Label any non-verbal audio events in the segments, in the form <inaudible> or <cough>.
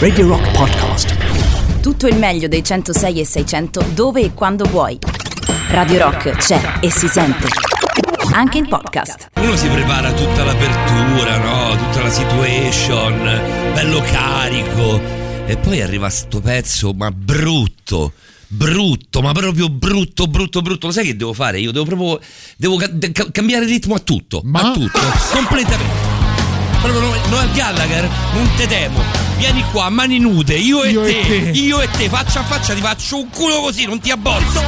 Radio Rock Podcast. Tutto il meglio dei 106 e 600 dove e quando vuoi. Radio Rock c'è e si sente. Anche in podcast. Uno si prepara tutta l'apertura, no? Tutta la situation, bello carico. E poi arriva sto pezzo, ma brutto. Brutto, ma proprio brutto, brutto, brutto. Lo sai che devo fare? Io devo proprio. Devo ca- de- cambiare ritmo a tutto. Ma? A tutto. Completamente. Proprio noi, al Gallagher non te temo. Vieni qua, mani nude, io e, Io e te, te. io e te, faccia a faccia, ti faccio un culo così, non ti abbozzo.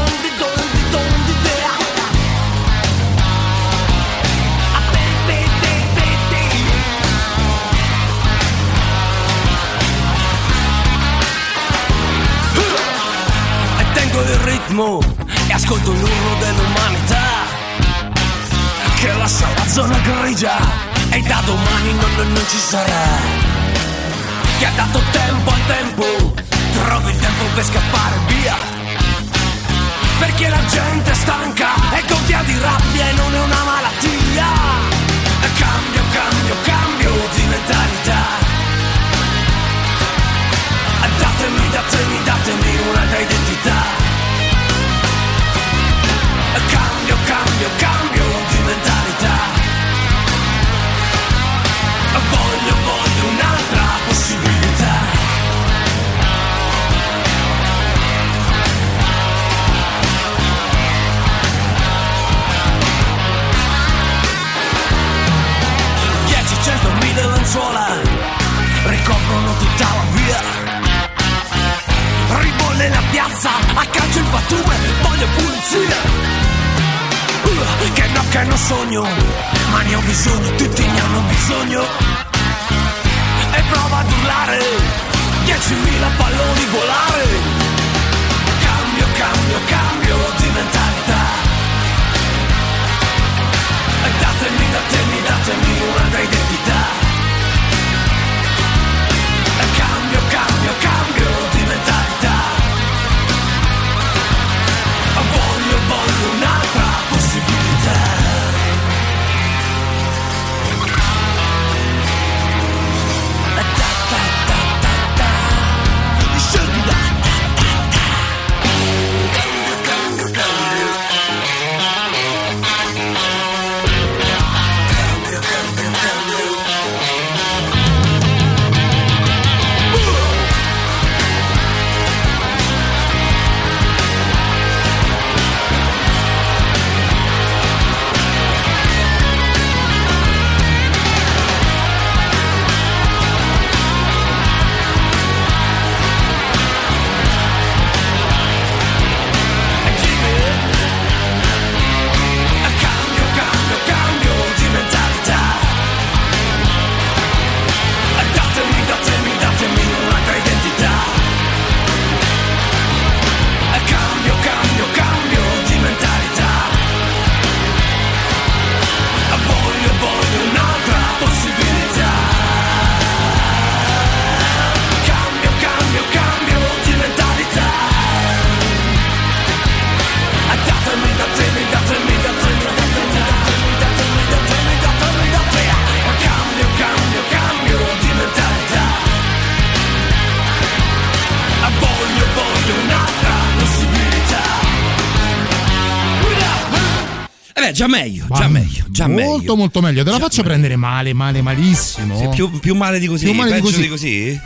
e tengo il ritmo e ascolto l'urlo dell'umanità che lascia la zona grigia e da domani non, non- non ci sarà. Che ha dato tempo al tempo trovi il tempo per scappare via. Perché la gente è stanca e gonfia di rabbia e non è una malattia. Cambio, cambio, cambio di mentalità. Datemi, datemi, datemi un'altra identità. Cambio, cambio, cambio lenzuola ricoprono tutta la via ribolle la piazza, a calcio il pattume, voglio pulizia. Uh, che no, che non sogno, ma ne ho bisogno, tutti ne hanno bisogno. E prova ad urlare, 10.000 palloni volare. Cambio, cambio, cambio di mentalità. E datemi, datemi, datemi un'altra identità. Già meglio, Ma già meglio, già molto meglio. molto meglio. Te la faccio prendere male, male, malissimo. Sì, più, più male di così, Più male di così. di così?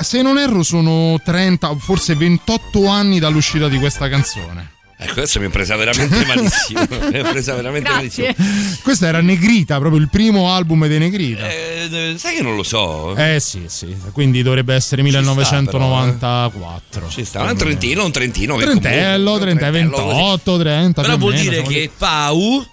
Se non erro sono 30, forse 28 anni dall'uscita di questa canzone. Ecco, adesso mi è presa veramente <laughs> malissimo. mi è presa veramente malissimo. Questa era Negrita, proprio il primo album di Negrita. Eh, sai che non lo so? Eh sì, sì, quindi dovrebbe essere 1994. Ci sta, un trentino, un trentino. Trentello, comunque- 30, trentello così. 28, 30. Però o vuol meno, dire che lì. Pau,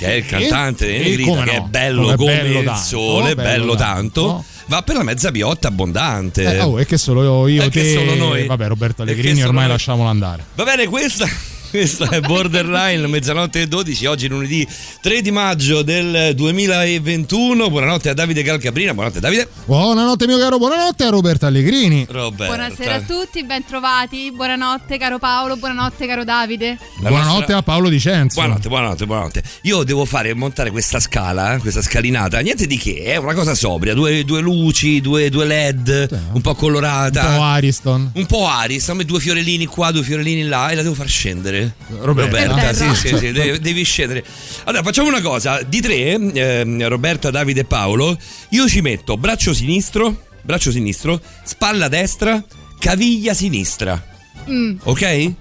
che è il cantante di Negrita, come che è no, bello come come, bello il tanto, sole, bello bello tanto. tanto, va per la mezza piotta abbondante. Eh, oh, è che solo io, Eh, che te, solo noi. vabbè, Roberto E Allegrini ormai noi. lasciamolo andare. Va bene, questa, Questo è Borderline, mezzanotte e 12, oggi lunedì 3 di maggio del 2021. Buonanotte a Davide Calcaprina, buonanotte Davide. Buonanotte mio caro, buonanotte a Roberta Allegrini. Roberta. Buonasera a tutti, bentrovati. Buonanotte caro Paolo, buonanotte caro Davide. La buonanotte nostra- a Paolo Dicenzo. Buonanotte, buonanotte, buonanotte. Io devo fare montare questa scala, eh, questa scalinata, niente di che, è una cosa sobria, due, due luci, due, due LED, un po' colorata. Un po' Ariston. Un po' Aris, a me due fiorellini qua, due fiorellini là e la devo far scendere. Roberta. Per sì, terra. sì, sì, devi, scendere. Allora, facciamo una cosa, di tre, ehm, Roberta, Davide e Paolo, io ci metto braccio sinistro, braccio sinistro, spalla destra, caviglia sinistra. Mm. Ok?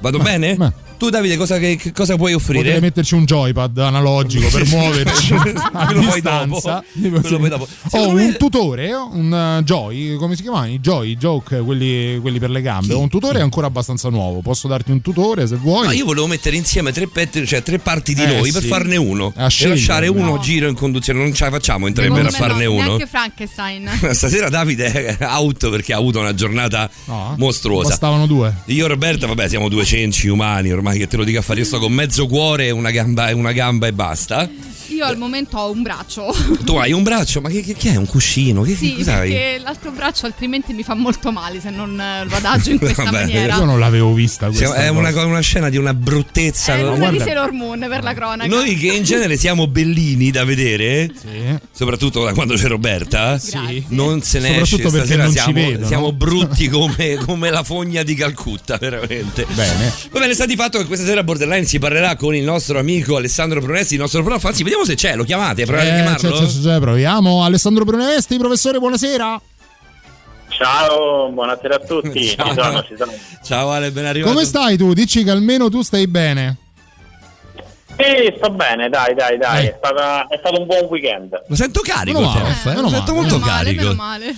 Vado bene? ma- Tu Davide cosa, che- che cosa puoi offrire? Potrei metterci un joypad analogico per <laughs> muoverci a Quello poi distanza. dopo. Quello poi dopo. Ho me- un tutore, un uh, Joy, come si chiamano? I Joy, i Joke, quelli, quelli per le gambe. Ho un tutore ancora abbastanza nuovo. Posso darti un tutore se vuoi? No, io volevo mettere insieme tre, petti- cioè tre parti di Eh, noi per sì. farne uno A e scegliere, lasciare uno no. giro in conduzione. Non ce la facciamo in tre per farne no, uno. Neanche Frankenstein. <laughs> Stasera Davide è out perché ha avuto una giornata No, mostruosa. Bastavano due. Io e Roberta, vabbè, siamo due cenci umani, ormai che te lo dica a fare. Io sto con mezzo cuore e una gamba, e una gamba e basta. Io al momento ho un braccio. Tu hai un braccio, ma che, che- che è? Un cuscino? Che, Sì, perché l'altro braccio altrimenti mi fa molto male se non eh, lo adagio in <laughs> questa Vabbè, maniera. Io non l'avevo vista questa. Siamo- è una, una scena di una bruttezza. È una di guarda. Sailor Moon per la cronaca. Noi che in genere siamo bellini da vedere, Sì. soprattutto da quando c'è Roberta, Grazie. non se ne esce. Soprattutto perché Stasera non ci siamo, vedono. siamo brutti come, come la fogna di Calcutta, veramente. Bene. Va bene, sta di fatto che questa sera a Borderline si parlerà con il nostro amico Alessandro Pronesti, il nostro prof. Anzi, vediamo se c'è, lo chiamate, provate a Eh, chiamarlo. c'è, c'è, c'è, proviamo. Alessandro Brunesti, professore, buonasera. Ciao, buonasera a tutti. <laughs> Ciao. Ci sono, ci sono. Ciao Ale, ben arrivato. Come stai tu? Dici che almeno tu stai bene. Sì, sto bene, dai, dai, dai. È, stata- è stato un buon weekend. Lo sento carico, male, prof, eh? Lo sento male. molto meno male, carico. meno male.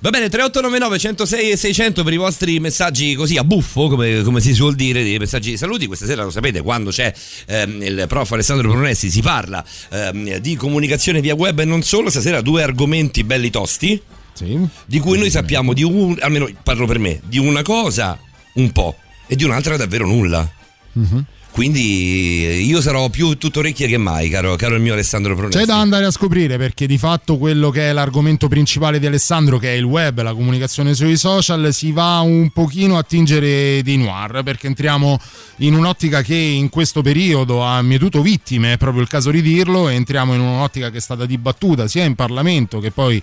Va bene, 3899 106 e 600 per i vostri messaggi così a buffo, come, come si suol dire, dei messaggi di saluti. Questa sera lo sapete, quando c'è ehm, il prof Alessandro Brunessi si parla ehm, di comunicazione via web e non solo. Stasera due argomenti belli tosti, Sì. di cui noi sappiamo di un, almeno parlo per me, di una cosa un po' e di un'altra davvero nulla. Mhm. Quindi eh, io sarò più tutto orecchie che mai, caro, caro il mio Alessandro Brunessi. C'è da andare a scoprire perché di fatto quello che è l'argomento principale di Alessandro, che è il web, la comunicazione sui social, si va un pochino a tingere di noir perché entriamo in un'ottica che in questo periodo ha mietuto vittime, è proprio il caso di dirlo, e entriamo in un'ottica che è stata dibattuta sia in Parlamento che poi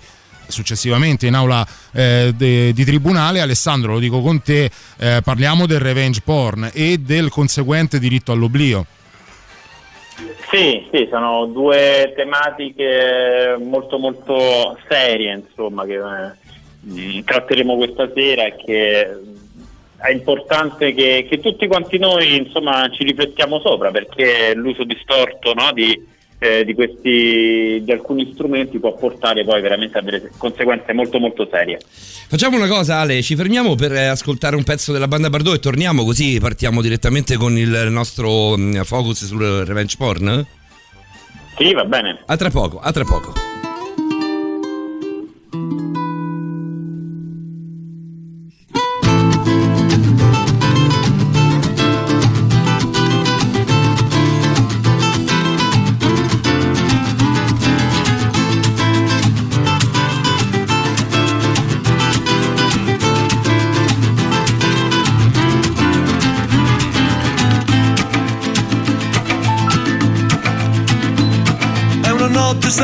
successivamente in aula eh, de- di tribunale. Alessandro, lo dico con te, eh, parliamo del revenge porn e del conseguente diritto all'oblio. Sì, sì, sono due tematiche molto molto serie, insomma, che eh, tratteremo questa sera e che è importante che, che tutti quanti noi insomma ci riflettiamo sopra perché l'uso distorto no, di, eh, di questi di alcuni strumenti può portare poi veramente a delle conseguenze molto molto serie. Facciamo una cosa, Ale, ci fermiamo per eh, ascoltare un pezzo della banda Bardot e torniamo così partiamo direttamente con il nostro mm, focus sul revenge porn? Sì, va bene. A tra poco, a tra poco.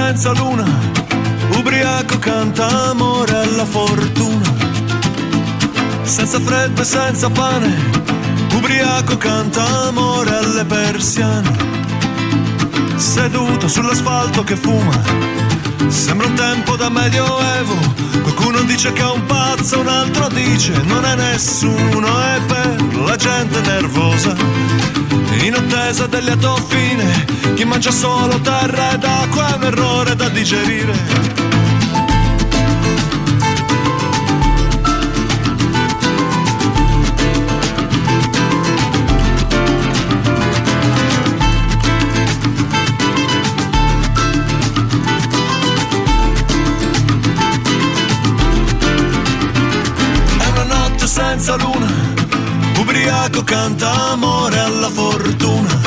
Senza luna, ubriaco canta amore alla fortuna. Senza freddo e senza pane, ubriaco canta amore alle persiane. Seduto sull'asfalto che fuma, sembra un tempo da medioevo. Qualcuno dice che è un pazzo, un altro dice non è nessuno, è per la gente nervosa. In attesa del lieto fine, chi mangia solo terra ed acqua è un errore da digerire. Canta amore alla fortuna.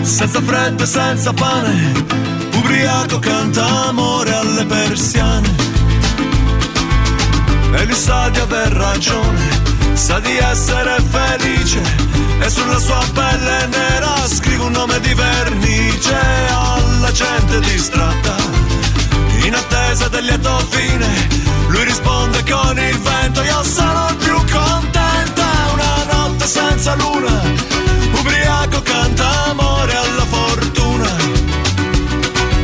Senza freddo e senza pane, ubriaco canta amore alle persiane. E lui sa di aver ragione, sa di essere felice e sulla sua pelle nera scrive un nome di vernice alla gente distratta in attesa del lieto fine lui risponde con il vento io sono più notte senza luna. Ubriaco canta amore alla fortuna.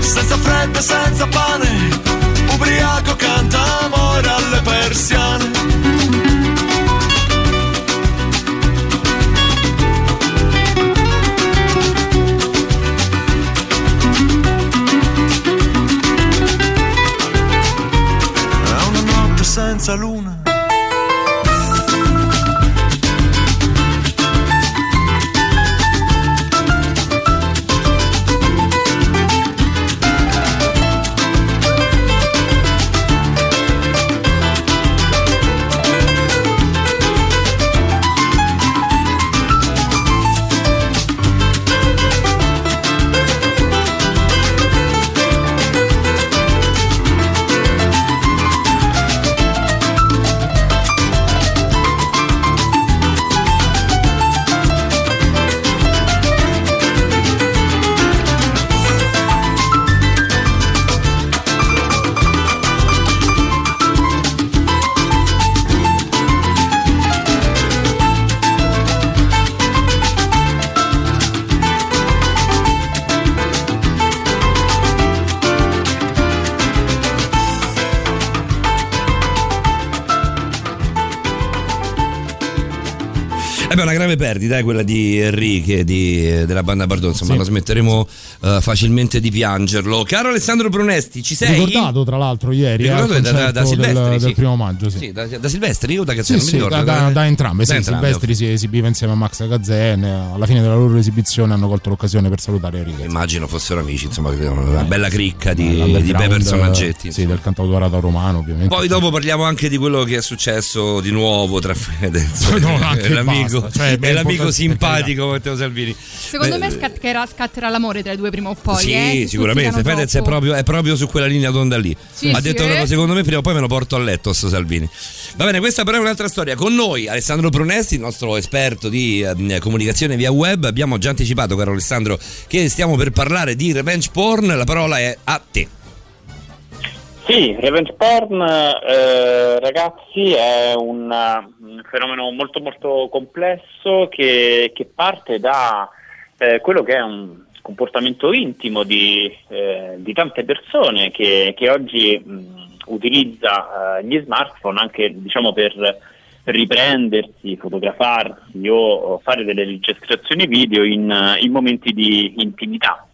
Senza freddo senza pane. Ubriaco canta amore alle persiane Eh beh, una grave perdita è quella di Enrique di- della banda Bardot, insomma, Sì. non smetteremo eh, facilmente di piangerlo. Caro Alessandro Brunesti, ci sei? Ricordato tra l'altro ieri eh, al Ricordato da, da, da concerto Silvestri, del, sì. del primo maggio. Sì. Sì, da, da Silvestri o da Sì, Cazzano? sì, da, ricordo. da- da entrambe. Sì, Da entrambe, Silvestri si esibiva insieme a Max Gazzè. Alla fine della loro esibizione hanno colto l'occasione per salutare Enrique. Immagino fossero amici, insomma, una bella cricca di, di bei personaggetti. Sì, del cantautorato romano, ovviamente. Poi dopo parliamo anche di quello che è successo di nuovo tra Fedez <laughs> No, e l'amico. Cioè, e l'amico simpatico Matteo Salvini. Secondo Beh, me scatterà, scatterà l'amore tra i due prima o poi. Sì, eh, si sicuramente. Fedez è proprio, è proprio su quella linea d'onda lì. Sì, ha sì, detto eh. proprio, secondo me, prima o poi me lo porto a letto sto Salvini. Va bene, questa però è un'altra storia. Con noi Alessandro Brunesti, il nostro esperto di eh, comunicazione via web. Abbiamo già anticipato, caro Alessandro, che stiamo per parlare di revenge porn. La parola è a te. Sì, revenge porn, eh, ragazzi, è un, un fenomeno molto molto complesso che, che parte da eh, quello che è un comportamento intimo di, eh, di tante persone che, che oggi mh, utilizza eh, gli smartphone anche diciamo, per riprendersi, fotografarsi o, o fare delle registrazioni video in, in momenti di intimità.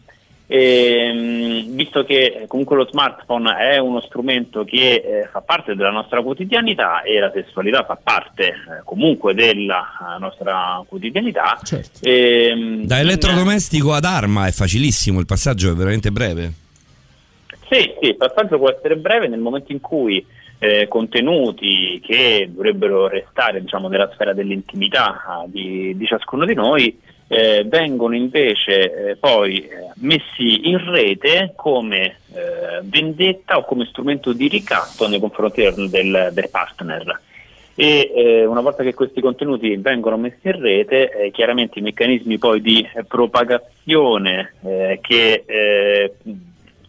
E, mh, visto che eh, comunque lo smartphone è uno strumento che eh, fa parte della nostra quotidianità e la sessualità fa parte eh, comunque della eh, nostra quotidianità, Certo. ehm, Da elettrodomestico ad arma è facilissimo, il passaggio è veramente breve. Sì, sì, il passaggio può essere breve nel momento in cui eh, contenuti che dovrebbero restare diciamo, nella sfera dell'intimità ah, di, di ciascuno di noi eh, vengono invece eh, poi eh, messi in rete come eh, vendetta o come strumento di ricatto nei confronti del, del- partner. E eh, una volta che questi contenuti vengono messi in rete, chiaramente i meccanismi poi di propagazione che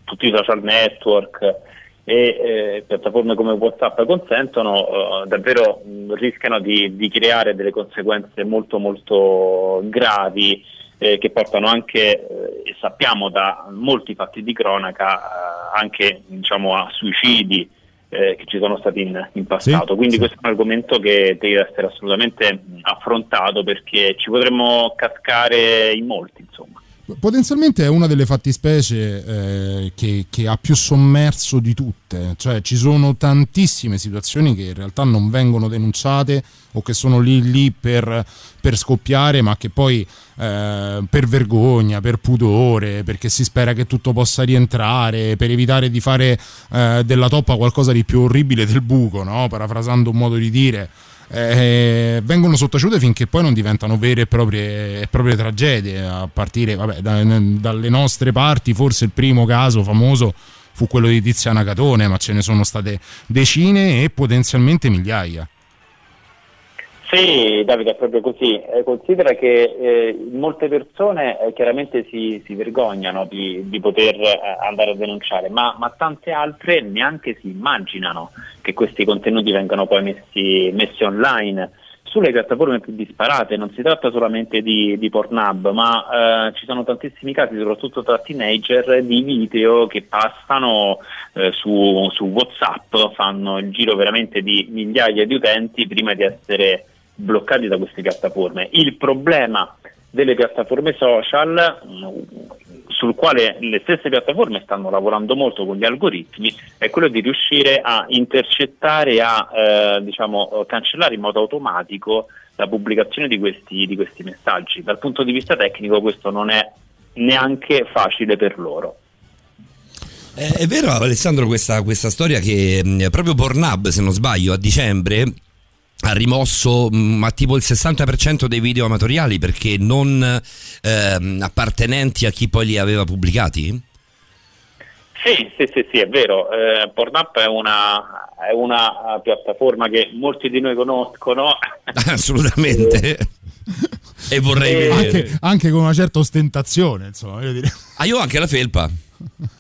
tutti i social network e eh, piattaforme come WhatsApp consentono, eh, davvero mh, rischiano di, di creare delle conseguenze molto molto gravi eh, che portano anche, eh, e sappiamo da molti fatti di cronaca, eh, anche diciamo, a suicidi eh, che ci sono stati in, in passato. Sì, Quindi sì. questo è un argomento che deve essere assolutamente affrontato perché ci potremmo cascare in molti, insomma. Potenzialmente è una delle fattispecie eh, che, che ha più sommerso di tutte, cioè ci sono tantissime situazioni che in realtà non vengono denunciate o che sono lì lì per, per scoppiare, ma che poi eh, per vergogna, per pudore, perché si spera che tutto possa rientrare, per evitare di fare eh, della toppa qualcosa di più orribile del buco, no? parafrasando un modo di dire. Eh, vengono sottaciute finché poi non diventano vere e proprie, e proprie tragedie, a partire vabbè, da, dalle nostre parti, forse il primo caso famoso fu quello di Tiziana Catone, ma ce ne sono state decine e potenzialmente migliaia. Sì, Davide, è proprio così. Eh, considera che eh, molte persone eh, chiaramente si, si vergognano di, di poter eh, andare a denunciare, ma, ma, tante altre neanche si immaginano che questi contenuti vengano poi messi, messi online sulle piattaforme più disparate. Non si tratta solamente di, di Pornhub, ma eh, ci sono tantissimi casi, soprattutto tra teenager, di video che passano eh, su, su WhatsApp, fanno il giro veramente di migliaia di utenti prima di essere bloccati da queste piattaforme. Il problema delle piattaforme social sul quale le stesse piattaforme stanno lavorando molto con gli algoritmi è quello di riuscire a intercettare a eh, diciamo, cancellare in modo automatico la pubblicazione di questi, di questi messaggi. Dal punto di vista tecnico questo non è neanche facile per loro. Eh, è vero Alessandro questa, questa storia che mh, proprio Pornhub se non sbaglio a dicembre ha rimosso mm, ma tipo il 60% dei video amatoriali perché non ehm, appartenenti a chi poi li aveva pubblicati? Sì, sì, sì, sì è vero. Eh, Pornhub è una, è una, piattaforma che molti di noi conoscono. <laughs> Assolutamente. e vorrei e... vedere. Anche, anche, con una certa ostentazione, insomma. Ah, io ho anche la felpa. <laughs>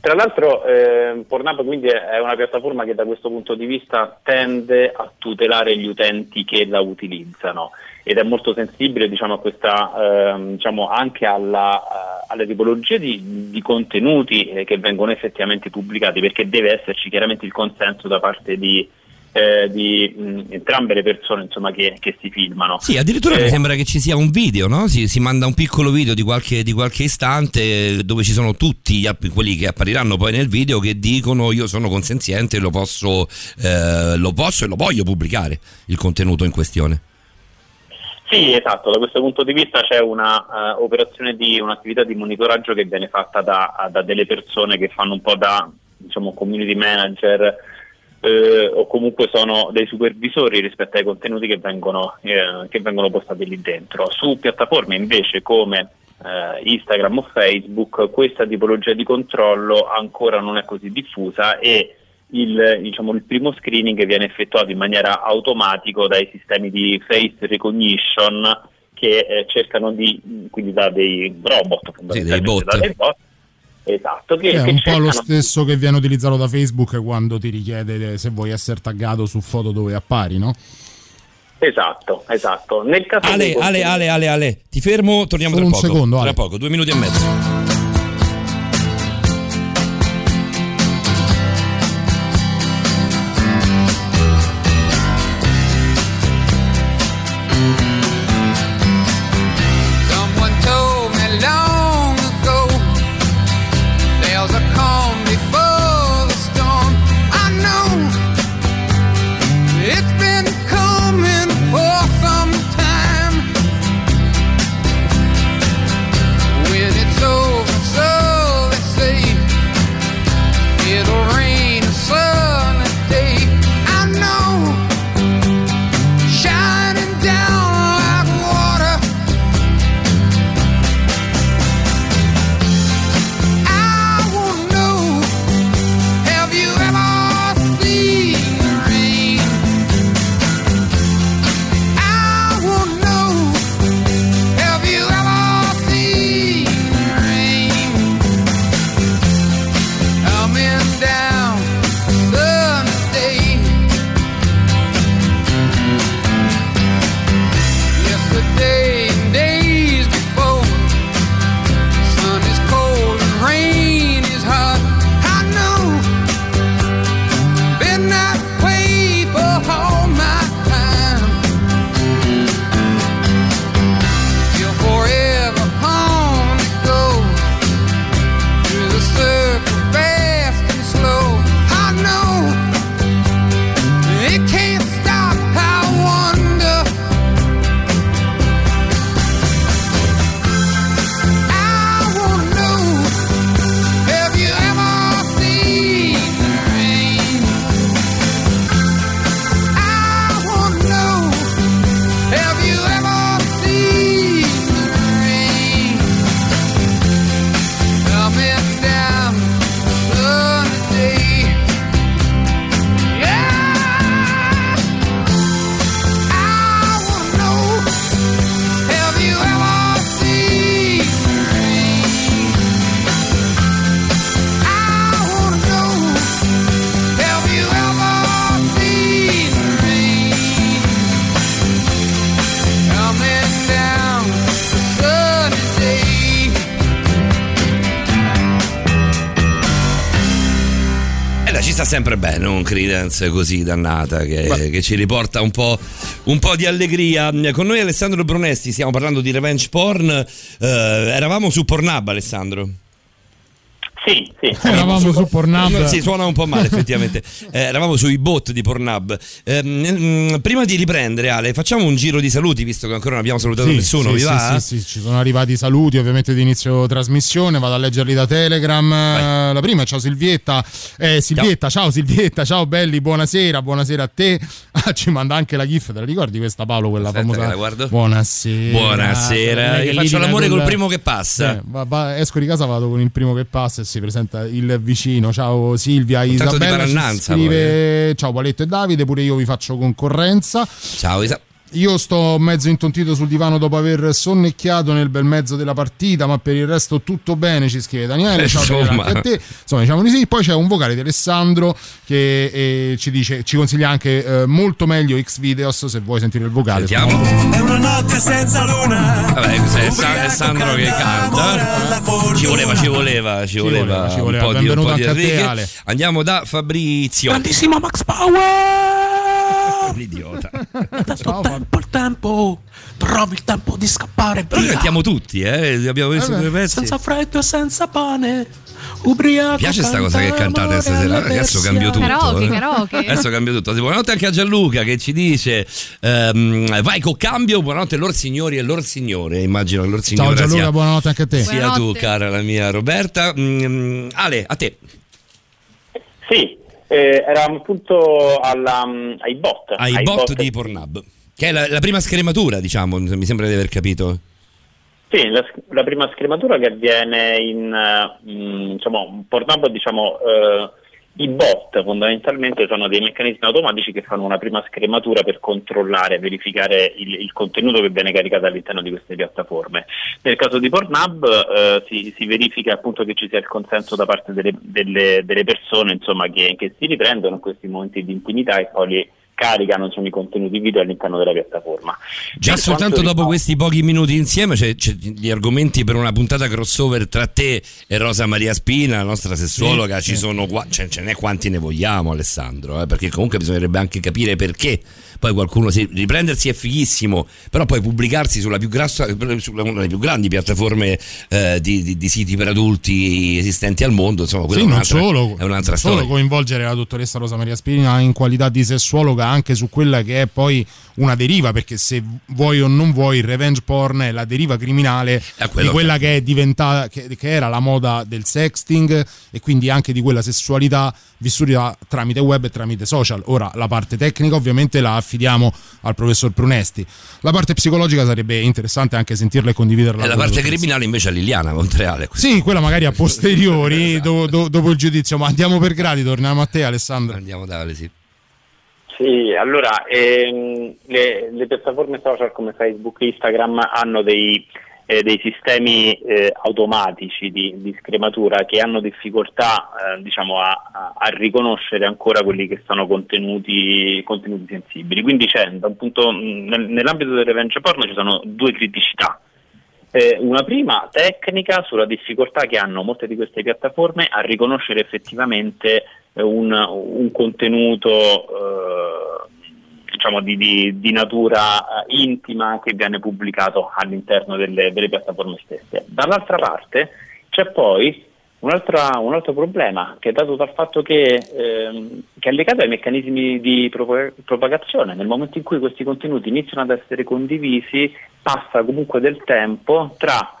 Tra l'altro eh, Pornhub quindi è una piattaforma che da questo punto di vista tende a tutelare gli utenti che la utilizzano ed è molto sensibile diciamo, questa, eh, diciamo, anche alla, uh, alle tipologie di, di contenuti eh, che vengono effettivamente pubblicati perché deve esserci chiaramente il consenso da parte di, eh, di mh, entrambe le persone insomma, che, che, si filmano. Sì, addirittura eh, mi sembra che ci sia un video, no? si, si, manda un piccolo video di qualche, di qualche, istante dove ci sono tutti quelli che appariranno poi nel video che dicono io sono consenziente, lo posso, eh, lo posso e lo voglio pubblicare il contenuto in questione. Sì, esatto, da questo punto di vista c'è un'operazione uh, di un'attività di monitoraggio che viene fatta da, da delle persone che fanno un po' da diciamo, community manager eh, o comunque sono dei supervisori rispetto ai contenuti che vengono, eh, che vengono postati lì dentro. Su piattaforme invece come eh, Instagram o Facebook questa tipologia di controllo ancora non è così diffusa e il, diciamo, il primo screening viene effettuato in maniera automatica dai sistemi di face recognition che eh, cercano di, quindi da dei robot, sì, dei bot. Da dei bot Esatto, che, è che un po' lo stesso che viene utilizzato da Facebook quando ti richiede se vuoi essere taggato su foto dove appari, no? Esatto, esatto. Nel caso Ale, Ale, Ale, Ale, Ale, ti fermo, torniamo Solo tra un poco. Secondo, tra poco, due minuti e mezzo. Credence così dannata che, che ci riporta un po', un po' di allegria. Con noi Alessandro Brunesti stiamo parlando di revenge porn. Eh, eravamo su Pornhub, Alessandro. Sì. <laughs> Eravamo su, Pornhub. Sì, suona un po' male effettivamente. <laughs> Eh, eravamo sui bot di Pornhub. Eh, mh, prima di riprendere, Ale, facciamo un giro di saluti, visto che ancora non abbiamo salutato Sì, nessuno. sì, Vi sì, va? sì, sì, ci sono arrivati i saluti ovviamente di inizio trasmissione, vado a leggerli da Telegram. Vai. Eh, La prima, ciao Silvietta. Eh, Silvietta, ciao. Silvietta, ciao belli, buonasera, buonasera a te. <laughs> Ah, ci manda anche la GIF, te la ricordi questa Paolo, quella Aspetta famosa? la. Buonasera. Buonasera, che io faccio l'amore col- col primo che passa. Eh, va- va- esco di casa, vado con il primo che passa e si presenta il vicino. Ciao Silvia, Isabella scrive ciao Paletto e Davide, pure io vi faccio concorrenza. Ciao Isa. Io sto mezzo intontito sul divano dopo aver sonnecchiato nel bel mezzo della partita, ma per il resto tutto bene, ci scrive Daniele. Ciao Insomma. A te. Insomma, diciamo di sì. Poi c'è un vocale di Alessandro che eh, ci dice, ci consiglia anche eh, molto meglio X Videos se vuoi sentire il vocale. Sentiamo. È una notte senza luna. Vabbè, è Sa- è Sandro che canta. Ci voleva, ci voleva, ci voleva, voleva, ci voleva. un po' di, un Benvenuto po' di anche a te. Andiamo da Fabrizio. Grandissimo Max Power! L'idiota. <laughs> Ciao. Tempo, il tempo! Trovi il tempo di scappare Però via! cantiamo tutti, eh? Abbiamo messo Eh due pezzi. Senza freddo e senza pane! Ubriaco! Mi piace sta cosa che cantate stasera. Adesso cambio tutto. Karaoke, eh. karaoke. Adesso cambio tutto. Buonanotte anche a Gianluca che ci dice: ehm, Vai con cambio. Buonanotte, lor signori e lor signore. Immagino che lor Ciao signora Gianluca, sia, buonanotte anche a te. sia tu, Buonanotte. cara la mia Roberta. Mm, Ale, a te. Sì, eh, eravamo appunto alla, mm, ai bot. Ai bot di Pornhub. Che è la, la prima scrematura, diciamo. Mi sembra di aver capito. Sì, la, la prima scrematura che avviene in eh, mm, diciamo, Pornhub, diciamo, eh, i bot fondamentalmente sono dei meccanismi automatici che fanno una prima scrematura per controllare, verificare il, il contenuto che viene caricato all'interno di queste piattaforme. Nel caso di Pornhub eh, si, si verifica appunto che ci sia il consenso da parte delle, delle- delle persone insomma, che, che si riprendono questi momenti di intimità e poi li caricano insomma, i contenuti video all'interno della piattaforma. Già Per soltanto dopo riguarda- questi pochi minuti insieme c'è, c'è gli argomenti per una puntata crossover tra te e Rosa Maria Spina, la nostra sessuologa. Sì, Ci sì. sono qua, ce, ce n'è quanti ne vogliamo, Alessandro, eh, perché comunque bisognerebbe anche capire perché. Poi qualcuno si, riprendersi è fighissimo, però poi pubblicarsi sulla più grassa, sulla una delle più grandi piattaforme eh, di, di- di siti per adulti esistenti al mondo, insomma, Sì, è un'altra, solo, è un'altra non solo storia. coinvolgere la dottoressa Rosa Maria Spina in qualità di sessuologa anche su quella che è poi una deriva, perché se vuoi o non vuoi il revenge porn è la deriva criminale di quella che- che è diventata, che, che era la moda del sexting e quindi anche di quella sessualità vissuta tramite web e tramite social. Ora la parte tecnica ovviamente la affidiamo al professor Prunesti, la parte psicologica sarebbe interessante anche sentirla e condividerla. E la parte criminale invece a Liliana Montreale. Sì, quella magari a posteriori, <laughs> do- do- dopo il giudizio, ma andiamo per gradi, torniamo a te Alessandro. Andiamo da Ale, sì. Sì, allora ehm, le, le piattaforme social come Facebook e Instagram hanno dei, eh, dei sistemi eh, automatici di, di scrematura che hanno difficoltà eh, diciamo, a, a- riconoscere ancora quelli che sono contenuti, contenuti sensibili. Quindi punto, mh, nel- nell'ambito del revenge porno ci sono due criticità. Eh, una prima tecnica sulla difficoltà che hanno molte di queste piattaforme a riconoscere effettivamente eh, un, un contenuto eh, diciamo di, di- di natura eh, intima che viene pubblicato all'interno delle, delle piattaforme stesse. Dall'altra parte c'è poi un altro problema che è dato dal fatto che, ehm, che è legato ai meccanismi di propa- propagazione. Nel momento in cui questi contenuti iniziano ad essere condivisi, passa comunque del tempo tra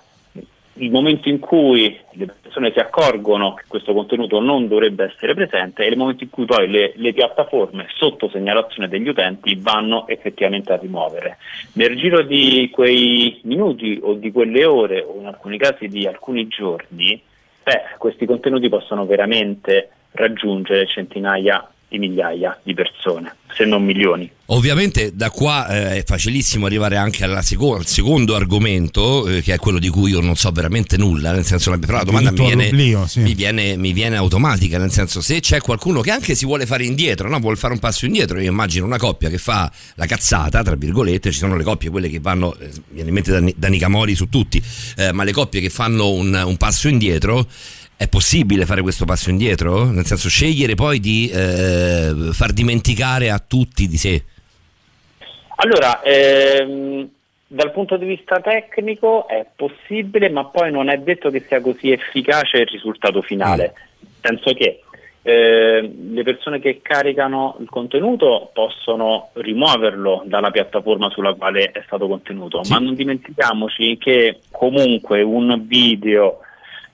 il momento in cui le persone si accorgono che questo contenuto non dovrebbe essere presente e il momento in cui poi le, le piattaforme sotto segnalazione degli utenti vanno effettivamente a rimuovere. Nel giro di quei minuti o di quelle ore o in alcuni casi di alcuni giorni, beh, questi contenuti possono veramente raggiungere centinaia di migliaia di persone, se non milioni. Ovviamente da qua eh, è facilissimo arrivare anche alla seco- al secondo argomento, eh, che è quello di cui io non so veramente nulla, nel senso però la domanda mi viene, sì. mi, viene, mi viene automatica, nel senso se c'è qualcuno che anche si vuole fare indietro, no? vuole fare un passo indietro, io immagino una coppia che fa la cazzata, tra virgolette, ci sono le coppie quelle che vanno, eh, viene in mente da, da Nicamori su tutti, eh, ma le coppie che fanno un, un passo indietro È possibile fare questo passo indietro? Nel senso scegliere poi di eh, far dimenticare a tutti di sé. Allora, ehm, dal punto di vista tecnico è possibile, ma poi non è detto che sia così efficace il risultato finale. Nel senso che eh, le persone che caricano il contenuto possono rimuoverlo dalla piattaforma sulla quale è stato contenuto, ma non dimentichiamoci che comunque un video,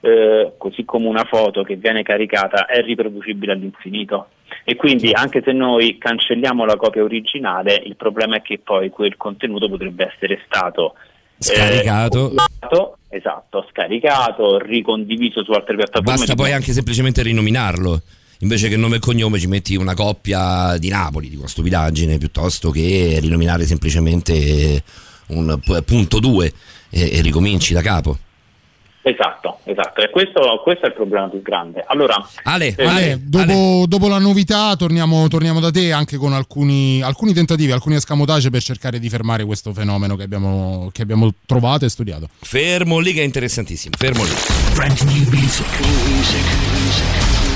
eh, così come una foto che viene caricata, è riproducibile all'infinito. E quindi anche se noi cancelliamo la copia originale, il problema è che poi quel contenuto potrebbe essere stato Scaricato. eh, esatto, scaricato, ricondiviso su altre piattaforme. Basta poi anche semplicemente rinominarlo. Invece che nome e cognome ci metti una coppia di Napoli, di una stupidaggine, piuttosto che rinominare semplicemente un punto 2 e, e ricominci da capo. Esatto, esatto, e questo, questo è il problema più grande. Allora, Ale, eh, Ale, dopo, dopo la novità torniamo, torniamo da te anche con alcuni, alcuni tentativi, alcuni escamotage per cercare di fermare questo fenomeno che abbiamo, che abbiamo trovato e studiato. fermo lì che è interessantissimo. Fermo lì. Music.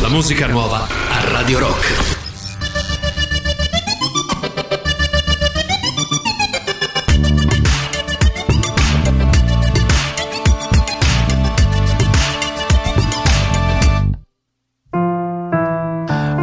La musica nuova a Radio Rock.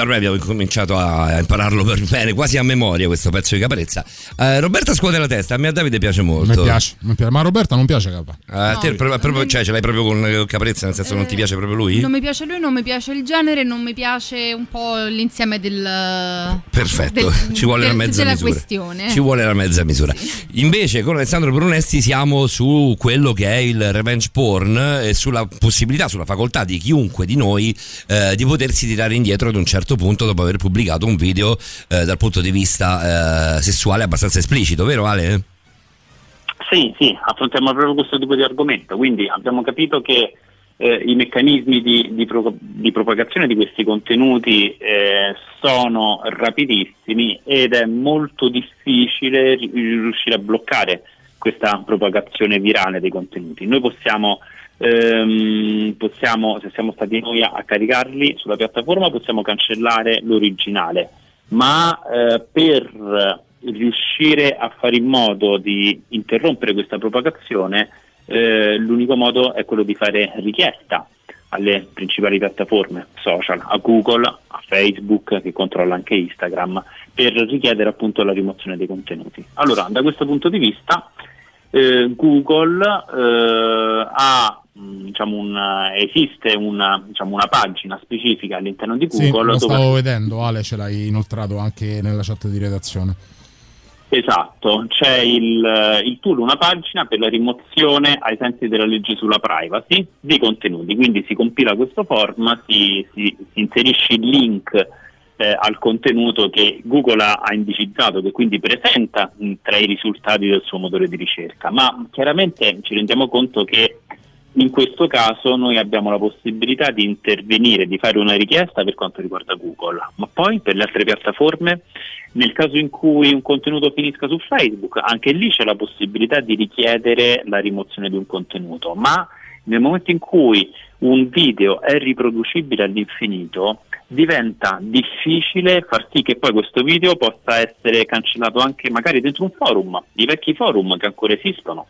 Ormai abbiamo cominciato a impararlo per bene, quasi a memoria questo pezzo di Caprezza. Eh, Roberta scuote la testa, a me a Davide piace molto. Mi piace, mi piace. ma a Roberta non piace Capa. A te proprio- proprio- cioè, ce l'hai proprio con Caprezza, nel senso non ti piace proprio lui? Non mi piace lui, non mi piace il genere, non mi piace un po' l'insieme del. Perfetto, del- ci vuole del- la mezza della misura. questione. Ci vuole la mezza misura. Invece con Alessandro Brunesti siamo su quello che è il revenge porn e sulla possibilità, sulla facoltà di chiunque di noi eh, di potersi tirare indietro ad un certo punto dopo aver pubblicato un video eh, dal punto di vista eh, sessuale abbastanza esplicito, vero Ale? Sì, sì, affrontiamo proprio questo tipo di argomento, quindi abbiamo capito che eh, i meccanismi di, di pro- di propagazione di questi contenuti eh, sono rapidissimi ed è molto difficile ri- riuscire a bloccare questa propagazione virale dei contenuti. Noi possiamo, ehm, possiamo se siamo stati noi a, caricarli sulla piattaforma, possiamo cancellare l'originale, ma eh, per riuscire a fare in modo di interrompere questa propagazione, eh, l'unico modo è quello di fare richiesta alle principali piattaforme social, a Google, a Facebook che controlla anche Instagram, per richiedere appunto la rimozione dei contenuti. Allora, da questo punto di vista, eh, Google eh, ha diciamo una- esiste una, diciamo, una pagina specifica all'interno di Sì, Google lo dove stavo vedendo, Ale ce l'hai inoltrato anche nella chat di redazione. Esatto, c'è il, il tool, una pagina per la rimozione ai sensi della legge sulla privacy dei contenuti, quindi si compila questo form, si, si- si inserisce il link eh, al contenuto che Google ha, ha indicizzato, che quindi presenta mh, tra i risultati del suo motore di ricerca, ma chiaramente ci rendiamo conto che in questo caso noi abbiamo la possibilità di intervenire, di fare una richiesta per quanto riguarda Google, ma poi per le altre piattaforme, nel caso in cui un contenuto finisca su Facebook, anche lì c'è la possibilità di richiedere la rimozione di un contenuto, ma nel momento in cui un video è riproducibile all'infinito, diventa difficile far sì che poi questo video possa essere cancellato anche magari dentro un forum, i vecchi forum che ancora esistono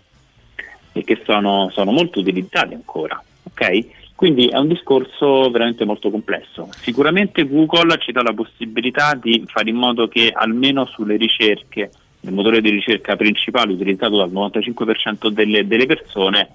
e che sono, sono molto utilizzati ancora. ok? Quindi è un discorso veramente molto complesso. Sicuramente Google ci dà la possibilità di fare in modo che almeno sulle ricerche, il motore di ricerca principale utilizzato dal 95% delle, delle persone,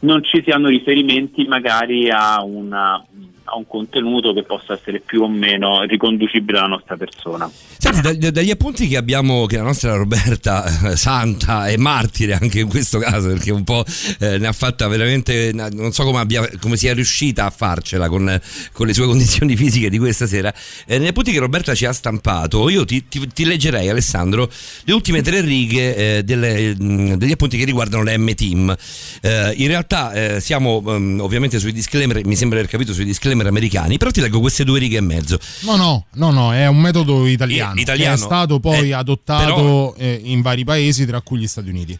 non ci siano riferimenti magari a, una- a un contenuto che possa essere più o meno riconducibile alla nostra persona. Senti, da- da- dagli appunti che abbiamo, che la nostra Roberta, eh, santa e martire anche in questo caso, perché un po' eh, ne ha fatta veramente, non so come, abbia, come sia riuscita a farcela con, con le sue <laughs> condizioni fisiche di questa sera. Eh, negli appunti che Roberta ci ha stampato, io ti, ti- ti leggerei, Alessandro, le ultime tre righe eh, delle- mh, degli appunti che riguardano le M-Team. Eh, in realtà eh, siamo mm, ovviamente sui disclaimer, mi sembra aver capito sui disclaimer americani, però ti leggo queste due righe e mezzo. No, no, no, no, è un metodo italiano, I- italiano. che è stato poi Eh, adottato però- eh, in vari paesi, tra cui gli Stati Uniti.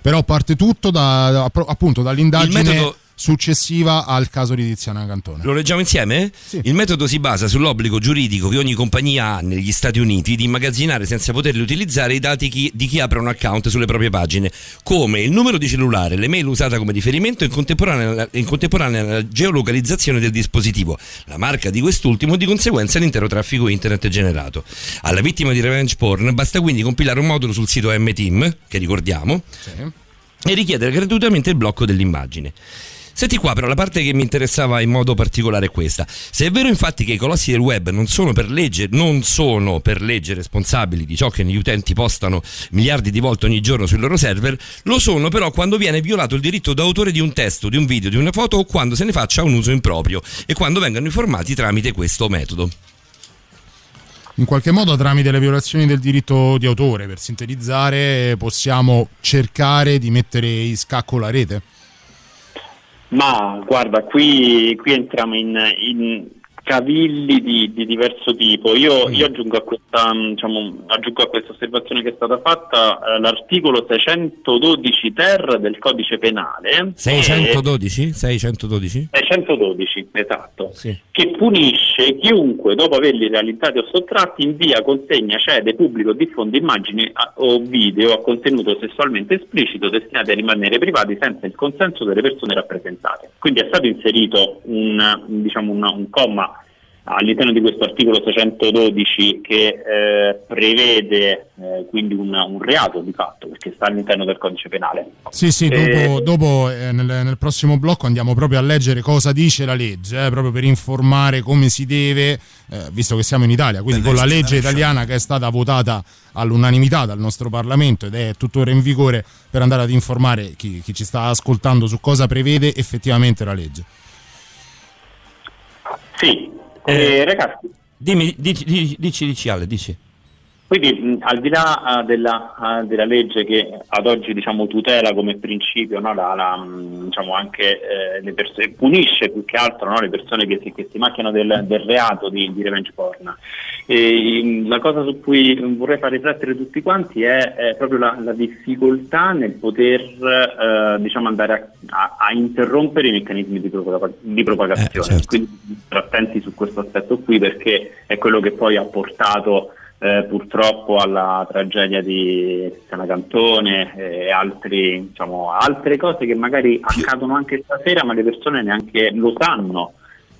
Però parte tutto da, appunto dall'indagine metodo- successiva al caso di Tiziana Cantone. Lo leggiamo insieme? Il metodo si basa sull'obbligo giuridico che ogni compagnia ha negli Stati Uniti di immagazzinare senza poterli utilizzare i dati chi- di chi apre un account sulle proprie pagine, come il numero di cellulare, l'email usata come riferimento e in contemporanea, in contemporanea la geolocalizzazione del dispositivo, la marca di quest'ultimo e di conseguenza l'intero traffico internet generato. Alla vittima di revenge porn basta quindi compilare un modulo sul sito MTeam, che ricordiamo, e richiedere gratuitamente il blocco dell'immagine. Senti qua, però la parte che mi interessava in modo particolare è questa. Se è vero infatti che i colossi del web non sono per legge, non sono per legge responsabili di ciò che gli utenti postano miliardi di volte ogni giorno sui loro server, lo sono però quando viene violato il diritto d'autore di un testo, di un video, di una foto o quando se ne faccia un uso improprio e quando vengano informati tramite questo metodo. In qualche modo tramite le violazioni del diritto di autore, per sintetizzare, possiamo cercare di mettere in scacco la rete. Ma guarda, qui, qui entriamo in, in cavilli di, di diverso tipo. Io, io aggiungo, a questa, mm, diciamo, aggiungo a questa osservazione che è stata fatta eh, l'articolo 612 ter del codice penale. 612? 612? Eh, 612, esatto. Che punisce chiunque, dopo averli realizzati o sottratti, invia, consegna, cede, pubblica o diffonde immagini a- o video a contenuto sessualmente esplicito destinati a rimanere privati senza il consenso delle persone rappresentate. Quindi è stato inserito un, diciamo, un- un comma all'interno di questo articolo 612 che eh, prevede eh, quindi un, un, reato di fatto perché sta all'interno del codice penale. Sì, sì, dopo, eh, dopo eh, nel, nel, prossimo blocco andiamo proprio a leggere cosa dice la legge, eh, proprio per informare come si deve, eh, visto che siamo in Italia, quindi con la legge italiana che è stata votata all'unanimità dal nostro Parlamento ed è tuttora in vigore per andare ad informare chi, chi ci sta ascoltando su cosa prevede effettivamente la legge. Sì, eh, ragazzi. Dimmi, dici, dici, dici, dici Ale, dici. Quindi al di là uh, della, uh, della, legge che ad oggi diciamo, tutela come principio no, la, la, diciamo, anche eh, le persone, punisce più che altro no, le persone che si, che si macchiano del, del reato di, di, revenge porn. E, la cosa su cui vorrei far riflettere tutti quanti è, è proprio la, la, difficoltà nel poter uh, diciamo, andare a, a, a, interrompere i meccanismi di, propaga- di propagazione. Eh, certo. Quindi attenti su questo aspetto qui perché è quello che poi ha portato eh, purtroppo alla tragedia di Cristiana Cantone e altri, diciamo, altre cose che magari accadono anche stasera ma le persone neanche lo sanno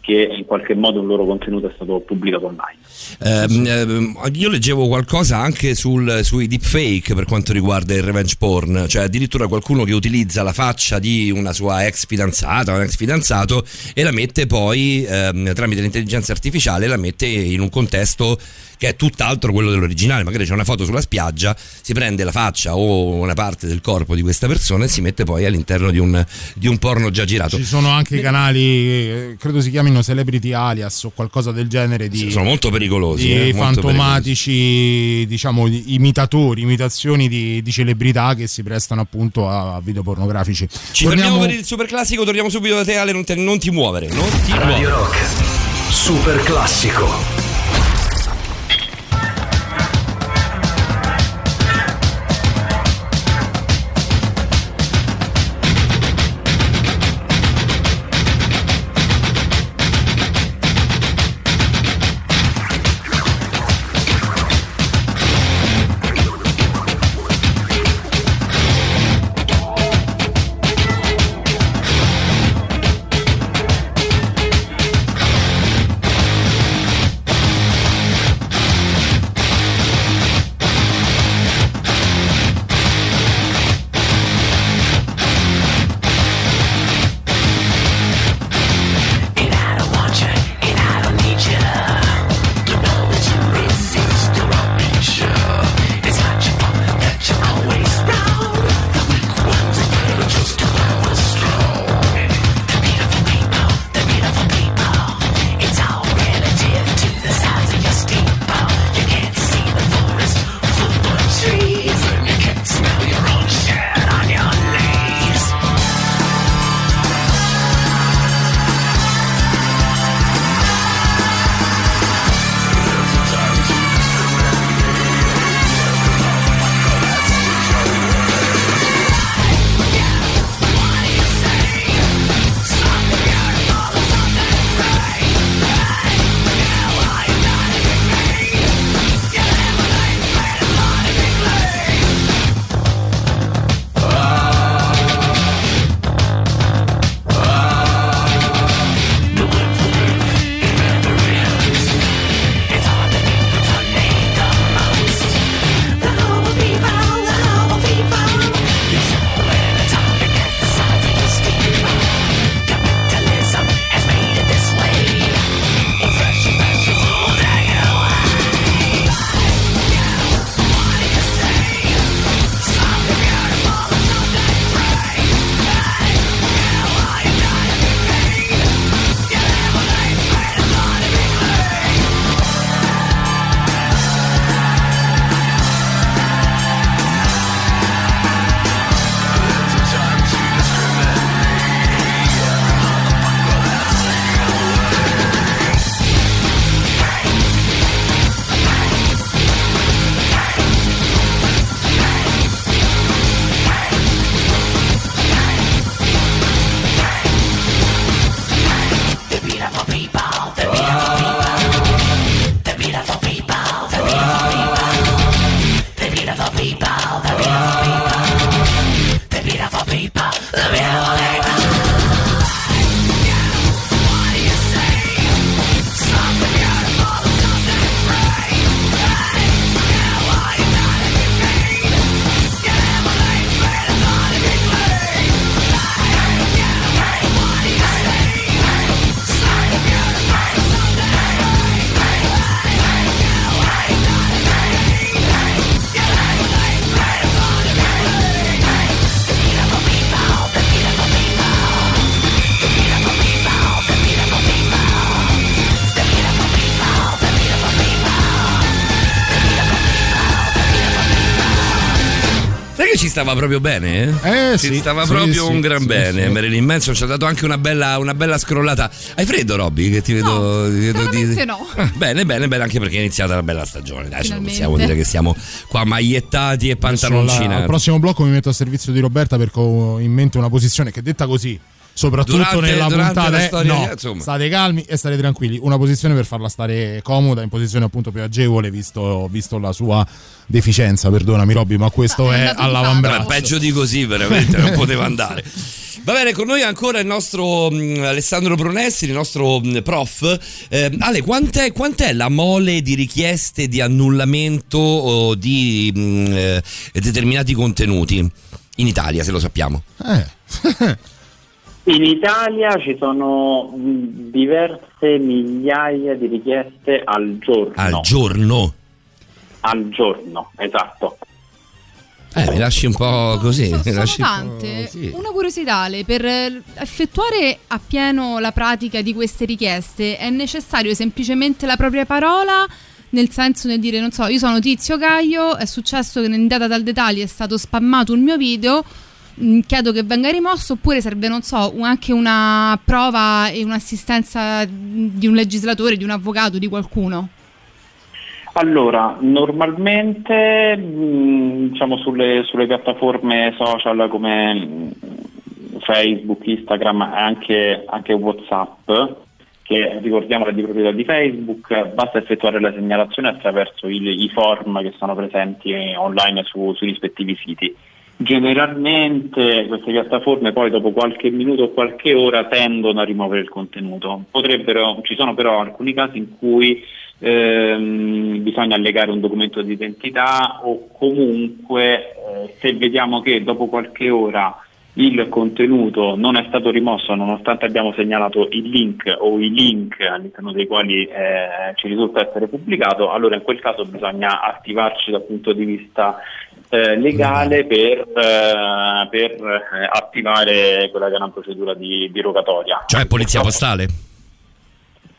che in qualche modo un loro contenuto è stato pubblicato online. Eh, io leggevo qualcosa anche sul, sui deepfake per quanto riguarda il revenge porn, cioè addirittura qualcuno che utilizza la faccia di una sua ex fidanzata un ex fidanzato e la mette poi ehm, tramite l'intelligenza artificiale, la mette in un contesto che è tutt'altro quello dell'originale. Magari c'è una foto sulla spiaggia, si prende la faccia o una parte del corpo di questa persona e si mette poi all'interno di un, di un porno già girato. Ci sono anche canali, eh, credo si chiamino Celebrity Alias o qualcosa del genere. Di, sono molto pericolosi. Di eh, fantomatici, pericolosi. diciamo, imitatori, imitazioni di, di, celebrità che si prestano appunto a, video pornografici. Ci torniamo... fermiamo per il super classico, torniamo subito da te Ale, non, te, non ti muovere. Non ti Radio muovere. Rock, super classico. Stava proprio bene, eh? Eh, ci sì, stava sì, proprio sì, un gran sì, bene. sì. Marilyn Manson ci ha dato anche una bella, una bella scrollata. Hai freddo, Robby? Che ti vedo. ti vedo veramente no. Ah, <laughs> bene, bene, bene, anche perché è iniziata la bella stagione. Dai, Finalmente. possiamo dire che siamo qua magliettati e pantaloncini. al prossimo blocco mi metto a servizio di Roberta perché ho in mente una posizione che detta così, soprattutto Durante- nella durante puntata, storia, no, insomma. state calmi e state tranquilli. Una posizione per farla stare comoda, in posizione appunto più agevole, visto, visto la sua deficienza. Perdonami, Robby, ma questo Ah, è è all'avambraccio. Ma peggio di così, veramente, non poteva andare. Va bene, con noi ancora il nostro mh, Alessandro Brunessi, il nostro mh, prof. Eh, Ale, quant'è, quant'è la mole di richieste di annullamento o di mh, eh, determinati contenuti in Italia, se lo sappiamo? Eh. <laughs> In Italia ci sono mh, diverse migliaia di richieste al giorno. Al giorno. Al giorno, esatto. Eh, mi lasci un po' così. mi Sono lasci un po' tante. sì. Una curiosità, Ale, per eh, effettuare appieno la pratica di queste richieste è necessario semplicemente la propria parola, nel senso nel dire, non so, io sono Tizio Caio, è successo che in data tal dettagli è stato spammato un mio video, chiedo che venga rimosso, oppure serve, non so, anche una prova e un'assistenza di un legislatore, di un avvocato, di qualcuno. Allora, normalmente mh, diciamo sulle, sulle piattaforme social come Facebook, Instagram e anche, anche Whatsapp, che ricordiamo è di proprietà di Facebook, basta effettuare la segnalazione attraverso il- i form che sono presenti online su- sui rispettivi siti. Generalmente queste piattaforme poi dopo qualche minuto o qualche ora tendono a rimuovere il contenuto. Potrebbero, ci sono però alcuni casi in cui ehm, bisogna allegare un documento di identità o comunque eh, se vediamo che dopo qualche ora il contenuto non è stato rimosso nonostante abbiamo segnalato il link o i link all'interno dei quali eh, ci risulta essere pubblicato, allora in quel caso bisogna attivarci dal punto di vista eh, legale per, eh, per, eh, attivare quella che è una procedura di, di rogatoria. Cioè, polizia postale?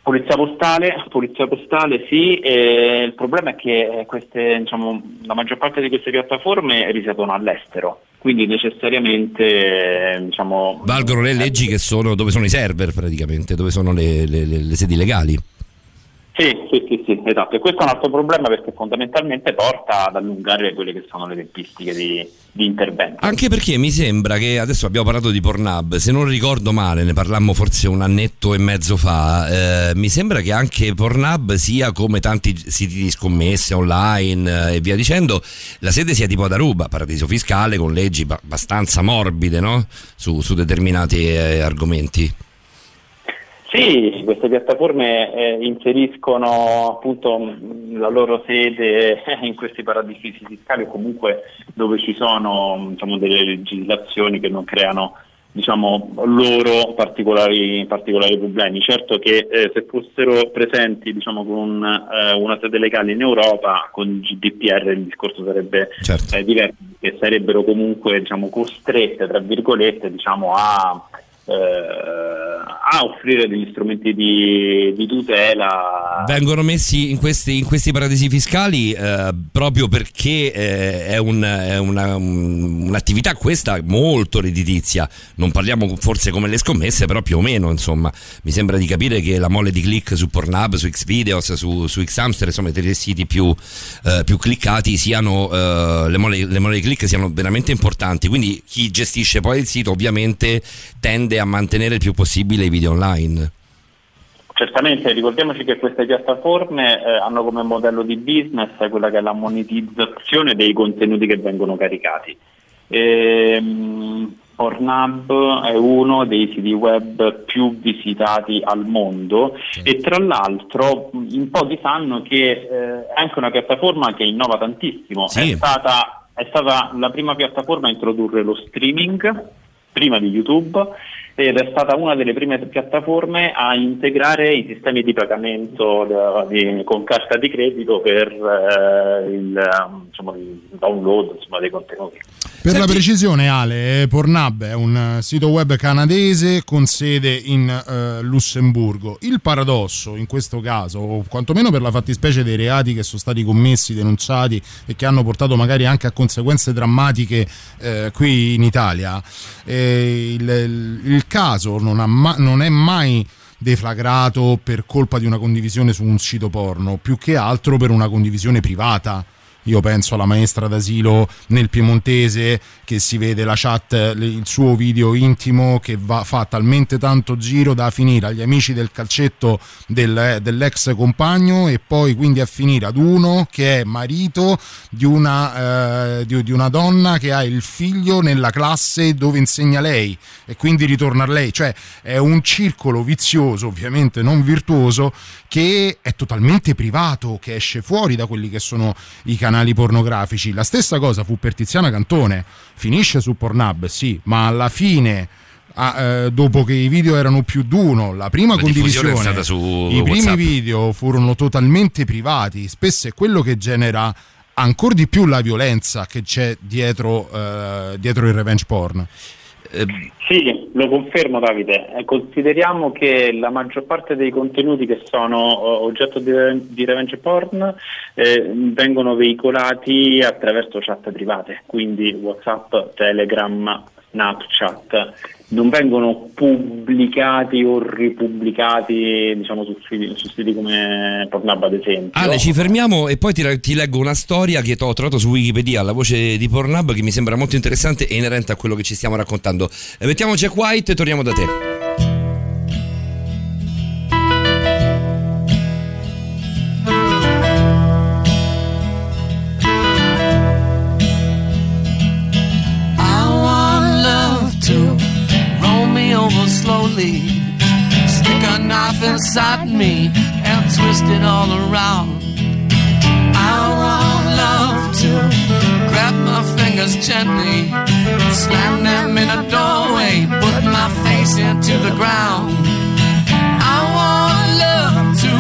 Polizia postale, polizia postale sì, e il problema è che queste, diciamo, la maggior parte di queste piattaforme risiedono all'estero, quindi necessariamente eh, diciamo, Valgono le leggi che sono dove sono i server praticamente, dove sono le, le- le- le sedi legali. Sì, sì, sì, sì, esatto. E questo è un altro problema perché fondamentalmente porta ad allungare quelle che sono le tempistiche di, di intervento. Anche perché mi sembra che adesso abbiamo parlato di Pornhub, se non ricordo male, ne parlammo forse un annetto e mezzo fa. eh, mi sembra che anche Pornhub sia come tanti siti di scommesse online eh, e via dicendo, la sede sia tipo ad Aruba, paradiso fiscale con leggi ba- abbastanza morbide no? su, su determinati eh, argomenti. Sì, queste piattaforme eh, inseriscono appunto la loro sede in questi paradisi fiscali o comunque dove ci sono diciamo, delle legislazioni che non creano diciamo, loro particolari, particolari problemi. Certo che eh, se fossero presenti diciamo, con eh, una sede legale in Europa, con il GDPR il discorso sarebbe Certo. eh, diverso, che sarebbero comunque diciamo, costrette tra virgolette diciamo, a eh, a offrire degli strumenti di, di tutela. Vengono messi in questi, in questi paradisi fiscali eh, proprio perché eh, è, un- è una- un- un'attività questa molto redditizia. Non parliamo forse come le scommesse, però più o meno, insomma. Mi sembra di capire che la mole di click su Pornhub, su Xvideos, su, su Xhamster, insomma, i tre siti più, eh, più cliccati siano eh, le, mole, le mole di click siano veramente importanti. Quindi chi gestisce poi il sito ovviamente tende a mantenere il più possibile i video online. Certamente, ricordiamoci che queste piattaforme eh, hanno come modello di business quella che è la monetizzazione dei contenuti che vengono caricati. Ehm, Pornhub è uno dei siti web più visitati al mondo e tra l'altro in pochi sanno che eh, è anche una piattaforma che innova tantissimo. Sì. È, stata, è stata la prima piattaforma a introdurre lo streaming prima di YouTube ed è stata una delle prime piattaforme a integrare i sistemi di pagamento da- di- con carta di credito per eh, il, eh, insomma, il download insomma, dei contenuti. Per la precisione, Ale, eh, Pornhub è un eh, sito web canadese con sede in eh, Lussemburgo. Il paradosso in questo caso, o quantomeno per la fattispecie dei reati che sono stati commessi, denunciati e che hanno portato magari anche a conseguenze drammatiche eh, qui in Italia, eh, il, il- il caso non, ma- non è mai deflagrato per colpa di una condivisione su un sito porno, più che altro per una condivisione privata. Io penso alla maestra d'asilo nel Piemontese che si vede la chat, il suo video intimo che va- fa talmente tanto giro da finire agli amici del calcetto del- eh, dell'ex compagno e poi quindi a finire ad uno che è marito di una, eh, di- di una donna che ha il figlio nella classe dove insegna lei e quindi ritorna a lei. Cioè è un circolo vizioso, ovviamente non virtuoso, che è totalmente privato, che esce fuori da quelli che sono i canali pornografici. La stessa cosa fu per Tiziana Cantone, finisce su Pornhub, sì, ma alla fine... ah, eh, dopo che i video erano più d'uno, la prima La condivisione, è stata su i primi WhatsApp. video furono totalmente privati. Spesso è quello che genera ancora di più la violenza che c'è dietro, eh, dietro il revenge porn. Sì, lo confermo Davide. Eh, Consideriamo che la maggior parte dei contenuti che sono eh, oggetto di, revenge porn eh, vengono veicolati attraverso chat private, quindi WhatsApp, Telegram, Snapchat. Non vengono pubblicati o ripubblicati diciamo, su, su siti come Pornhub ad esempio. Ale, ci fermiamo e poi ti, ti leggo una storia che ho trovato su Wikipedia, la voce di Pornhub, che mi sembra molto interessante e inerente a quello che ci stiamo raccontando. Eh, Mettiamo Jack White e torniamo da te. Slowly, stick a knife inside me and twist it all around. I want love to grab my fingers gently, slam them in a doorway, put my face into the ground. I want love to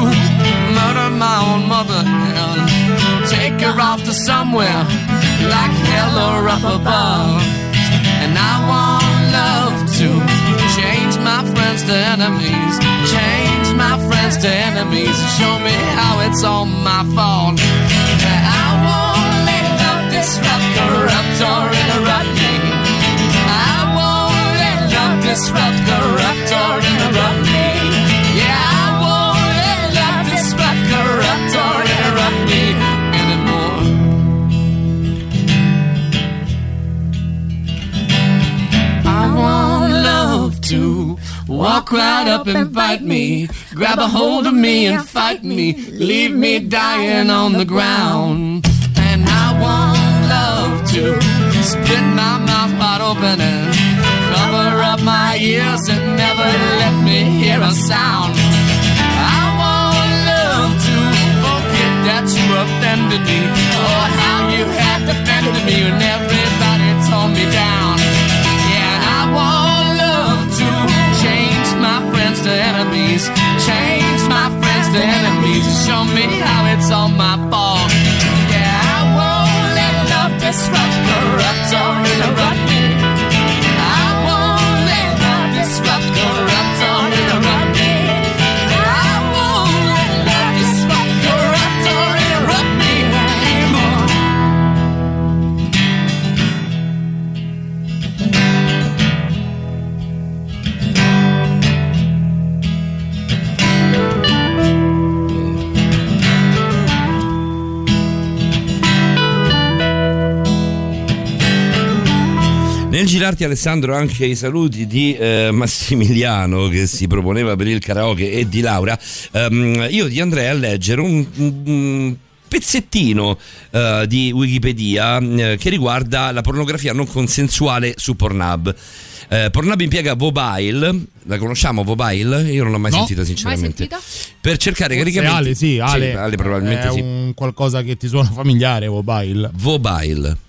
murder my own mother and take her off to somewhere like hell or up above. And I want love to change my friends to enemies, change my friends to enemies, show me how it's all my fault. I won't let love disrupt, corrupt, or interrupt me. I won't let love disrupt, corrupt, or interrupt walk right up and bite me, grab a hold of me and fight me, leave me dying on the ground. And I want love to split my mouth wide open and cover up my ears and never let me hear a sound. I want love to forget that you offended me, or how you had defended me when everybody tore me down. To enemies, change my friends to enemies, show me how it's all my fault. Yeah, I won't let love disrupt, corrupt, or interrupt me. Nel girarti Alessandro anche i saluti di eh, Massimiliano che si proponeva per il karaoke e di Laura, ehm, io ti andrei a leggere un, un pezzettino eh, di Wikipedia eh, che riguarda la pornografia non consensuale su Pornhub. Eh, Pornhub impiega Vobile, la conosciamo Vobile? Io non l'ho mai No. sentita sinceramente. Mai Per cercare Forse caricamenti. Ale, sì, Ale, Ale probabilmente è sì. un qualcosa che ti suona familiare, mobile. Vobile.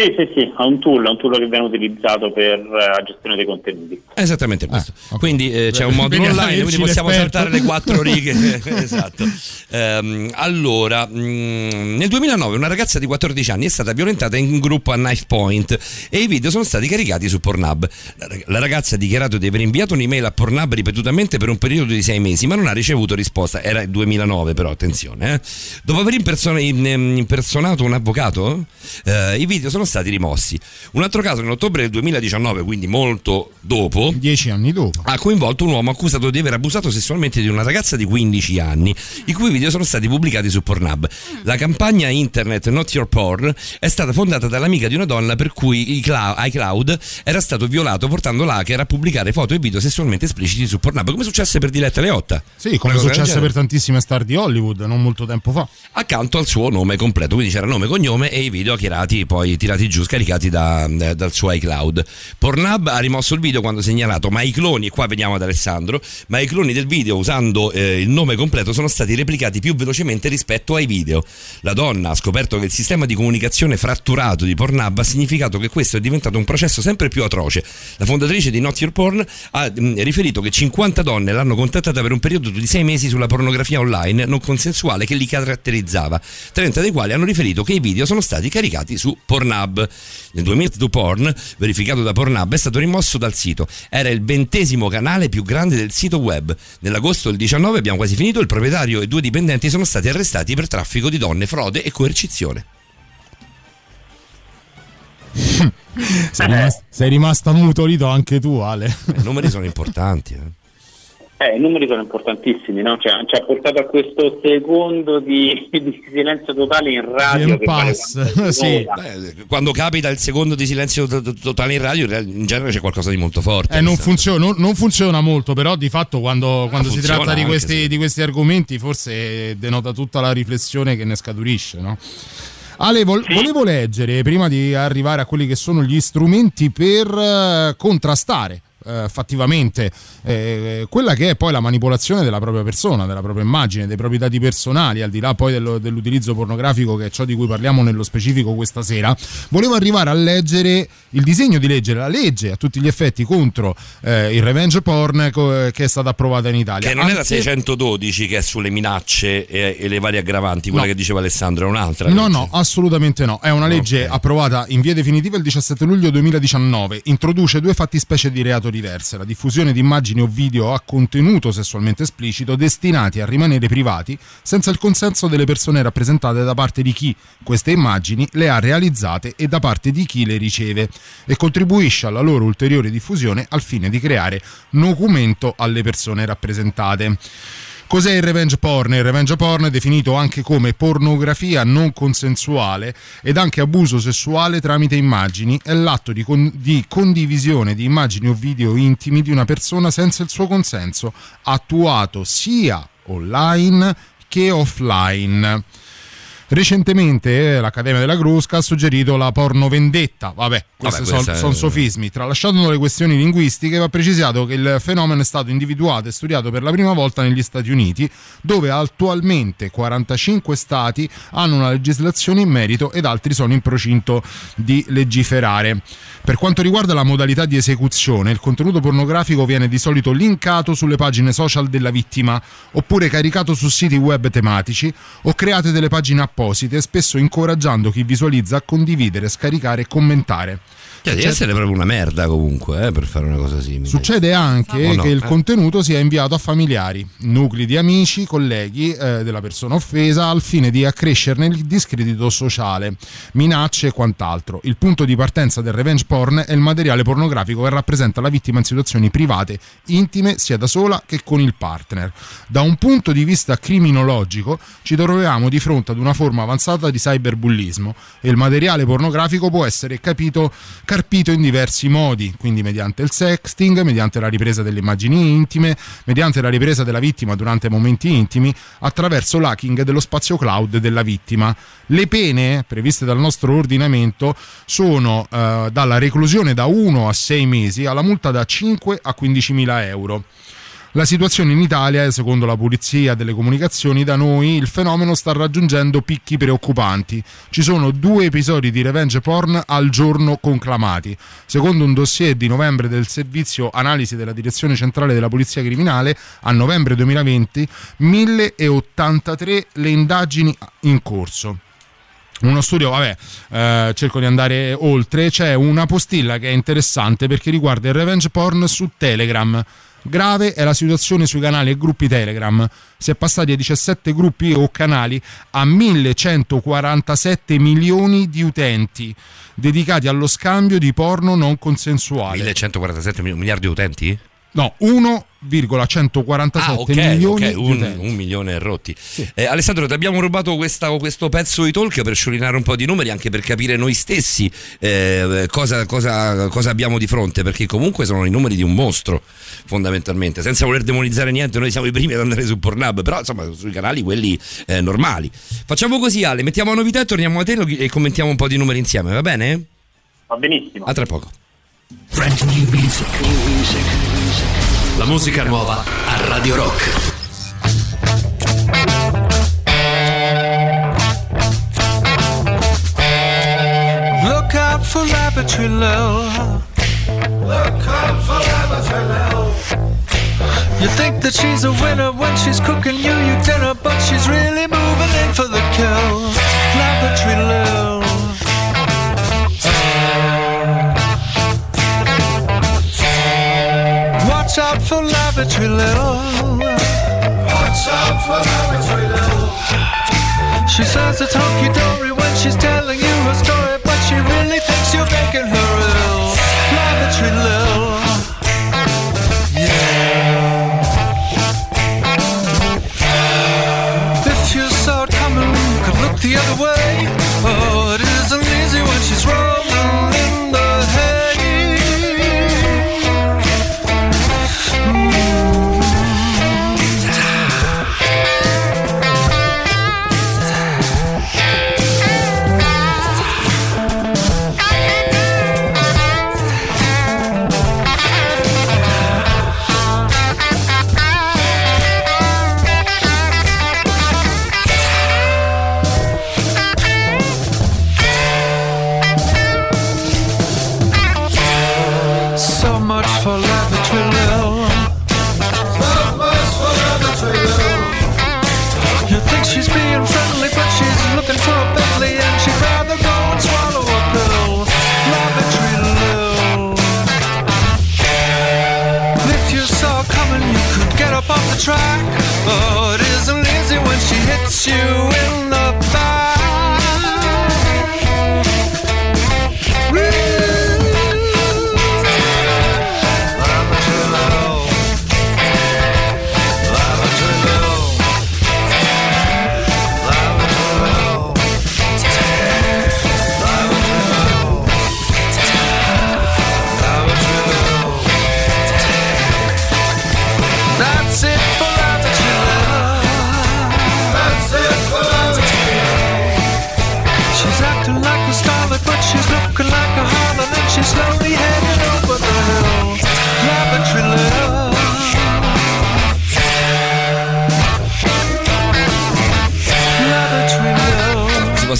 Sì, sì, sì, è un tool, è un tool che viene utilizzato per eh, la gestione dei contenuti. Esattamente questo. Quindi eh, c'è un modulo online, quindi possiamo l'esperto. saltare le quattro <laughs> righe. <laughs> esatto. Ehm, allora, mh, nel 2009 una ragazza di 14 anni è stata violentata in gruppo a Knife Point e i video sono stati caricati su Pornhub. La, rag- la ragazza ha dichiarato di aver inviato un'email a Pornhub ripetutamente per un periodo di sei mesi, ma non ha ricevuto risposta. Era il 2009, però, attenzione. eh. Dopo aver ehm, impersonato un avvocato, eh, i video sono stati rimossi. Un altro caso nell'ottobre del 2019, quindi molto dopo, Dieci anni dopo. ha coinvolto un uomo accusato di aver abusato sessualmente di una ragazza di 15 anni, i cui video sono stati pubblicati su Pornhub. La campagna internet Not Your Porn è stata fondata dall'amica di una donna per cui iClou- iCloud era stato violato portando l'hacker a pubblicare foto e video sessualmente espliciti su Pornhub, come successe per Diletta Leotta. Sì, come è successo genere. per tantissime star di Hollywood non molto tempo fa. accanto al suo nome completo, quindi c'era nome, cognome e i video tirati, poi tirati giù, scaricati da- eh, dal suo iCloud. Pornhub ha rimosso il video quando segnalato, ma i cloni, e qua veniamo ad Alessandro, ma i cloni del video usando eh, il nome completo sono stati replicati più velocemente rispetto ai video. La donna ha scoperto che il sistema di comunicazione fratturato di Pornhub ha significato che questo è diventato un processo sempre più atroce. La fondatrice di Not Your Porn ha mh, riferito che 50 donne l'hanno contattata per un periodo di 6 mesi sulla pornografia online non consensuale che li caratterizzava, 30 dei quali hanno riferito che i video sono stati caricati su Pornhub. Nel 2002 Porn, verificato da Pornhub, è stato rimosso dal sito. Era il ventesimo canale più grande del sito web. Nell'agosto del 19 abbiamo quasi finito, il proprietario e due dipendenti sono stati arrestati per traffico di donne, frode e coercizione. <laughs> Sei, rimasta, sei rimasta mutolito anche tu, Ale. I numeri sono importanti. eh. Eh, i numeri sono importantissimi, no? Cioè, ci ha portato a questo secondo di, <laughs> di silenzio totale in radio. vale <laughs> sì. Beh, quando capita il secondo di silenzio to- to- totale in radio, in genere c'è qualcosa di molto forte. Eh, non, funziona, non- non funziona molto, però di fatto quando, quando si tratta di anche, questi, sì. di questi argomenti forse denota tutta la riflessione che ne scaturisce, no? Ale, vol- volevo leggere, prima di arrivare a quelli che sono gli strumenti per eh, contrastare eh, fattivamente eh, quella che è poi la manipolazione della propria persona, della propria immagine, dei propri dati personali, al di là poi dello- dell'utilizzo pornografico che è ciò di cui parliamo nello specifico questa sera, volevo arrivare a leggere il disegno di legge, la legge a tutti gli effetti contro eh, il revenge porn co- che è stata approvata in Italia. Che non è la Anche- 612 che è sulle minacce e, e le varie aggravanti, quella No. che diceva Alessandro, è un'altra. No, legge. no, assolutamente no. È una legge Ok. approvata in via definitiva il 17 luglio 2019. Introduce due fattispecie di reato diverse: la diffusione di immagini o video a contenuto sessualmente esplicito destinati a rimanere privati senza il consenso delle persone rappresentate da parte di chi queste immagini le ha realizzate e da parte di chi le riceve e contribuisce alla loro ulteriore diffusione al fine di creare documento alle persone rappresentate. Cos'è il revenge porn? Il revenge porn è definito anche come pornografia non consensuale ed anche abuso sessuale tramite immagini. È l'atto di, con- di condivisione di immagini o video intimi di una persona senza il suo consenso, attuato sia online che offline. Recentemente eh, l'Accademia della Crusca ha suggerito la porno vendetta. Vabbè, questi sono è- sofismi. Tralasciando le questioni linguistiche, va precisato che il fenomeno è stato individuato e studiato per la prima volta negli Stati Uniti, dove attualmente 45 stati hanno una legislazione in merito ed altri sono in procinto di legiferare. Per quanto riguarda la modalità di esecuzione, il contenuto pornografico viene di solito linkato sulle pagine social della vittima, oppure caricato su siti web tematici o create delle pagine apposite, spesso incoraggiando chi visualizza a condividere, scaricare e commentare. Cioè, devi essere proprio una merda comunque eh, per fare una cosa simile. Succede anche O no? che il Eh. contenuto sia inviato a familiari, nuclei di amici, colleghi eh, della persona offesa al fine di accrescerne il discredito sociale, minacce e quant'altro. Il punto di partenza del revenge porn è il materiale pornografico che rappresenta la vittima in situazioni private, intime, sia da sola che con il partner. Da un punto di vista criminologico ci troviamo di fronte ad una forma avanzata di cyberbullismo e il materiale pornografico può essere capito carpito in diversi modi, quindi mediante il sexting, mediante la ripresa delle immagini intime, mediante la ripresa della vittima durante momenti intimi, attraverso l'hacking dello spazio cloud della vittima. Le pene previste dal nostro ordinamento sono eh, dalla reclusione da 1 a 6 mesi alla multa da 5 a 15 mila euro. La situazione in Italia secondo la Polizia delle Comunicazioni, da noi il fenomeno sta raggiungendo picchi preoccupanti. Ci sono due episodi di revenge porn al giorno conclamati. Secondo un dossier di novembre del servizio analisi della Direzione Centrale della Polizia Criminale, a novembre 2020, 1083 le indagini in corso uno studio, vabbè, eh, cerco di andare oltre, c'è una postilla che è interessante perché riguarda il revenge porn su Telegram. Grave è la situazione sui canali e gruppi Telegram. Si è passati da 17 gruppi o canali a 1147 milioni di utenti dedicati allo scambio di porno non consensuale. 1147 miliardi di utenti? No, 1,147 ah, okay, milioni okay, un, un, milione rotti. Sì. Eh, Alessandro, ti abbiamo rubato questa, questo pezzo di talk per sciorinare un po' di numeri, anche per capire noi stessi eh, cosa, cosa, cosa, abbiamo di fronte, perché comunque sono i numeri di un mostro, fondamentalmente. Senza voler demonizzare niente, noi siamo i primi ad andare su Pornhub, però insomma sui canali quelli eh, normali. Facciamo così, Ale, mettiamo a novità e torniamo a te e commentiamo un po' di numeri insieme, va bene? Va benissimo. A tra poco. Brand new music. La musica nuova a Radio Rock. Look out for Lavatory Lil. Look out for Lavatory Lil. You think that she's a winner when she's cooking you your dinner, but she's really moving in for the kill. Lavatory Lil. Watch out for lavatory little. Watch out for lavatory little. She says it's honky dory when she's telling you her story, but she really thinks you're making her ill. Lavatory little. Yeah. If you saw it coming, you could look the other way. Oh, it isn't easy when she's rolling you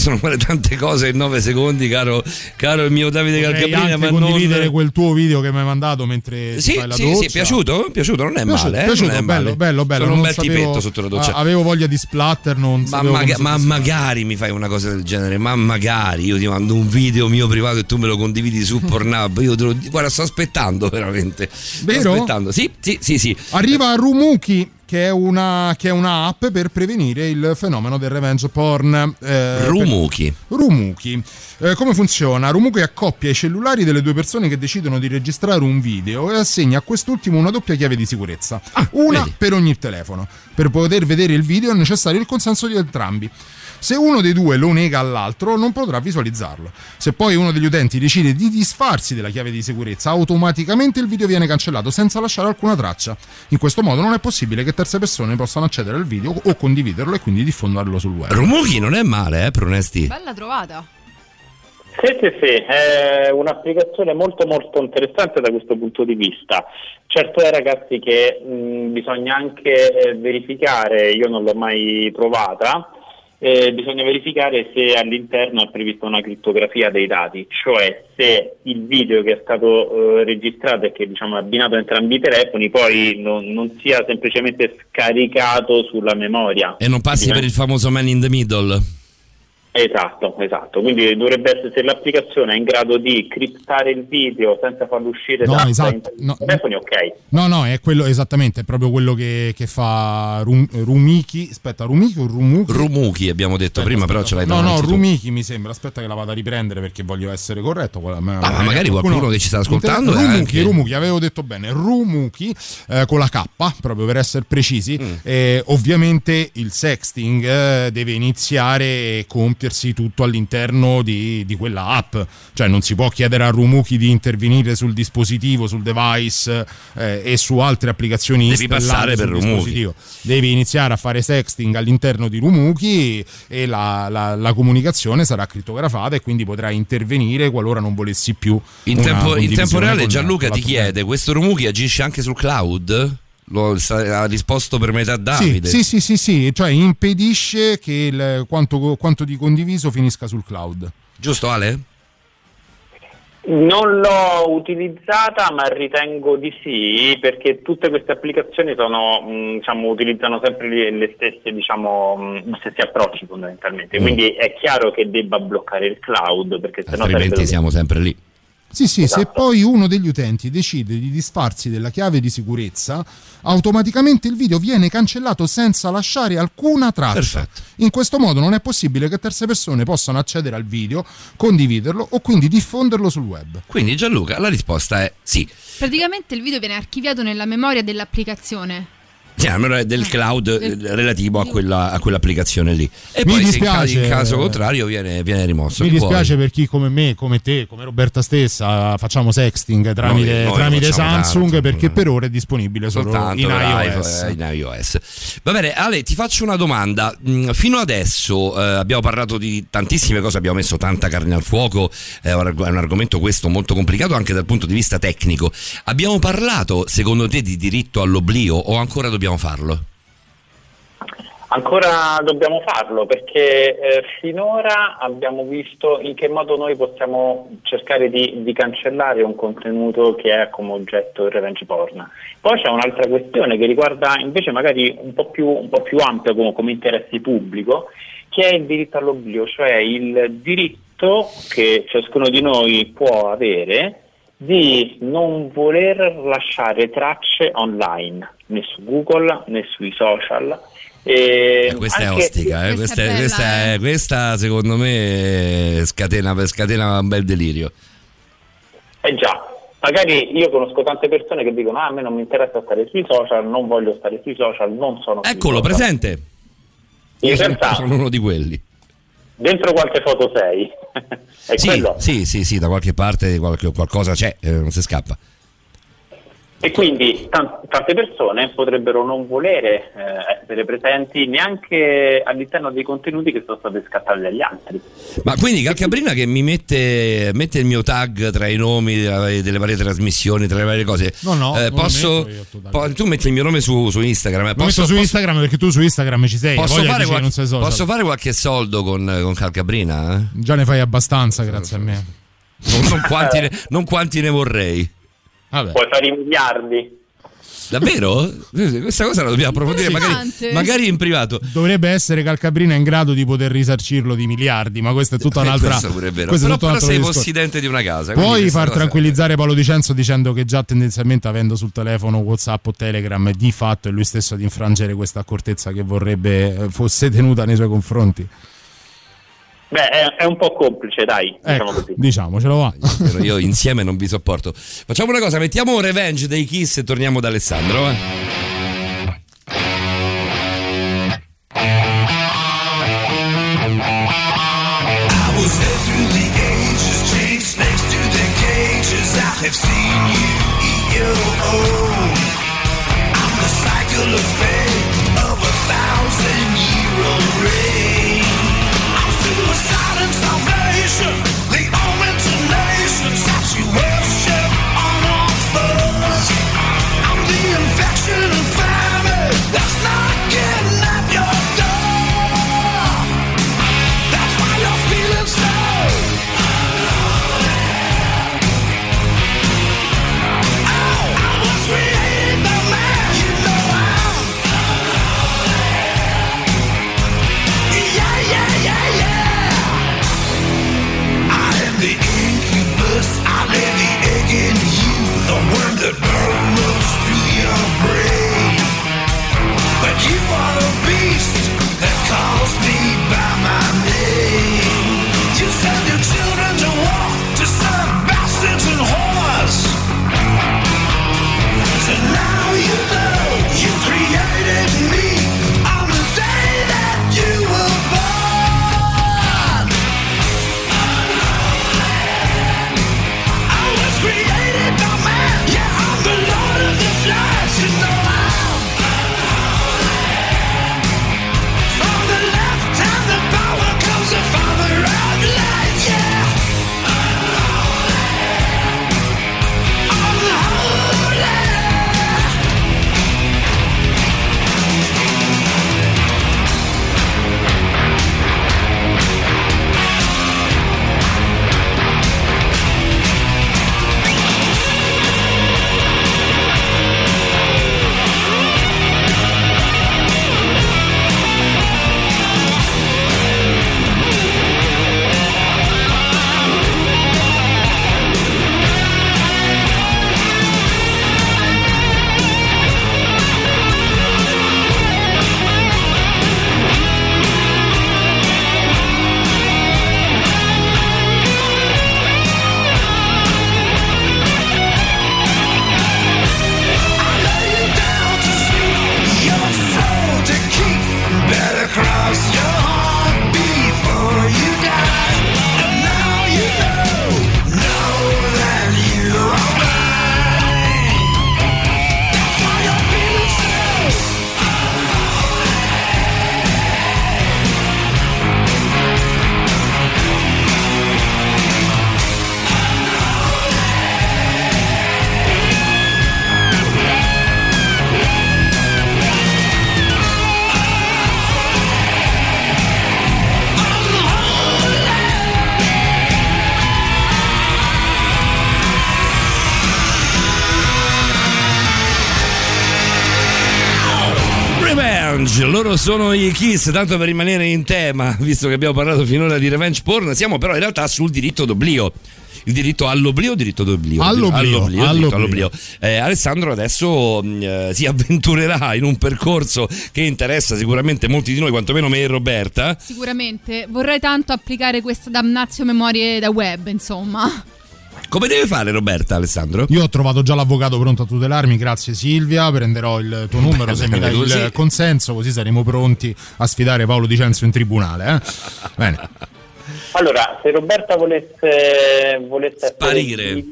possono fare tante cose in 9 secondi, caro, caro il mio Davide Potrei Calcabrina, ma condividere non... quel tuo video che mi hai mandato mentre Sì, fai la sì, doccia. sì, è piaciuto? È piaciuto, non è Piaciuto, male, eh? piaciuto, non è bello, male. bello, bello. Sono un bel sapevo- tipetto sotto la doccia. Avevo voglia di splatter, non Ma, maga- ma magari mi fai una cosa del genere, ma magari io ti mando un video mio privato e tu me lo condividi su <laughs> Pornhub. Io te lo guarda, sto aspettando veramente. Sto Vero? aspettando. Sì, sì, sì, sì. Arriva Rumuki, che è una, che è una app per prevenire il fenomeno del revenge porn. eh, Rumuki. per- Rumuki. Eh, come funziona? Rumuki accoppia i cellulari delle due persone che decidono di registrare un video e assegna a quest'ultimo una doppia chiave di sicurezza, una Ah, vedi. per ogni telefono. Per poter vedere il video è necessario il consenso di entrambi. Se uno dei due lo nega all'altro, non potrà visualizzarlo. Se poi uno degli utenti decide di disfarsi della chiave di sicurezza, automaticamente il video viene cancellato senza lasciare alcuna traccia. In questo modo non è possibile che terze persone possano accedere al video o condividerlo e quindi diffonderlo sul web. Rumuki non è male, eh, per onesti. Bella trovata. Sì, sì, sì, è un'applicazione molto molto interessante da questo punto di vista. Certo è ragazzi che mh, bisogna anche eh, verificare, io non l'ho mai provata, eh, bisogna verificare se all'interno è prevista una crittografia dei dati, cioè se il video che è stato eh, registrato e che diciamo, è abbinato a entrambi i telefoni poi non, non sia semplicemente scaricato sulla memoria. E non passi per il famoso man in the middle. Esatto, esatto. Quindi dovrebbe essere se l'applicazione è in grado di criptare il video senza farlo uscire No, da esatto, no. telefoni, ok. No, no, è quello esattamente, è proprio quello che, che fa Rum- Rumiki. Aspetta, Rumiki o Rumuki? Rumuki abbiamo detto prima, però ce l'hai No, no, davanti tu. Rumiki mi sembra. Aspetta che la vado a riprendere perché voglio essere corretto. Ma, ma magari qualcuno che ci sta ascoltando Rumuki, anche- Rumuki, avevo detto bene. Rumuki eh, con la K, proprio per essere precisi. Mm. Eh, ovviamente il sexting eh, deve iniziare e compiersi tutto all'interno di, di quella app. Cioè non si può chiedere a Rumuki di intervenire sul dispositivo, sul device eh, e su altre applicazioni Devi passare per Rumuki. devi iniziare a fare sexting all'interno di Rumuki e la, la- la comunicazione sarà crittografata e quindi potrai intervenire qualora non volessi più In tempo, in tempo reale Gianluca ti chiede, questo Rumuki agisce anche sul cloud? Lo, ha risposto per metà Sì, Davide. sì, sì, sì, sì, cioè impedisce che il- quanto, quanto di condiviso finisca sul cloud. Giusto Ale? Non l'ho utilizzata, ma ritengo di sì, perché tutte queste applicazioni sono, mh, diciamo, utilizzano sempre le, stesse, diciamo, mh, gli stessi approcci fondamentalmente. Mm. Quindi è chiaro che debba bloccare il cloud, perché sennò Altrimenti sarebbero- siamo sempre lì. Sì, sì, se Esatto. poi uno degli utenti decide di disfarsi della chiave di sicurezza, automaticamente il video viene cancellato senza lasciare alcuna traccia. Perfetto. In questo modo non è possibile che terze persone possano accedere al video, condividerlo o quindi diffonderlo sul web. Quindi Gianluca, la risposta è sì. Praticamente il video viene archiviato nella memoria dell'applicazione. Sì, almeno è del cloud eh, relativo a, quella, a quell'applicazione lì. E Mi poi dispiace. in caso contrario viene, viene rimosso. Mi dispiace vuoi? per chi come me, come te, come Roberta stessa facciamo sexting tramite, Noi- tramite Samsung tanto, perché eh. per ora è disponibile soltanto in iOS. iPhone, in iOS. Va bene, Ale, ti faccio una domanda. Mm, Fino adesso eh, abbiamo parlato di tantissime cose, abbiamo messo tanta carne al fuoco, è un argomento questo molto complicato anche dal punto di vista tecnico. Abbiamo parlato, secondo te, di diritto all'oblio o ancora dobbiamo farlo? Ancora dobbiamo farlo perché eh, finora abbiamo visto in che modo noi possiamo cercare di, di cancellare un contenuto che ha come oggetto il revenge porn. Poi c'è un'altra questione che riguarda invece magari un po' più, un po' più ampio come, come interesse pubblico, che è il diritto all'oblio, cioè il diritto che ciascuno di noi può avere di non voler lasciare tracce online, né su Google né sui social. E Eh, questa è anche- ostica, eh, Questa questa, è è- questa è- eh. questa, secondo me scatena, scatena un bel delirio. Eh già, magari io conosco tante persone che dicono ah, a me non mi interessa stare sui social, non voglio stare sui social, non sono Eccolo, social". presente. In Sono- realtà sono uno di quelli. Dentro qualche foto sei. <laughs> Sì, quello. sì, sì, sì, da qualche parte qualche- qualcosa c'è, eh, non si scappa. E quindi tan- tante persone potrebbero non volere eh, essere presenti neanche all'interno dei contenuti che sono stati scattati dagli altri. Ma quindi Calcabrina che mi mette, mette il mio tag tra i nomi delle, delle varie trasmissioni, tra le varie cose. No, no, Eh, posso, io, tu, po- tu metti il mio nome su, su Instagram. eh, Lo Posso, metto su posso- Instagram perché tu su Instagram ci sei. posso fare, qualche, sei posso fare qualche soldo con, con Calcabrina? eh? Già ne fai abbastanza, grazie a me. Non, non quanti ne, non quanti ne vorrei. Vabbè. Puoi fare i miliardi. Davvero? Questa cosa la dobbiamo approfondire magari, magari in privato. Dovrebbe essere Calcabrina in grado di poter risarcirlo di miliardi, ma questa è tutta Eh, un'altra. vero. questo è Però, un però altro sei discorso. possidente di una casa. Puoi far cosa- tranquillizzare Paolo Dicenzo dicendo che già tendenzialmente avendo sul telefono WhatsApp o Telegram di fatto è lui stesso ad infrangere questa accortezza che vorrebbe eh, fosse tenuta nei suoi confronti. Beh, è, è un po' complice, dai, diciamo Ecco, così. diciamocelo va. Però <laughs> io insieme non vi sopporto. Facciamo una cosa, mettiamo un revenge dei Kiss e torniamo da Alessandro. eh. Have seen you eat your own. I'm the cycle of fate sono i Kiss, tanto per rimanere in tema, visto che abbiamo parlato finora di revenge porn, siamo però in realtà sul diritto d'oblio. Il diritto all'oblio o diritto d'oblio? All'oblio, all'oblio, all'oblio. diritto all'oblio. Eh, Alessandro adesso mh, eh, si <laughs> avventurerà in un percorso che interessa sicuramente molti di noi, quantomeno me e Roberta. Sicuramente vorrei tanto applicare questa damnazio memorie da web, insomma. Come deve fare Roberta, Alessandro? Io ho trovato già l'avvocato pronto a tutelarmi, grazie Silvia, prenderò il tuo numero se mi dai così. il consenso, così saremo pronti a sfidare Paolo Di Cenzo in tribunale. eh? Bene. Allora, se Roberta volesse, volesse Sparire.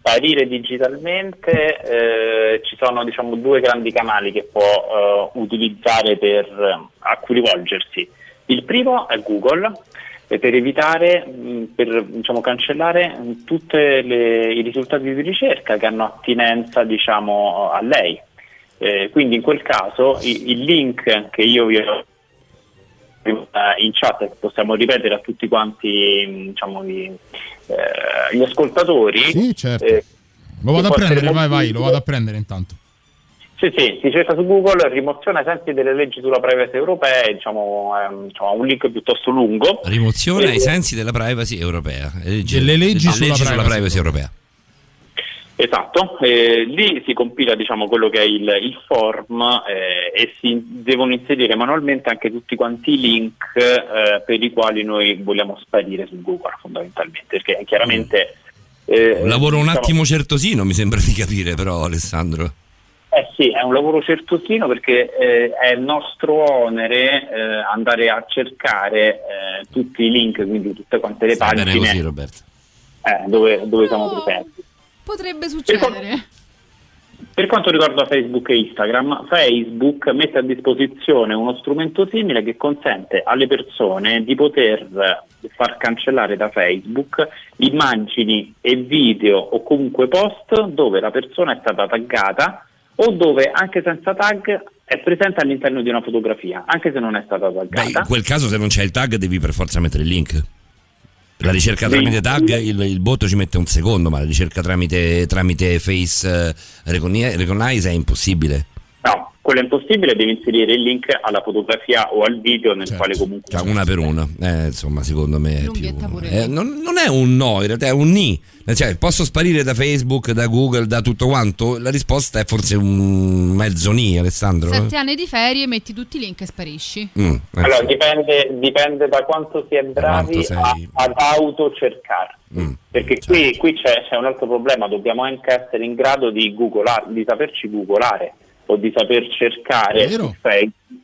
sparire digitalmente, eh, ci sono diciamo, due grandi canali che può eh, utilizzare per, eh, a cui rivolgersi. Il primo è Google, e per evitare, mh, per diciamo, cancellare tutti i risultati di ricerca che hanno attinenza diciamo, a lei. Eh, quindi in quel caso i- il link che io vi ho in chat che possiamo ripetere a tutti quanti mh, diciamo, gli, eh, gli ascoltatori. Sì, certo. eh, Lo vado a prendere, vai, vai, lo vado a prendere intanto. Sì, sì, si cerca su Google rimozione ai sensi delle leggi sulla privacy europea, diciamo, è un- diciamo, un link piuttosto lungo. Rimozione ai Eh, sensi della privacy europea. Le leggi- Delle leggi le sulla privacy privacy europea. Esatto, eh, lì si compila diciamo, quello che è il, il form eh, e si devono inserire manualmente anche tutti quanti i link eh, per i quali noi vogliamo sparire su Google fondamentalmente, perché chiaramente... eh, Un lavoro un diciamo- attimo certosino, mi sembra di capire, però, Alessandro. Eh sì, è un lavoro certosino perché eh, è nostro onere eh, andare a cercare eh, tutti i link, quindi tutte quante le bene pagine così, Roberto. eh, dove, dove siamo No. presenti. Potrebbe succedere. Per quanto riguarda Facebook e Instagram, Facebook mette a disposizione uno strumento simile che consente alle persone di poter far cancellare da Facebook immagini e video o comunque post dove la persona è stata taggata o dove anche senza tag è presente all'interno di una fotografia, anche se non è stata Beh, taggata. in quel caso, se non c'è il tag, devi per forza mettere il link. La ricerca tramite tag, il, il botto ci mette un secondo, ma la ricerca tramite, tramite face eh, recogni- recognize è impossibile. Quello è impossibile, devi inserire il link alla fotografia o al video nel Certo. quale comunque... Cioè, una per una. Eh, insomma, secondo me è più. Eh, non, non è un no, in realtà è un ni. Cioè, posso sparire da Facebook, da Google, da tutto quanto? La risposta è forse un mezzo ni, Alessandro. Sette anni di ferie, metti tutti i link e sparisci. Mm, eh, Allora, dipende, dipende da quanto si è bravi quanto a- sei- ad autocercarsi. Mm, Perché certo. qui, qui c'è, c'è un altro problema, dobbiamo anche essere in grado di googolare, di saperci googolare o di saper cercare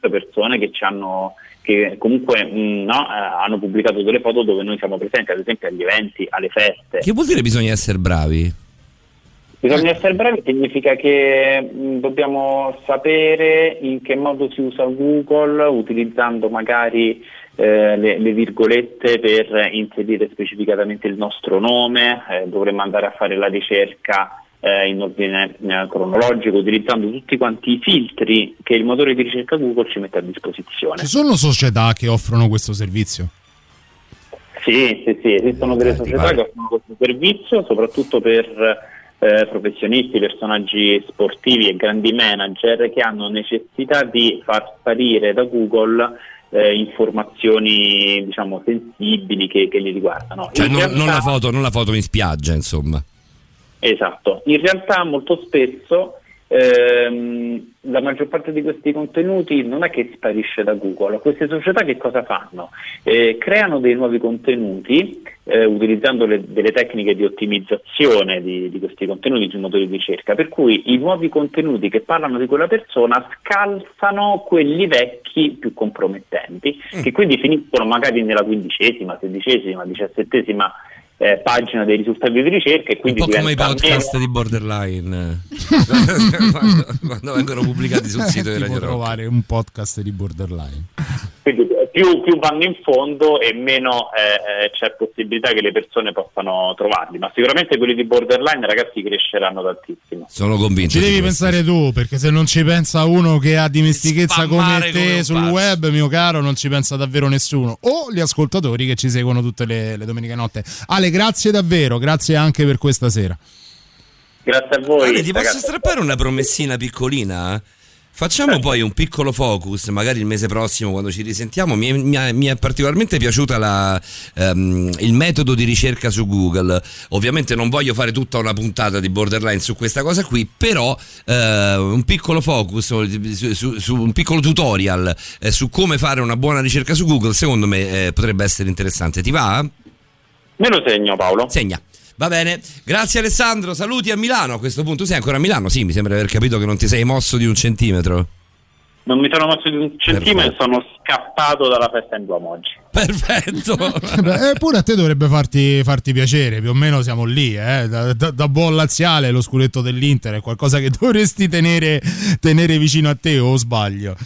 persone che ci hanno che comunque mh, no, eh, hanno pubblicato delle foto dove noi siamo presenti, ad esempio agli eventi, alle feste. Che vuol dire bisogna essere bravi? Bisogna essere bravi significa che mh, dobbiamo sapere in che modo si usa Google utilizzando magari eh, le, le virgolette per inserire specificatamente il nostro nome, eh, dovremmo andare a fare la ricerca eh, in ordine eh, cronologico utilizzando tutti quanti i filtri che il motore di ricerca Google ci mette a disposizione. Ci sono società che offrono questo servizio? Sì, sì, sì, esistono delle società pare? che offrono questo servizio, soprattutto per eh, professionisti, personaggi sportivi e grandi manager che hanno necessità di far sparire da Google eh, informazioni diciamo sensibili che, che li riguardano. Cioè, non, realtà- non la foto, non la foto in spiaggia, insomma. Esatto, in realtà molto spesso ehm, la maggior parte di questi contenuti non è che sparisce da Google, queste società che cosa fanno? Eh, creano dei nuovi contenuti eh, utilizzando le- delle tecniche di ottimizzazione di, di questi contenuti sui motori di ricerca, per cui i nuovi contenuti che parlano di quella persona scalzano quelli vecchi più compromettenti, che quindi finiscono magari nella quindicesima, sedicesima, diciassettesima eh, pagina dei risultati di ricerca e Un quindi po' come i podcast meno- di Borderline quando, <laughs> quando vengono pubblicati sul sito di Radio trovare un podcast di borderline. quindi eh, più, più vanno in fondo e meno eh, eh, c'è possibilità che le persone possano trovarli ma sicuramente quelli di borderline ragazzi cresceranno tantissimo Sono convinto. Ci devi questo. pensare tu, perché se non ci pensa uno che ha dimestichezza come Spammare come te un sul pazzo. web, mio caro, non ci pensa davvero nessuno. O gli ascoltatori che ci seguono tutte le, le domeniche notte. Ale, grazie davvero, grazie anche per questa sera. grazie a voi Ale, ti posso ragazzi. strappare una promessina piccolina? Facciamo poi un piccolo focus, magari il mese prossimo quando ci risentiamo. Mi è, mi è- mi è particolarmente piaciuta la, ehm, il metodo di ricerca su Google. Ovviamente non voglio fare tutta una puntata di borderline su questa cosa qui, però eh, un piccolo focus, su, su- su un piccolo tutorial eh, su come fare una buona ricerca su Google, secondo me eh, potrebbe essere interessante. Ti va? Me lo segno Paolo. Segna. Va bene, grazie Alessandro, saluti a Milano a questo punto. Tu sei ancora a Milano? Sì, mi sembra di aver capito che non ti sei mosso di un centimetro. Non mi sono mosso di un centimetro e sono scappato dalla festa in Duomo oggi. Perfetto. <laughs> Eppure a te dovrebbe farti, farti piacere, più o meno siamo lì, eh. da, da- da buon laziale lo scudetto dell'Inter è qualcosa che <laughs> dovresti tenere, tenere vicino a te o sbaglio?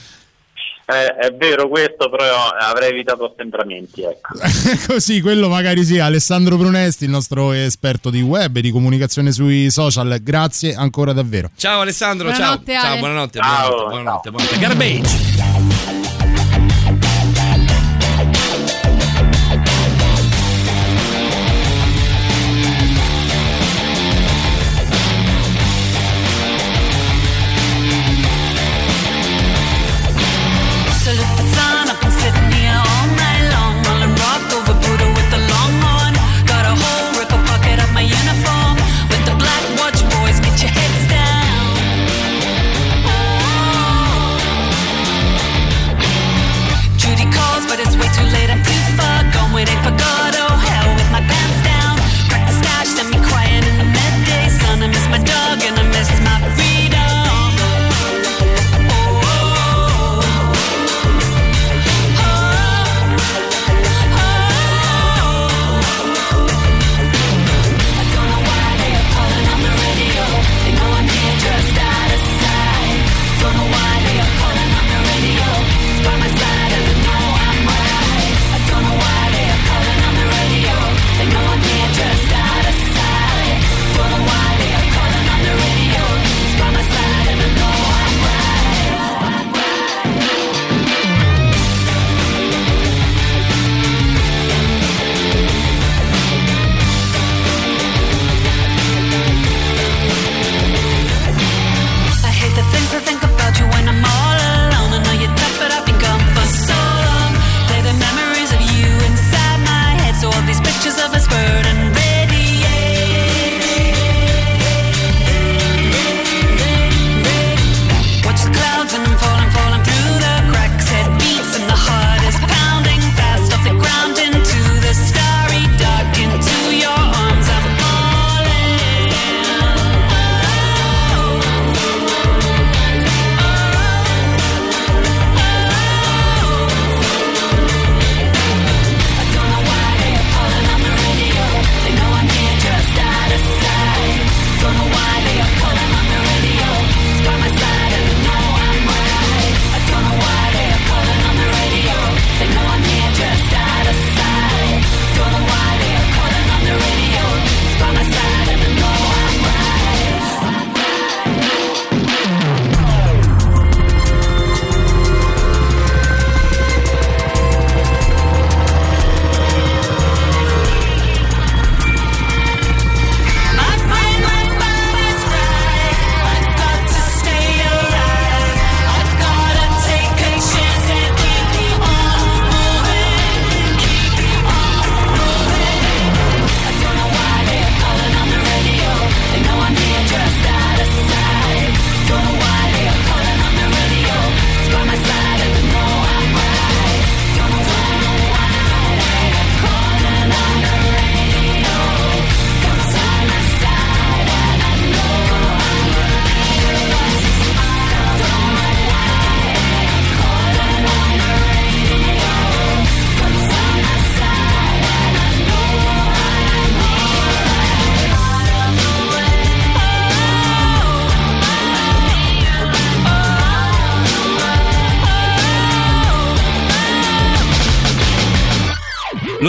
Eh, è vero questo, però avrei evitato assembramenti, ecco. <laughs> Così, quello magari sì, Alessandro Brunesti, il nostro esperto di web e di comunicazione sui social, grazie ancora davvero. Ciao Alessandro, Buonanotte, ciao. Ciao, buonanotte, Ciao, buonanotte, buonanotte, buonanotte. Garbage.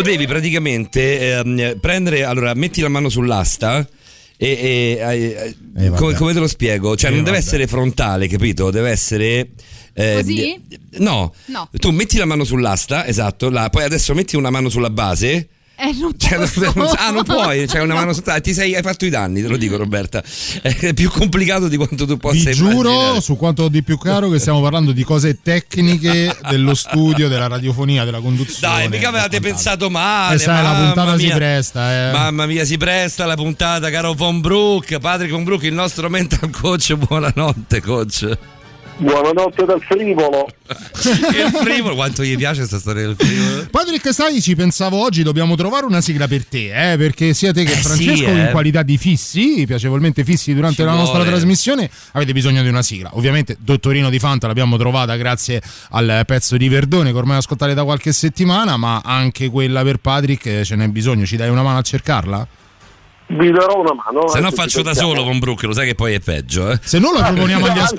Lo devi praticamente ehm, prendere, allora metti la mano sull'asta e, e- Eh, vabbè. come, come te lo spiego? Cioè non deve vabbè. essere frontale, capito? Deve essere... eh, Così? No. No. tu metti la mano sull'asta, esatto, là, poi adesso metti una mano sulla base Eh, non Cioè, ah, non puoi, c'è una <laughs> mano sotto. Ti sei, hai fatto i danni, te lo dico, Roberta. È più complicato di quanto tu possa Vi giuro, immaginare. su quanto ho di più caro, che stiamo parlando di cose tecniche <laughs> dello studio, della radiofonia, della conduzione. Dai, mica avevate pensato male. Eh, sai, la puntata si mia. presta, eh. Mamma mia, si presta la puntata, caro Von Brook. Patrick Von Brook, il nostro mental coach. Buonanotte, coach. Buonanotte dal frivolo. <laughs> Il frivolo, quanto gli piace questa storia del frivolo? Patrick, sai, ci pensavo oggi, dobbiamo trovare una sigla per te, eh, perché sia te che Eh, Francesco, sì, eh. in qualità di fissi, piacevolmente fissi durante Ci la nostra vuole. trasmissione, avete bisogno di una sigla. Ovviamente, Dottorino di Fanta l'abbiamo trovata grazie al pezzo di Verdone che ormai ascoltate da qualche settimana, ma anche quella per Patrick eh, ce n'è bisogno. Ci dai una mano a cercarla? Vi darò una mano. Se no anche faccio ci da solo Von Brook, lo sai che poi è peggio, eh? Se non lo proponiamo agli, <laughs> as-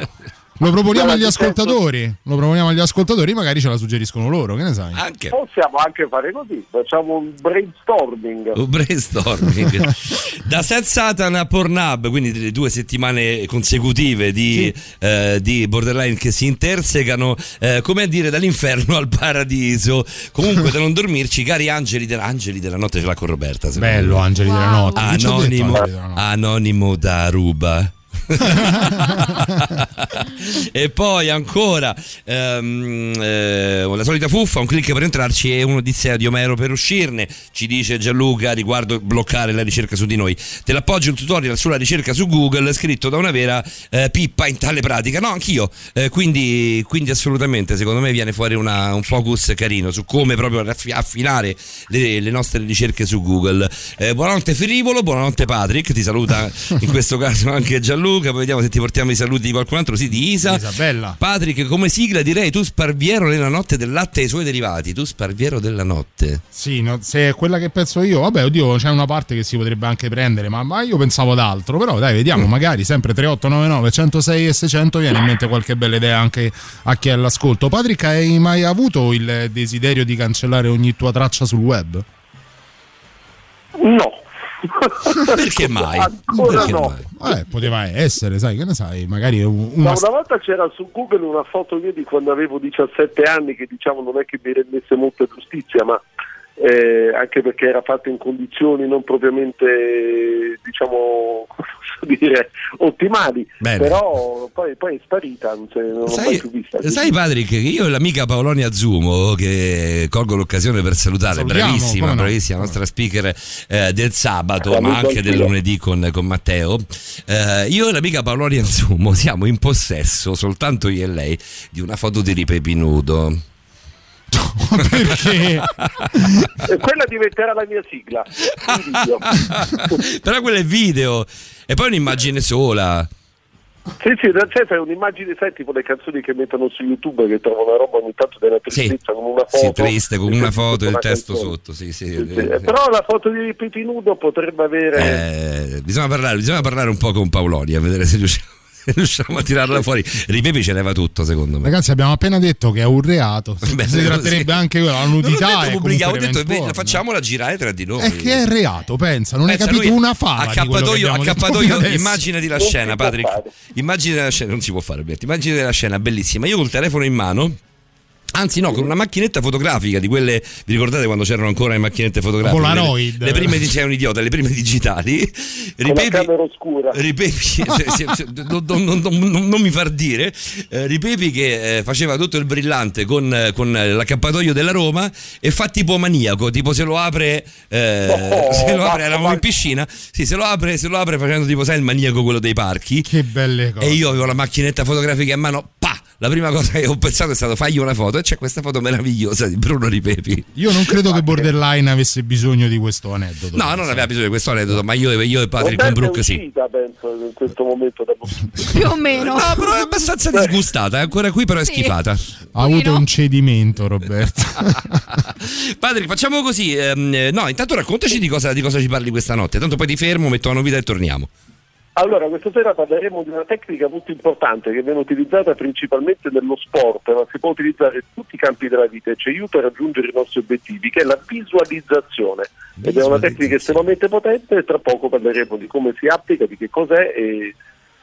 lo proponiamo agli ascoltatori, lo proponiamo agli ascoltatori, magari ce la suggeriscono loro, che ne sai? Anche. Possiamo anche fare così, facciamo un brainstorming. Un brainstorming <laughs> da Seth Satan a Pornhub, quindi delle due settimane consecutive di, eh, di borderline che si intersecano, eh, come a dire, dall'inferno al paradiso. Comunque, da non dormirci, cari angeli, della, angeli della notte, ce l'ha con Roberta. Bello, me. Angeli della Notte. Anonimo, Angeli della Notte? anonimo da Aruba. <laughs> e poi ancora ehm, eh, la solita fuffa, un clic per entrarci e un'odissea di Omero per uscirne, ci dice Gianluca riguardo bloccare la ricerca su di noi. Te l'appoggio un tutorial sulla ricerca su Google scritto da una vera eh, pippa in tale pratica. No, anch'io. Eh, quindi, quindi assolutamente secondo me viene fuori una- un focus carino su come proprio affinare le, le nostre ricerche su Google. Eh, buonanotte Frivolo, buonanotte Patrick, ti saluta in questo caso anche Gianluca, poi vediamo se ti portiamo i saluti di qualcun altro, sì, di Isa. Isabella. Patrick, come sigla direi tu sparviero nella notte del latte e i suoi derivati, tu sparviero della notte. Sì, no, se è quella che penso io, vabbè, oddio, c'è una parte che si potrebbe anche prendere, ma, ma io pensavo ad altro. Però dai, vediamo, magari sempre 3899 106 e 600 viene in mente qualche bella idea anche a chi è all'ascolto. Patrick, hai mai avuto il desiderio di cancellare ogni tua traccia sul web? No. Perché mai? Ancora Perché no. mai? Eh, poteva essere, sai, che ne sai, magari un- Ma una... una volta c'era su Google una foto mia di quando avevo 17 anni che diciamo non è che mi rendesse molta giustizia, ma eh, anche perché era fatta in condizioni non propriamente diciamo come <laughs> posso dire ottimali, Bene. però poi, poi è sparita, non, c'è- non l'ho mai Sai, più vista. sai Patrick che io e l'amica Paolonia Zumo che colgo l'occasione per salutare, Salutiamo, bravissima, no. bravissima nostra speaker eh, del sabato ma anche del lunedì con, con Matteo Eh, io e l'amica Paolonia Zumo siamo in possesso soltanto io e lei di una foto di Ripepi nudo <laughs> Perché? E quella diventerà la mia sigla. però quello è video e poi un'immagine sola Sì, sì, da- cioè, fai un'immagine, sai, tipo le canzoni che mettono su YouTube che trovano una roba ogni tanto della sì, tristezza con una foto. sì, triste con e una foto e il testo canzone. sotto sì, sì, Sì, sì. eh, Però la foto di Pipi nudo potrebbe avere... Eh, bisogna, parlare, bisogna parlare un po' con Paoloni a vedere se riusciamo, <laughs> riusciamo a tirarla fuori. Ripepi ce leva tutto, secondo me. Ragazzi, abbiamo appena detto che è un reato. <laughs> Beh, si tratterebbe sì. anche quella, la nudità. ho detto beh, facciamola girare tra di noi. È che è reato, pensa, non hai Pensa, capito lui una fava. Accappatoio, accappatoio immaginati la scena, Patrick. fare. Immagini la scena, non si può fare, Alberto. Immagini la scena bellissima. Io col telefono in mano. Anzi, no, con una macchinetta fotografica di quelle. Vi ricordate quando c'erano ancora le macchinette fotografiche? Polaroid. Le, le prime, sei un idiota, le prime digitali. con la Ripepi, camera oscura. Ripepi, se- se- se- non, non- non- non- non mi far dire, eh, Ripepi che eh, faceva tutto il brillante con, con l'accappatoio della Roma e fa tipo maniaco, tipo se lo apre, eh, Oh, se lo apre, eravamo in piscina, sì, se lo apre, se lo apre facendo tipo sai il maniaco quello dei parchi. Che belle cose. E io avevo la macchinetta fotografica in mano, pa! La prima cosa che ho pensato è stato fagli una foto e c'è questa foto meravigliosa di Bruno Ripepi. Io non credo che Borderline avesse bisogno di questo aneddoto. No, non aveva bisogno di questo aneddoto, ma io, io e Patrick Brook sì. penso, in questo momento studio. <laughs> Più o meno. No, però è abbastanza disgustata, è ancora qui, però è Sì. schifata. Ha avuto un cedimento, Roberto. <laughs> Patrick, facciamo così. ehm, eh, no, intanto raccontaci di cosa, di cosa ci parli questa notte. Tanto poi ti fermo, metto la novità e torniamo. Allora, questa sera parleremo di una tecnica molto importante che viene utilizzata principalmente nello sport, ma si può utilizzare in tutti i campi della vita e ci aiuta a raggiungere i nostri obiettivi, che è la visualizzazione. Ed è una tecnica estremamente potente e tra poco parleremo di come si applica, di che cos'è e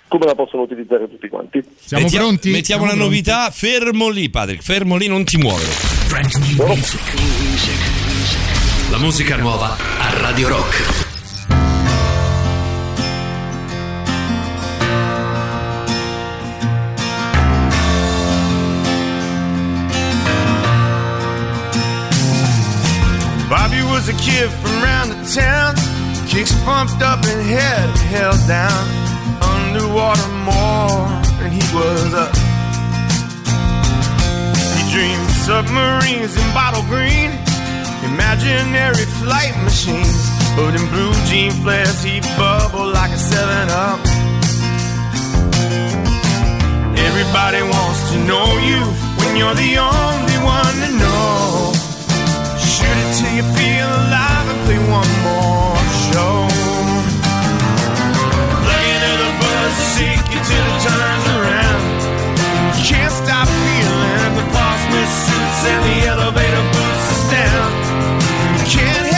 come la possono utilizzare tutti quanti. Siamo Mettiamo- pronti? Mettiamo Siamo la pronti? novità, fermo lì, Patrick, fermo lì, non ti muovere. La musica nuova a Radio Rock. Was a kid from round the town, kicks pumped up and head held down. Underwater more than he was up. He dreamed submarines in bottle green, imaginary flight machines. But in blue jean flares, he bubbled like a 7 Up. Everybody wants to know you when you're the only one to know. Shoot it till you feel alive and play one more show. Looking at the to shake you till it turns around. You can't stop feeling the boss suits and the elevator boots us down. You can't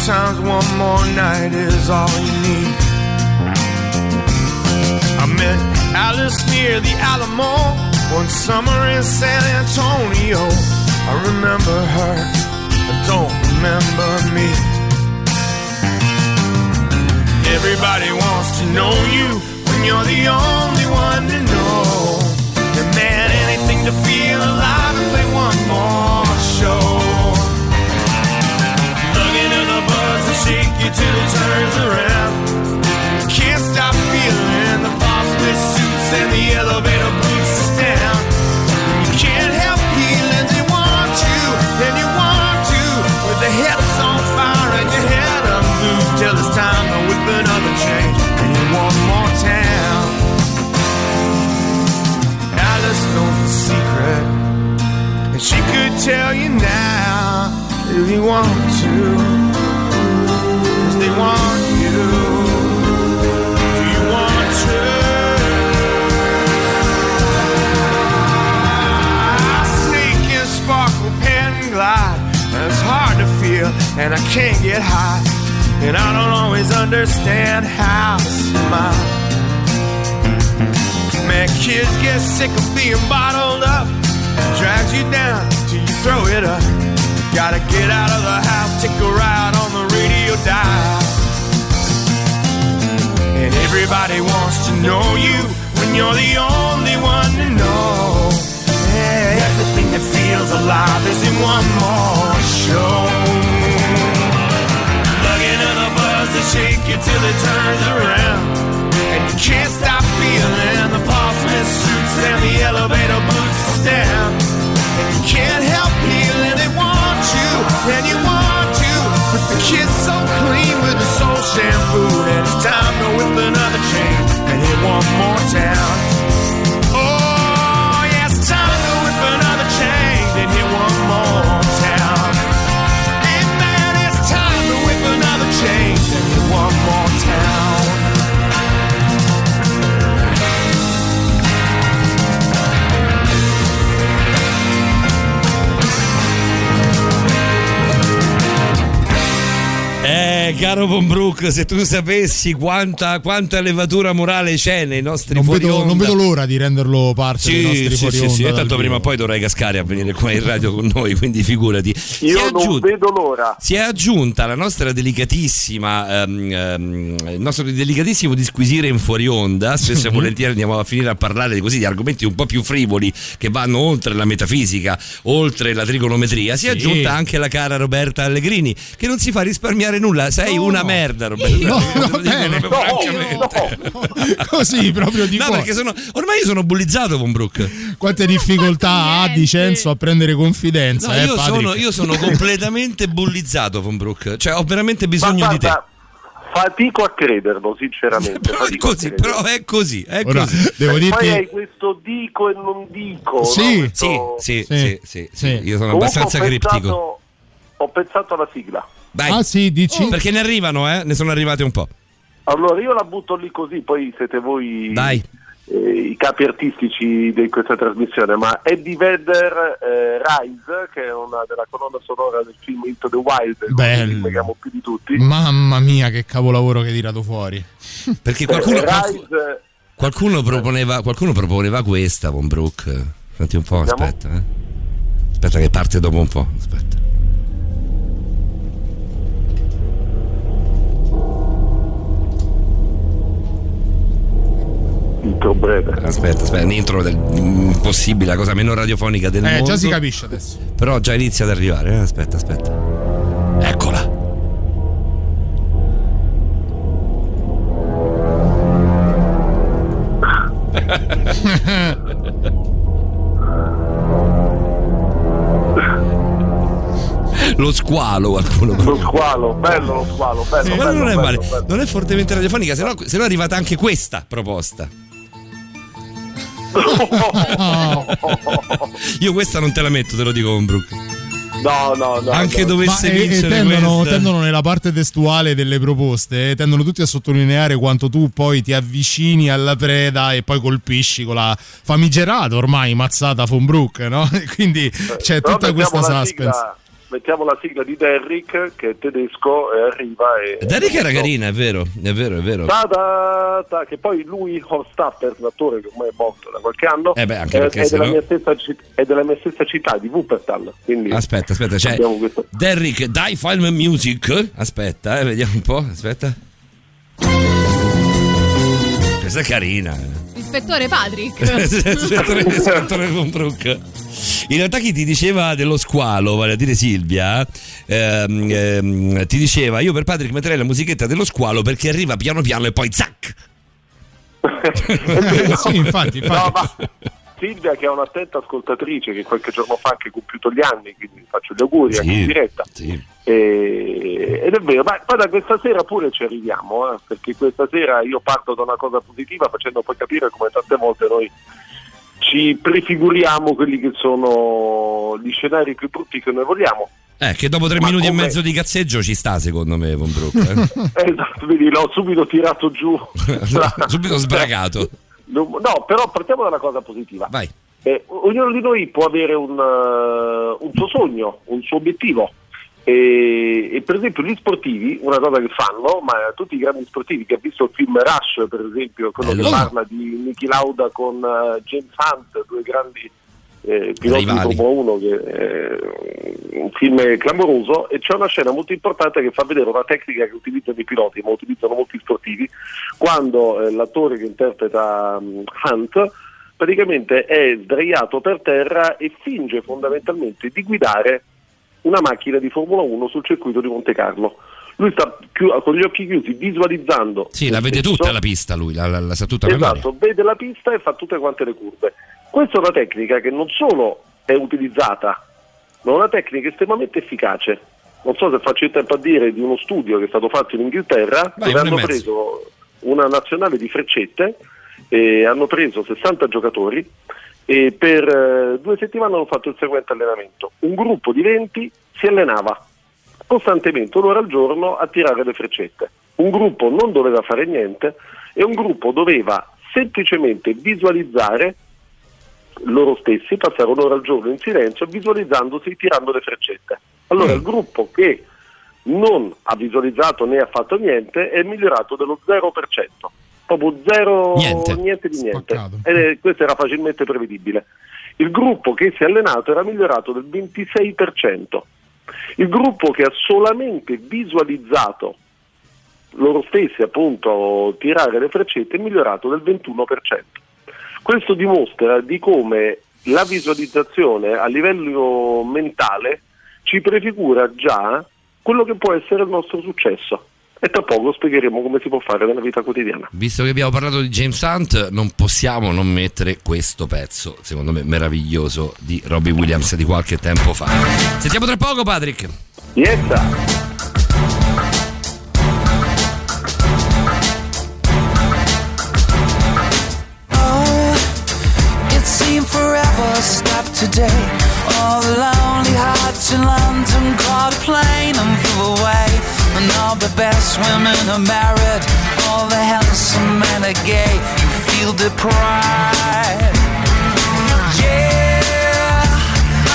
Sometimes one more night is all you need. I met Alice near the Alamo one summer in San Antonio. I remember her, I don't remember me. Everybody wants to know you when you're the only one to know. And man, anything to feel alive shake you till it turns around. Can't stop feeling the with suits and the elevator boots us down. You can't help feeling they want you, and you want to. With the hips on fire and your head unglued till it's time to whip another change and hit one more town. Alice knows the secret, and she could tell you now if you want to. And sparkle, pen and glide? It's hard to feel and I can't get high. And I don't always understand how to smile. Man, kids get sick of being bottled up. Drags you down till you throw it up. Gotta get out of the house, take a ride on the radio dial. And everybody wants to know you when you're the only one to know. Yeah, everything that feels alive is in one more show. Lugging in the buzz to shake you till it turns around. And you can't stop feeling the Paul suits and the elevator boots down. And you can't help feeling they want you, and you want the kids so clean with the soul shampoo, and it's time to whip another chain and hit one more town. Eh, caro Von Brook, se tu sapessi quanta, quanta levatura morale c'è nei nostri Non fuori vedo, onda. non vedo l'ora di renderlo parte dei Sì, nostri sì, fuori sì, onda sì, e tanto prima o poi dovrai cascare a venire qua in radio con noi, quindi figurati. Si Io non aggiunto- vedo l'ora. si è aggiunta la nostra delicatissima, ehm, ehm, il nostro delicatissimo disquisire in fuori onda. Spesso e volentieri andiamo a finire a parlare di, così, di argomenti un po' più frivoli che vanno oltre la metafisica, oltre la trigonometria. Si è Sì. aggiunta anche la cara Roberta Allegrini, che non si fa risparmiare nulla. Sei una merda, Roberta. No, va dico bene. proprio francamente. <laughs> Così proprio di No, cuore. perché sono, ormai io sono bullizzato con Brooke. Quante difficoltà ha Dicenzo a prendere confidenza, No, eh, io, sono, io sono <laughs> completamente bullizzato con Brooke. Cioè, ho veramente bisogno Ma di te. guarda, Fatico a crederlo, sinceramente. <laughs> Però è così, però è così, è Ora, così. devo Poi dirti hai questo dico e non dico. Sì, no? Questo- Sì, sì, Sì, sì, sì, sì. Io sono Comunque abbastanza ho pensato- criptico. Ho pensato alla sigla. Dai. Ah sì, dici? Perché ne arrivano, eh? Ne sono arrivate un po'. Allora io la butto lì così, poi siete voi Dai. eh, i capi artistici di questa trasmissione, ma Eddie Vedder eh, Rise, che è una della colonna sonora del film Into the Wild, Bello. che amo più di tutti. Mamma mia, che capolavoro che hai tirato fuori. Perché qualcuno, Eh, qualcuno, Rise, qualcuno proponeva, qualcuno proponeva questa, Von Brook. Senti un po', aspetta. eh. Aspetta che parte dopo un po'. Aspetta. Intro breve. Aspetta, aspetta, l'intro del impossibile, la cosa meno radiofonica del Eh, mondo. già si capisce adesso. Però già inizia ad arrivare, eh. aspetta, aspetta. Eccola. Lo squalo qualcuno Lo squalo, bello lo squalo, bello. Sì, ma bello, non è bello, male, bello. non è fortemente radiofonica, se no, se no è arrivata anche questa proposta. Io questa non te la metto, te lo dico con Brook. No, no, no. Anche no. dovesse Ma, e- e vincere tendono, questa. tendono nella parte testuale delle proposte, eh, tendono tutti a sottolineare quanto tu poi ti avvicini alla preda e poi colpisci con la famigerata ormai mazzata von Brook, no? E <laughs> Quindi c'è Però tutta questa suspense. sigla- mettiamo la sigla di Derrick che è tedesco e arriva e Derrick era carina, è vero, è vero, è vero. Ta da ta, che poi lui Hofstadter l'attore che ormai è morto da qualche anno Eh beh, anche è, è della no- mia stessa, è della mia stessa città di Wuppertal quindi Aspetta, aspetta, abbiamo questo Derrick Die Film Music. Aspetta, eh, vediamo un po', aspetta. Questa è carina. eh. Ispettore Patrick. Ispettore- ispettore Von Brook. In realtà chi ti diceva dello squalo, vale a dire Silvia, ehm, ehm, ti diceva io per Patrick metterei la musichetta dello squalo perché arriva piano piano e poi zac. sì, infatti, infatti. No, ma Silvia che è un'attenta ascoltatrice che qualche giorno fa ha anche compiuto gli anni quindi faccio gli auguri anche in diretta Sì. E- ed è vero, ma poi da questa sera pure ci arriviamo, eh, perché questa sera io parto da una cosa positiva facendo poi capire come tante volte noi ci prefiguriamo quelli che sono gli scenari più brutti che noi vogliamo. Eh, che dopo tre Ma minuti e come- mezzo di cazzeggio ci sta secondo me Von Brook. eh. <laughs> Esatto, vedi, l'ho subito tirato giù. <laughs> Subito sbragato. <laughs> No, però partiamo da una cosa positiva. Vai. Eh, ognuno di noi può avere un, eh, un suo sogno, un suo obiettivo. E, e per esempio gli sportivi, una cosa che fanno, ma tutti i grandi sportivi che ha visto il film Rush, per esempio, quello Bello. che parla di Niki Lauda con eh, James Hunt, due grandi eh, piloti. Formula 1, che è un film clamoroso, e c'è una scena molto importante che fa vedere una tecnica che utilizzano i piloti, ma utilizzano molti sportivi, quando eh, l'attore che interpreta mm, Hunt praticamente è sdraiato per terra e finge fondamentalmente di guidare una macchina di Formula 1 sul circuito di Monte Carlo. Lui sta chiu- con gli occhi chiusi visualizzando. Sì, la vede stesso. tutta la pista lui, la, la- la sa tutta a memoria. Esatto, vede la pista e fa tutte quante le curve. Questa è una tecnica che non solo è utilizzata, ma è una tecnica estremamente efficace. Non so se faccio il tempo a dire di uno studio che è stato fatto in Inghilterra, Vai, dove hanno preso una nazionale di freccette e hanno preso 60 giocatori e per eh, due settimane hanno fatto il seguente allenamento. Un gruppo di 20 si allenava costantemente un'ora al giorno a tirare le freccette. Un gruppo non doveva fare niente e un gruppo doveva semplicemente visualizzare loro stessi, passare un'ora al giorno in silenzio visualizzandosi tirando le freccette. Allora Mm. il gruppo che non ha visualizzato né ha fatto niente è migliorato dello 0%, proprio zero, Niente. di niente. Ed è- questo era facilmente prevedibile. Il gruppo che si è allenato era migliorato del 26%. Il gruppo che ha solamente visualizzato loro stessi appunto tirare le freccette è migliorato del 21%. Questo dimostra di come la visualizzazione a livello mentale ci prefigura già quello che può essere il nostro successo e tra poco spiegheremo come si può fare nella vita quotidiana. Visto che abbiamo parlato di James Hunt, non possiamo non mettere questo pezzo, secondo me meraviglioso, di Robbie Williams di qualche tempo fa. Sentiamo tra poco, Patrick. Yes. Oh, today. All the lonely hearts in London caught a plane and flew away. And all the best women are married, all the handsome men are gay. You feel deprived. Yeah,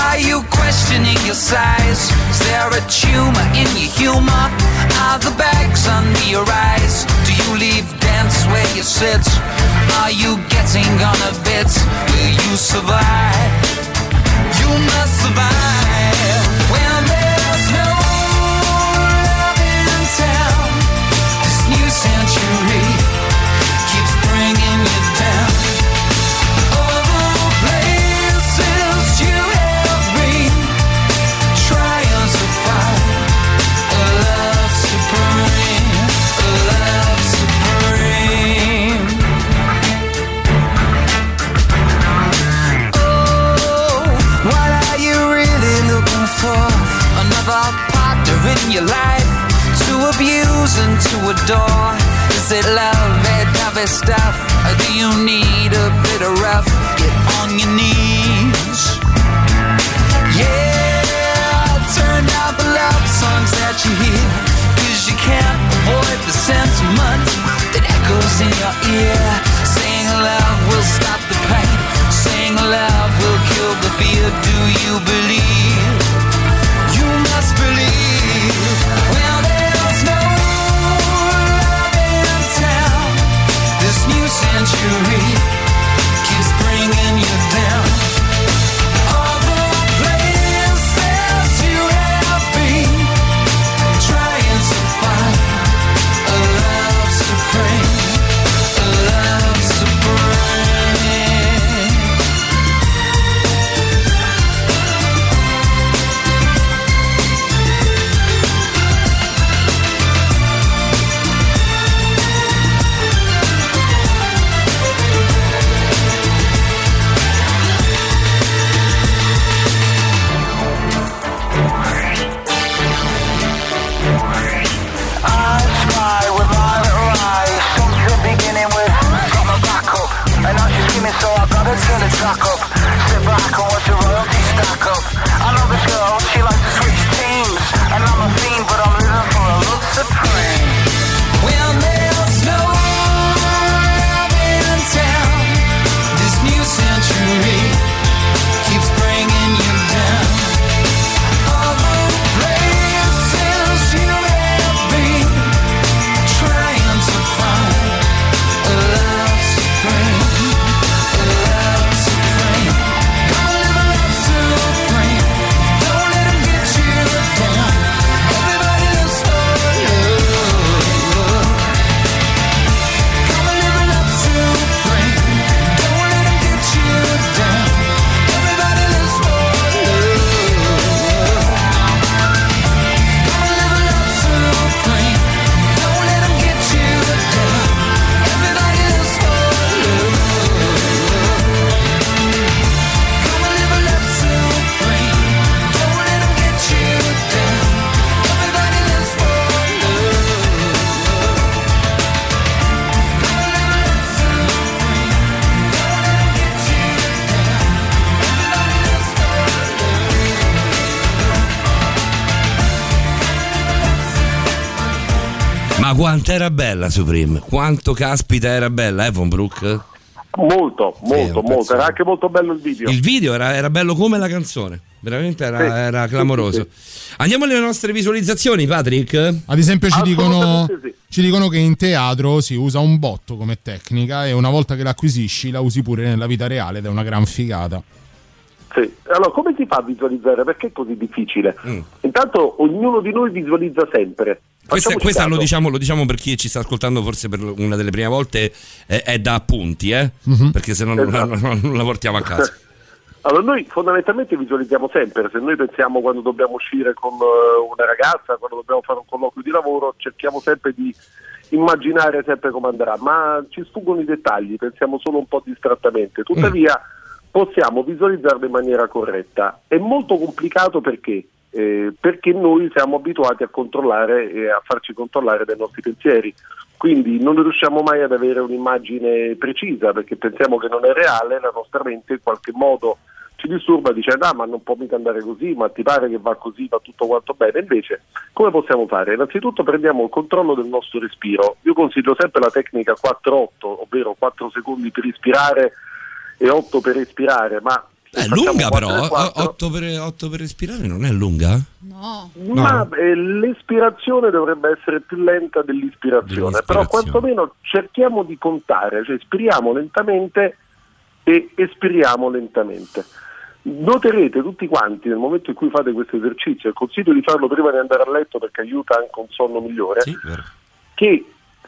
are you questioning your size? Is there a tumor in your humor? Are the bags under your eyes? Do you leave dance where you sit? Are you getting on a bit? Will you survive? You must survive and to adore. Is it love, that heavy stuff? Or do you need a bit of rough? Get on your knees. Yeah, turn down the love songs that you hear. Cause you can't avoid the sentiment that echoes in your ear. Saying love will stop the pain. Saying love will kill the fear. Do you believe? You must believe. Century keeps bringing you down. Turn the track up. Sit back and watch the royalty stack up. I know this girl, she likes to switch teams. And I'm a fiend but I'm living for a love supreme quanto era bella Supreme? Quanto caspita era bella, eh, Von Brook? Molto, molto, un molto. Era anche molto bello il video. Il video era, era bello come la canzone, veramente era, Sì. era clamoroso. Andiamo alle nostre visualizzazioni, Patrick. Ad esempio ci dicono, sì. ci dicono che in teatro si usa un botto come tecnica e una volta che l'acquisisci la usi pure nella vita reale ed è una gran figata. Sì. Allora, come si fa a visualizzare? Perché è così difficile? Mm. Intanto ognuno di noi visualizza sempre. Questa, Facciamoci questa lo, diciamo, lo diciamo per chi ci sta ascoltando forse per una delle prime volte, eh, è da appunti, eh? Mhm. perché se no non, Esatto. non- non la portiamo a casa. <laughs> Allora, noi fondamentalmente visualizziamo sempre, se noi pensiamo quando dobbiamo uscire con eh, una ragazza, quando dobbiamo fare un colloquio di lavoro, cerchiamo sempre di immaginare sempre come andrà, ma ci sfuggono i dettagli, pensiamo solo un po' distrattamente. Tuttavia possiamo visualizzarlo in maniera corretta. È molto complicato perché? Eh, perché noi siamo abituati a controllare e a farci controllare dai nostri pensieri. Quindi non riusciamo mai ad avere un'immagine precisa perché pensiamo che non è reale, la nostra mente in qualche modo ci disturba dicendo ah ma non può mica andare così, ma ti pare che va così, va tutto quanto bene. Invece come possiamo fare? Innanzitutto prendiamo il controllo del nostro respiro. Io consiglio sempre la tecnica 4-8, ovvero 4 secondi per ispirare e 8 per espirare, ma È lunga però, quattro e quattro. 8 per, otto per respirare non è lunga? No. Ma eh, l'espirazione dovrebbe essere più lenta dell'ispirazione, però quantomeno cerchiamo di contare, cioè spiriamo lentamente e espiriamo lentamente. Noterete tutti quanti nel momento in cui fate questo esercizio, e consiglio di farlo prima di andare a letto perché aiuta anche un sonno migliore, che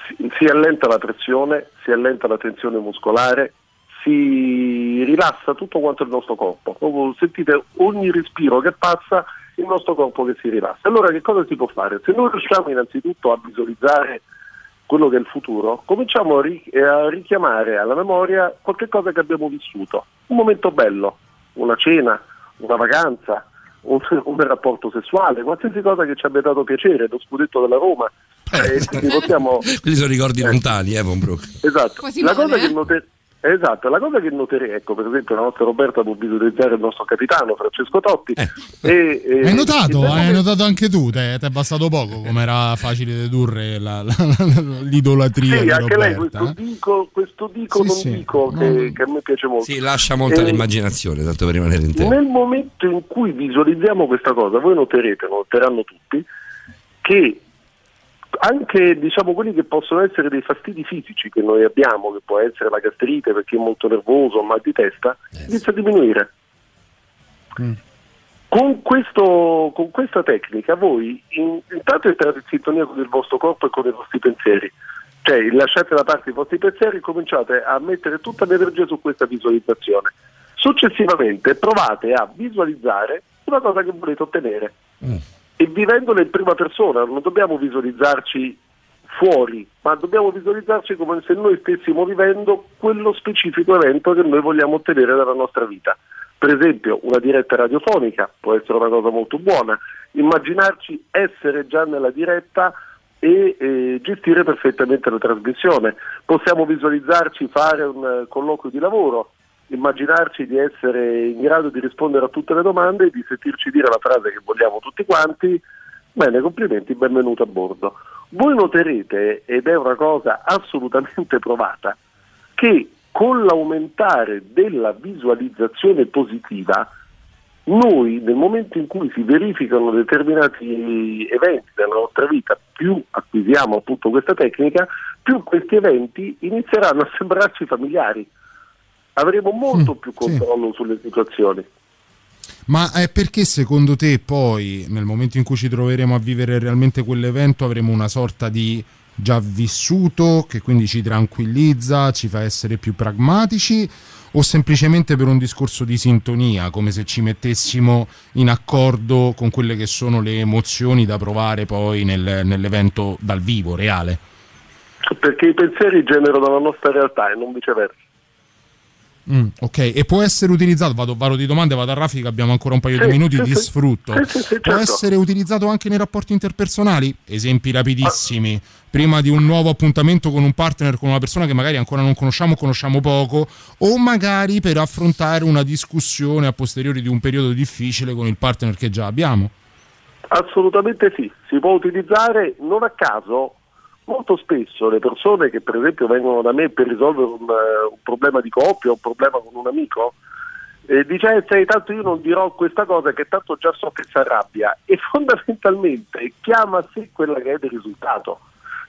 si, si allenta la pressione, si allenta la tensione muscolare, si rilassa tutto quanto il nostro corpo. Proprio sentite ogni respiro che passa, il nostro corpo che si rilassa. Allora che cosa si può fare? Se noi riusciamo innanzitutto a visualizzare quello che è il futuro, cominciamo a, ri- a richiamare alla memoria qualche cosa che abbiamo vissuto, un momento bello, una cena, una vacanza, un, <laughs> un rapporto sessuale, qualsiasi cosa che ci abbia dato piacere, lo scudetto della Roma. E <laughs> quindi possiamo Quelli sono ricordi lontani, eh, Von Brook. Esatto. Quasi la, male, cosa eh? che note- esatto, la cosa che noterei, ecco, per esempio, la nostra Roberta può visualizzare il nostro capitano Francesco Totti. Eh. E, e- Hai notato? e- Hai notato anche tu? Te ti è bastato poco come era facile dedurre la- la- la- l'idolatria Sì, di anche lei Roberta. questo eh? dico, questo dico Sì, non sì. dico che, che a me piace molto. Sì, lascia molta Eh, l'immaginazione, tanto per rimanere in tema. Nel momento in cui visualizziamo questa cosa, voi noterete, noteranno tutti, che anche diciamo quelli che possono essere dei fastidi fisici che noi abbiamo, che può essere la gastrite perché è molto nervoso, mal di testa, inizia a diminuire. Con, questo- con questa tecnica voi in- intanto entrate in sintonia con il vostro corpo e con i vostri pensieri, cioè lasciate da parte i vostri pensieri e cominciate a mettere tutta l'energia su questa visualizzazione. Successivamente provate a visualizzare una cosa che volete ottenere e vivendola in prima persona, non dobbiamo visualizzarci fuori, ma dobbiamo visualizzarci come se noi stessimo vivendo quello specifico evento che noi vogliamo ottenere dalla nostra vita. Per esempio, una diretta radiofonica può essere una cosa molto buona, immaginarci essere già nella diretta e eh, gestire perfettamente la trasmissione. Possiamo visualizzarci fare un eh, colloquio di lavoro, immaginarci di essere in grado di rispondere a tutte le domande e di sentirci dire la frase che vogliamo tutti quanti. Bene, complimenti, benvenuto a bordo. Voi noterete, ed è una cosa assolutamente provata, che con l'aumentare della visualizzazione positiva, noi nel momento in cui si verificano determinati eventi nella nostra vita, più acquisiamo appunto questa tecnica, più questi eventi inizieranno a sembrarci familiari. Avremo molto più controllo sulle situazioni. Ma è perché secondo te poi nel momento in cui ci troveremo a vivere realmente quell'evento avremo una sorta di già vissuto che quindi ci tranquillizza, ci fa essere più pragmatici o semplicemente per un discorso di sintonia, come se ci mettessimo in accordo con quelle che sono le emozioni da provare poi nel- nell'evento dal vivo, reale? Perché i pensieri generano la nostra realtà e non viceversa. Mm, ok, e può essere utilizzato, vado, vado di domande, vado a Raffica, abbiamo ancora un paio di Sì, minuti, sì, ti sì. sfrutto. Sì, Può certo. essere utilizzato anche nei rapporti interpersonali? Esempi rapidissimi. Prima di un nuovo appuntamento con un partner, con una persona che magari ancora non conosciamo, conosciamo poco, o magari per affrontare una discussione a posteriori di un periodo difficile con il partner che già abbiamo. Assolutamente sì, si può utilizzare non a caso. Molto spesso le persone che per esempio vengono da me per risolvere un, eh, un problema di coppia, un problema con un amico, eh, dice sai, tanto io non dirò questa cosa che tanto già so che si arrabbia e <laughs> fondamentalmente chiama a sé quella che è il risultato.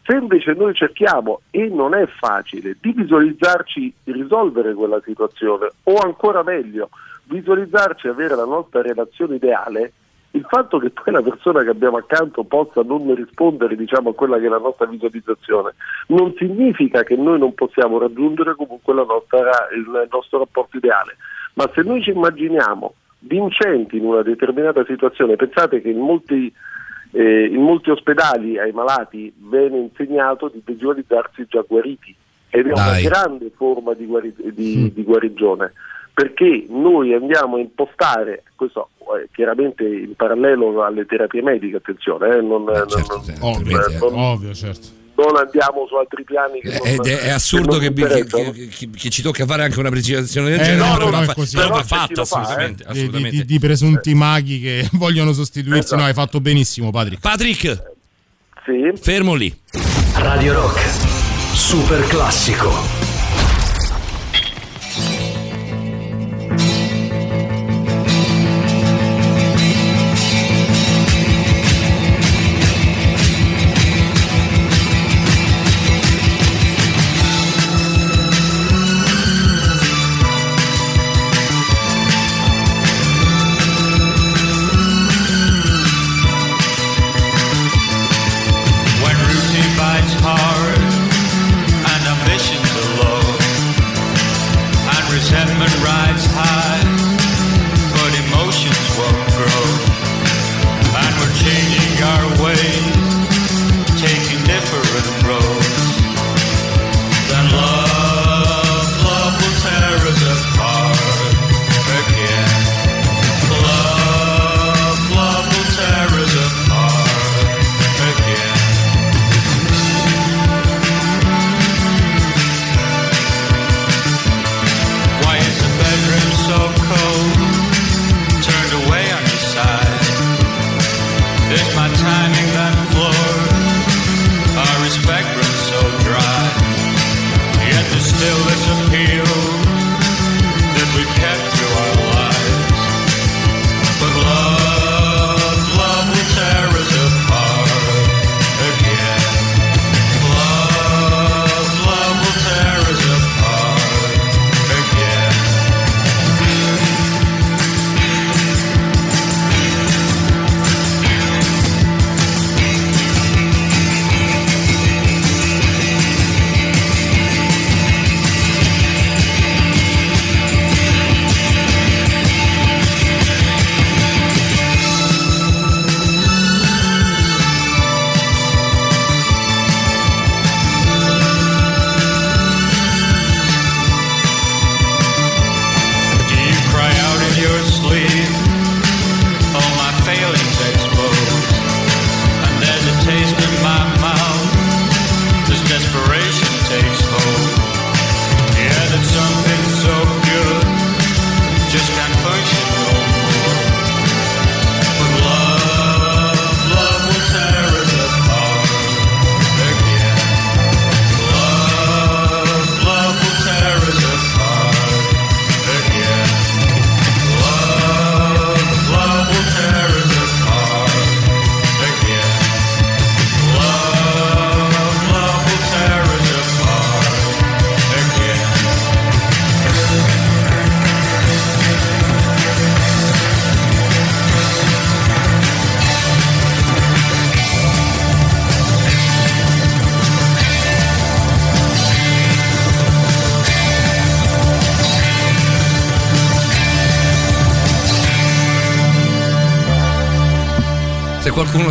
Se invece noi cerchiamo, e non è facile, di visualizzarci risolvere quella situazione, o ancora meglio, visualizzarci avere la nostra relazione ideale, il fatto che poi la persona che abbiamo accanto possa non rispondere diciamo, a quella che è la nostra visualizzazione non significa che noi non possiamo raggiungere comunque la nostra- il nostro rapporto ideale, ma se noi ci immaginiamo vincenti in una determinata situazione, pensate che in molti, eh, in molti ospedali ai malati viene insegnato di visualizzarsi già guariti ed è Dai. una grande forma di, guari- di- di guarigione perché noi andiamo a impostare, questo eh, chiaramente in parallelo alle terapie mediche, attenzione, eh, non, non- non- Ovvio, non- ovvio, certo. non andiamo su altri piani che Ed non, è, è assurdo che, che- che- che- che ci tocca fare anche una precisazione del Eh, genere, no, però va, è così. però va fatto lo fa, assolutamente. eh. Di, di- assolutamente. di- di presunti maghi che <laughs> vogliono sostituirsi. Esatto. No, hai fatto benissimo, Patrick. Patrick, Sì. fermo lì. Radio Rock. Super classico.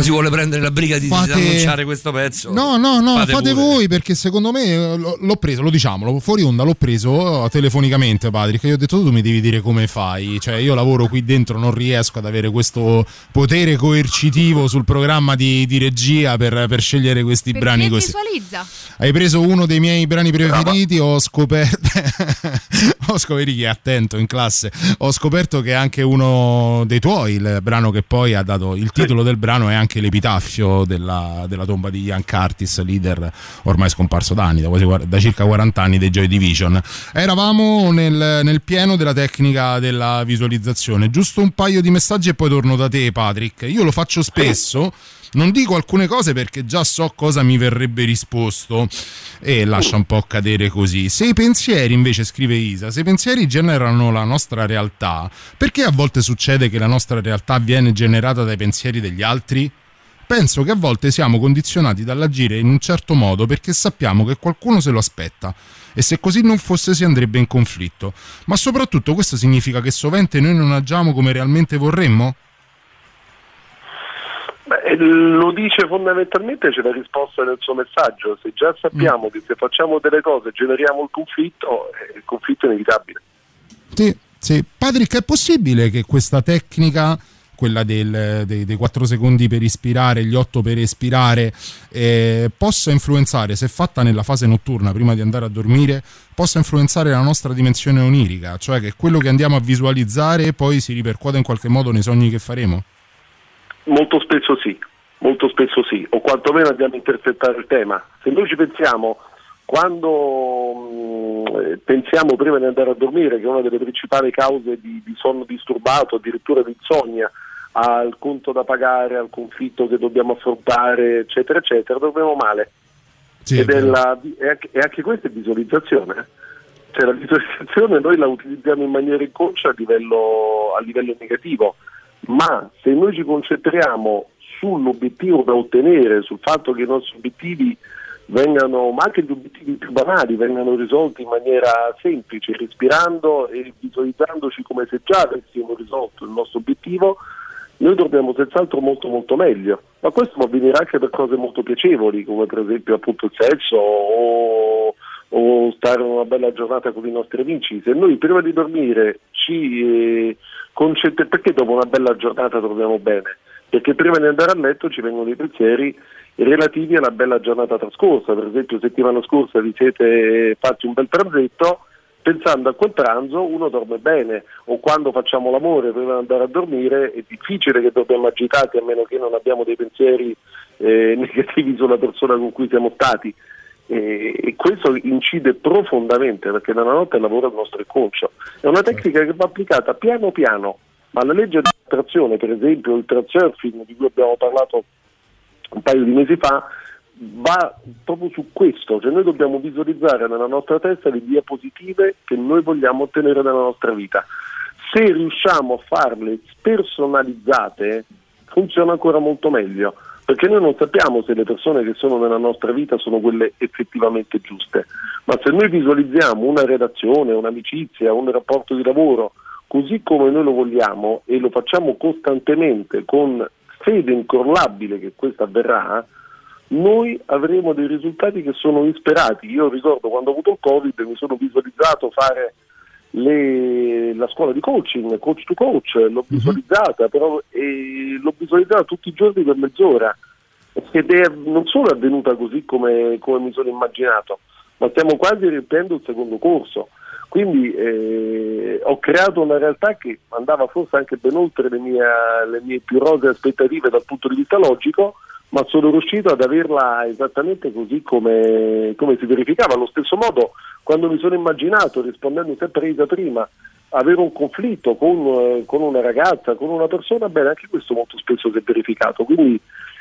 Si vuole prendere la briga di Fate- annunciare questo pezzo, No, no, no, fate, pure. voi perché secondo me eh, l'ho preso, lo diciamolo, fuori onda l'ho preso eh, telefonicamente Patrick, io ho detto tu mi devi dire come fai, cioè io lavoro qui dentro, non riesco ad avere questo potere coercitivo sul programma di, di regia per, per scegliere questi brani Perché così. visualizza. Hai preso uno dei miei brani preferiti, ho scoperto, <laughs> ho scoperto che è attento in classe, ho scoperto che è anche uno dei tuoi, il brano che poi ha dato il titolo del brano è anche l'epitaffio della, della tomba di Ian Curtis, leader ormai scomparso da anni, da, quasi da circa 40 anni dei Joy Division. Eravamo nel, nel pieno della tecnica della visualizzazione, giusto un paio di messaggi e poi torno da te Patrick, io lo faccio spesso. Non dico alcune cose perché già so cosa mi verrebbe risposto e lascia un po' cadere così. Se i pensieri, invece, scrive Isa, se i pensieri generano la nostra realtà, perché a volte succede che la nostra realtà viene generata dai pensieri degli altri? Penso che a volte siamo condizionati dall'agire in un certo modo perché sappiamo che qualcuno se lo aspetta e se così non fosse si andrebbe in conflitto. Ma soprattutto questo significa che sovente noi non agiamo come realmente vorremmo? Beh, lo dice fondamentalmente, c'è la risposta nel suo messaggio. Se già sappiamo che se facciamo delle cose generiamo il conflitto, eh, il conflitto è inevitabile. Sì, sì. Patrick, è possibile che questa tecnica, quella del- dei, dei 4 secondi per ispirare, gli 8 per espirare, eh, possa influenzare, se fatta nella fase notturna prima di andare a dormire, possa influenzare la nostra dimensione onirica, cioè che quello che andiamo a visualizzare poi si ripercuote in qualche modo nei sogni che faremo? Molto spesso sì, molto spesso sì, o quantomeno andiamo a intercettare il tema. Se noi ci pensiamo, quando mh, eh, pensiamo prima di andare a dormire che una delle principali cause di, di sonno disturbato, addirittura di insonnia, al conto da pagare, al conflitto che dobbiamo affrontare, eccetera, eccetera, dormiamo male. Sì, Ed è, la- e anche, e anche questa è visualizzazione. eh. Cioè la visualizzazione noi la utilizziamo in maniera inconscia a livello, a livello negativo, ma se noi ci concentriamo sull'obiettivo da ottenere, sul fatto che i nostri obiettivi vengano, ma anche gli obiettivi più banali, vengano risolti in maniera semplice, respirando e visualizzandoci come se già avessimo risolto il nostro obiettivo, noi dormiamo senz'altro molto molto meglio, ma questo può avvenire anche per cose molto piacevoli, come per esempio appunto il sesso o, o stare una bella giornata con i nostri amici. Se noi prima di dormire ci eh, concentriamo, perché dopo una bella giornata dormiamo bene? Perché prima di andare a letto ci vengono i pensieri relativi alla bella giornata trascorsa, per esempio settimana scorsa vi siete fatti un bel pranzetto, pensando a quel pranzo uno dorme bene o quando facciamo l'amore prima di andare a dormire è difficile che dormiamo agitati a meno che non abbiamo dei pensieri eh, <laughs> negativi sulla persona con cui siamo stati E, questo incide profondamente perché nella notte lavora il nostro inconscio. È una tecnica che va applicata piano piano, ma la legge di attrazione, per esempio il tracksurfing di cui abbiamo parlato un paio di mesi fa, va proprio su questo, cioè noi dobbiamo visualizzare nella nostra testa le diapositive che noi vogliamo ottenere nella nostra vita. Se riusciamo a farle spersonalizzate, funziona ancora molto meglio, perché noi non sappiamo se le persone che sono nella nostra vita sono quelle effettivamente giuste, ma se noi visualizziamo una relazione, un'amicizia, un rapporto di lavoro così come noi lo vogliamo e lo facciamo costantemente con fede incrollabile che questo avverrà, noi avremo dei risultati che sono insperati. Io ricordo quando ho avuto il Covid mi sono visualizzato fare le- la scuola di coaching, coach to coach, l'ho visualizzata, però e l'ho visualizzata tutti i giorni per mezz'ora ed è non solo avvenuta così come, come mi sono immaginato, ma stiamo quasi riempiendo il secondo corso. Quindi eh, ho creato una realtà che andava forse anche ben oltre le mie, le mie più rose aspettative dal punto di vista logico, ma sono riuscito ad averla esattamente così come, come si verificava. Allo stesso modo, quando mi sono immaginato, rispondendo sempre a prima, avere un conflitto con, eh, con una ragazza, con una persona, bene, anche questo molto spesso si è verificato. Quindi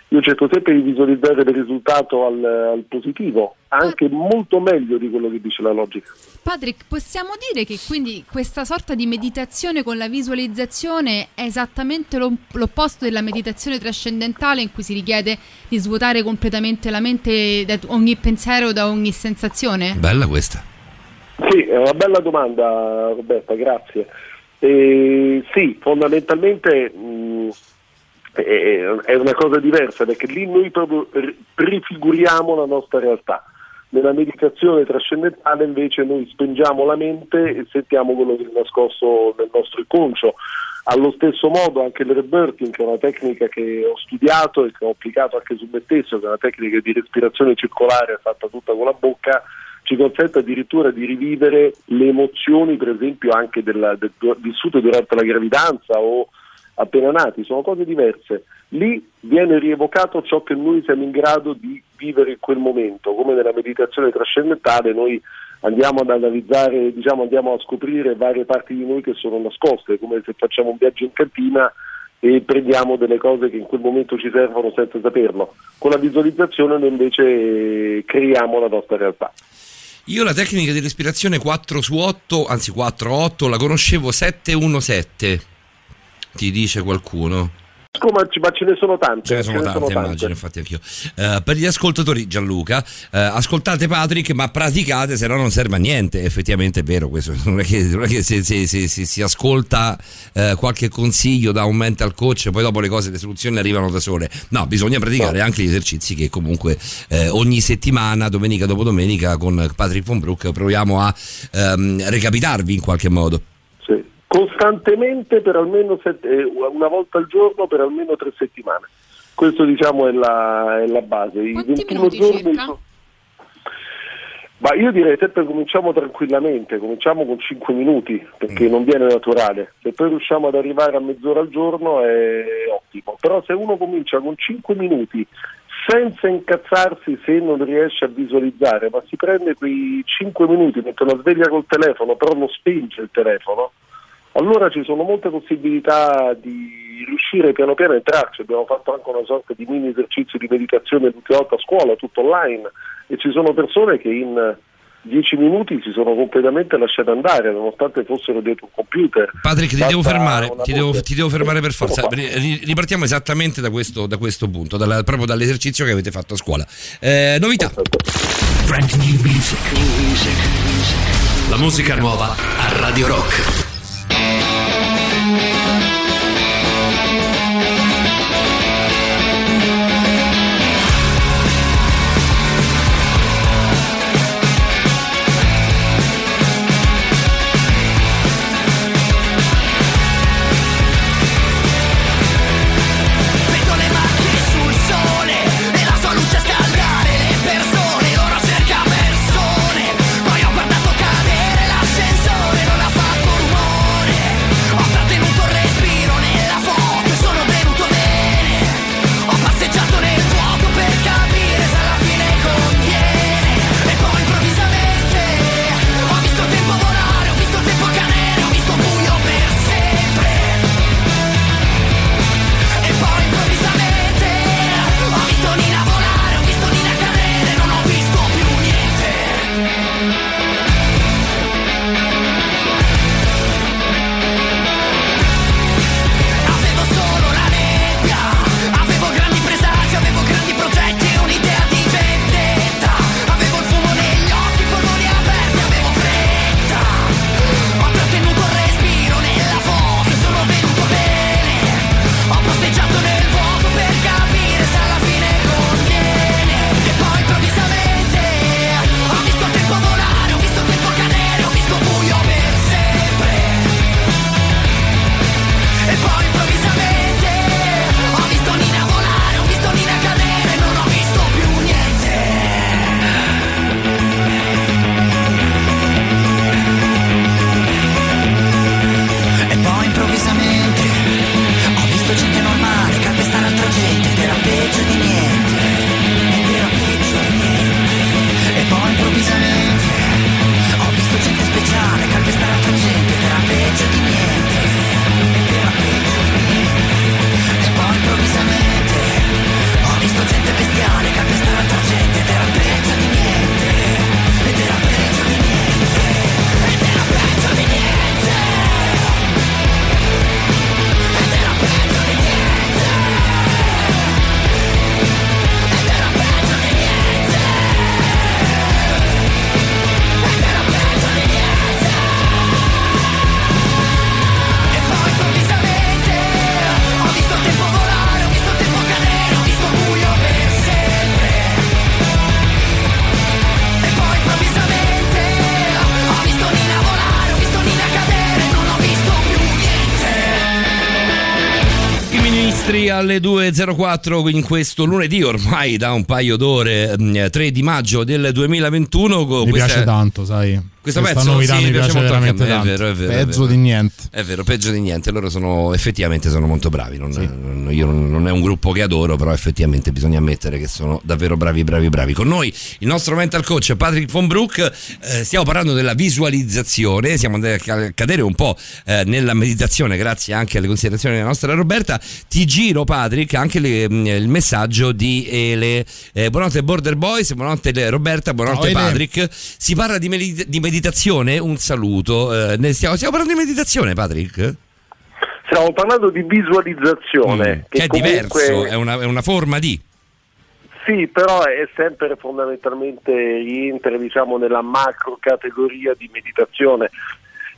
io cerco sempre di visualizzare il risultato al, al positivo, anche molto meglio di quello che dice la logica. Patrick, possiamo dire che quindi questa sorta di meditazione con la visualizzazione è esattamente lo- l'opposto della meditazione trascendentale in cui si richiede di svuotare completamente la mente da ogni pensiero, da ogni sensazione? Bella questa. Sì, è una bella domanda Roberta, grazie. Eh, sì, fondamentalmente mh, è, una cosa diversa perché lì noi proprio ri- prefiguriamo la nostra realtà. Nella meditazione trascendentale invece noi spengiamo la mente e sentiamo quello che è nascosto nel nostro inconscio. Allo stesso modo anche il rebirthing, che è una tecnica che ho studiato e che ho applicato anche su me stesso, che è una tecnica di respirazione circolare fatta tutta con la bocca, ci consente addirittura di rivivere le emozioni, per esempio, anche della, del- vissute durante la gravidanza o appena nati, sono cose diverse. Lì viene rievocato ciò che noi siamo in grado di vivere in quel momento, come nella meditazione trascendentale noi andiamo ad analizzare, diciamo andiamo a scoprire varie parti di noi che sono nascoste, come se facciamo un viaggio in cantina e prendiamo delle cose che in quel momento ci servono senza saperlo. Con la visualizzazione noi invece creiamo la nostra realtà. Io la tecnica di respirazione 4 su 8, anzi 4-8, la conoscevo 7-1-7. Ti dice qualcuno? Ma, ma ce ne sono tante. Ce ne sono tante, immagino, infatti anch'io. Eh, per gli ascoltatori, Gianluca, eh, ascoltate Patrick, ma praticate, se no non serve a niente. Effettivamente è vero questo. <laughs> Non è che, non è che se, se- se- se si ascolta eh, qualche consiglio da un mental coach, poi dopo le cose, le soluzioni arrivano da sole. No, bisogna praticare anche gli esercizi che comunque ogni settimana, domenica dopo domenica, con Patrick von Brook proviamo a ehm, recapitarvi in qualche modo. Costantemente per almeno sette- eh, una volta al giorno per almeno tre settimane. Questo diciamo è la, è la base. I 21 minuti giorni circa? so- Ma io direi sempre cominciamo tranquillamente, cominciamo con 5 minuti perché non viene naturale. Se poi riusciamo ad arrivare a mezz'ora al giorno è ottimo. Però se uno comincia con 5 minuti senza incazzarsi se non riesce a visualizzare, ma si prende quei 5 minuti, mette una sveglia col telefono, però non spinge il telefono, allora ci sono molte possibilità di riuscire piano piano a entrarci. Abbiamo fatto anche una sorta di mini esercizio di meditazione l'ultima volta a scuola, tutto online, e ci sono persone che in 10 minuti si sono completamente lasciate andare, nonostante fossero dietro un computer. Patrick, ti devo fermare, ti devo, ti devo fermare per forza. Ripartiamo esattamente da questo, da questo punto, dalla- proprio dall'esercizio che avete fatto a scuola. Eh, novità. Brand new music. La musica nuova a Radio Rock. Alle 2.04 in questo lunedì ormai da un paio d'ore, mm, 3 di maggio del 2021. co- Mi questa- piace tanto, sai. Questo Questa pezzo novità sì, mi piace a veramente me, tanto. È vero, è vero, è Peggio vero. di niente. È vero, peggio di niente. Loro sono effettivamente sono molto bravi. Non, non- io non, è un gruppo che adoro, però effettivamente bisogna ammettere che sono davvero bravi, bravi, bravi. Con noi il nostro mental coach Patrick von Broek. eh, stiamo parlando della visualizzazione. Siamo andati a ca- cadere un po' eh, nella meditazione, grazie anche alle considerazioni della nostra Roberta. Ti giro, Patrick, anche le- mm, il messaggio di Ele. Eh, buonanotte, Border Boys. Buonanotte, Roberta. Buonanotte, Ciao, Ele. Patrick. Si parla di, medi- di meditazione. Un saluto. Eh, stiamo, stiamo parlando di meditazione, Patrick? Stiamo parlando di visualizzazione. Che è comunque- diverso, è una, è una forma di. Sì, però è sempre fondamentalmente rientra diciamo, nella macro categoria di meditazione.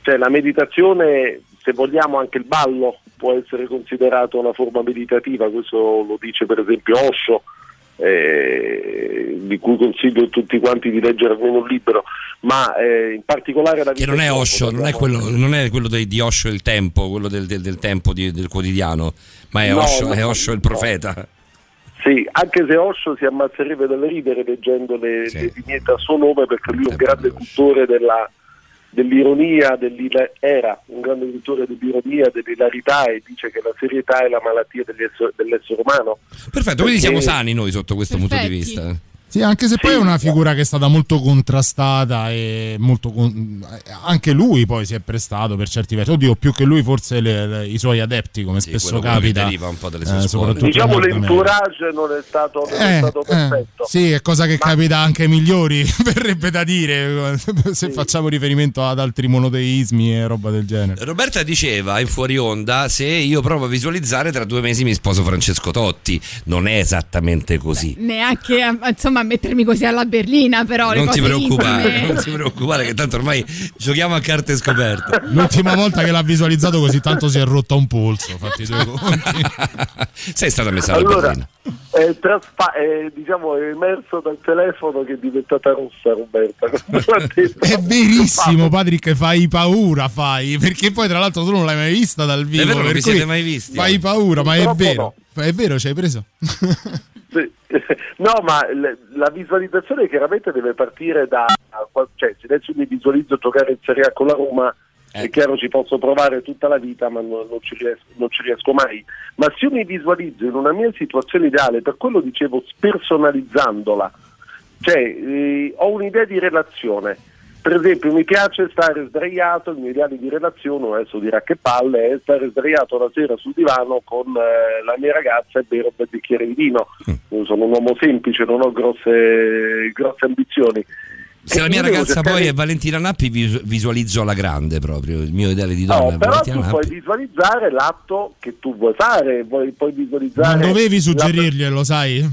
Cioè la meditazione, se vogliamo anche il ballo può essere considerato una forma meditativa, questo lo dice per esempio Osho, eh, di cui consiglio a tutti quanti di leggere almeno un libro, ma eh, in particolare la Che non è vita- Osho, non è quello, non è quello dei- di Osho il tempo, quello del, del- del tempo di- del quotidiano, ma è No, Osho, no, è Osho il profeta. Sì, anche se Osho si ammazzerebbe dalle ridere leggendo le, le vignette a suo nome perché lui è un grande cultore della, dell'ironia, dell'ila- era un grande cultore dell'ironia, dell'ilarità e dice che la serietà è la malattia dell'essere, dell'essere umano. Perfetto, quindi Perché- siamo sani noi sotto questo punto di Perfetti. vista. Sì, anche se poi è una figura che è stata molto contrastata e molto con- anche lui poi si è prestato per certi versi. Oddio, più che lui forse le- le- i suoi adepti, come spesso quello che capita. deriva un po' dalle sue eh, scuole. soprattutto Diciamo l'entourage non è stato, non è Eh, stato eh, perfetto. sì, è cosa che capita anche ai migliori, <laughs> verrebbe da dire, se facciamo riferimento ad altri monoteismi e roba del genere. Roberta diceva in fuori onda: Se io provo a visualizzare, tra due mesi mi sposo Francesco Totti. Non è esattamente così. Neanche a- insomma a mettermi così alla berlina, però Non ti preoccupare, intime. non ti preoccupare, che tanto ormai giochiamo a carte scoperte. L'ultima volta che l'ha visualizzato così tanto si è rotto un polso, fatti due conti. <laughs> Sei stata messa alla Allora, berlina. è, traspa- è, diciamo, è emerso dal telefono che è diventata rossa Roberta. <laughs> È verissimo, Patrick, fai paura, fai, perché poi tra l'altro tu non l'hai mai vista dal vivo. È vero, non vi siete mai visti, Fai eh. paura, ma è vero. È vero, ci hai preso. <laughs> Sì. <laughs> No, ma la visualizzazione chiaramente deve partire da, cioè se adesso mi visualizzo giocare in Serie A con la Roma, Eh. è chiaro ci posso provare tutta la vita, ma non, non ci riesco, non ci riesco mai. Ma se io mi visualizzo in una mia situazione ideale, per quello dicevo spersonalizzandola, cioè eh, ho un'idea di relazione. Per esempio, mi piace stare sdraiato, il mio ideale di relazione, adesso dirà che palle, è stare sdraiato la sera sul divano con eh, la mia ragazza e bere un bel bicchiere di vino. Io sono un uomo semplice, non ho grosse, grosse ambizioni. Se E la mia ragazza cercare- poi è Valentina Nappi, vis- visualizzo alla grande proprio il mio ideale di donna. No, però Valentina tu Nappi. puoi visualizzare l'atto che tu vuoi fare, vuoi, puoi visualizzare... Non dovevi la- suggerirglielo, sai?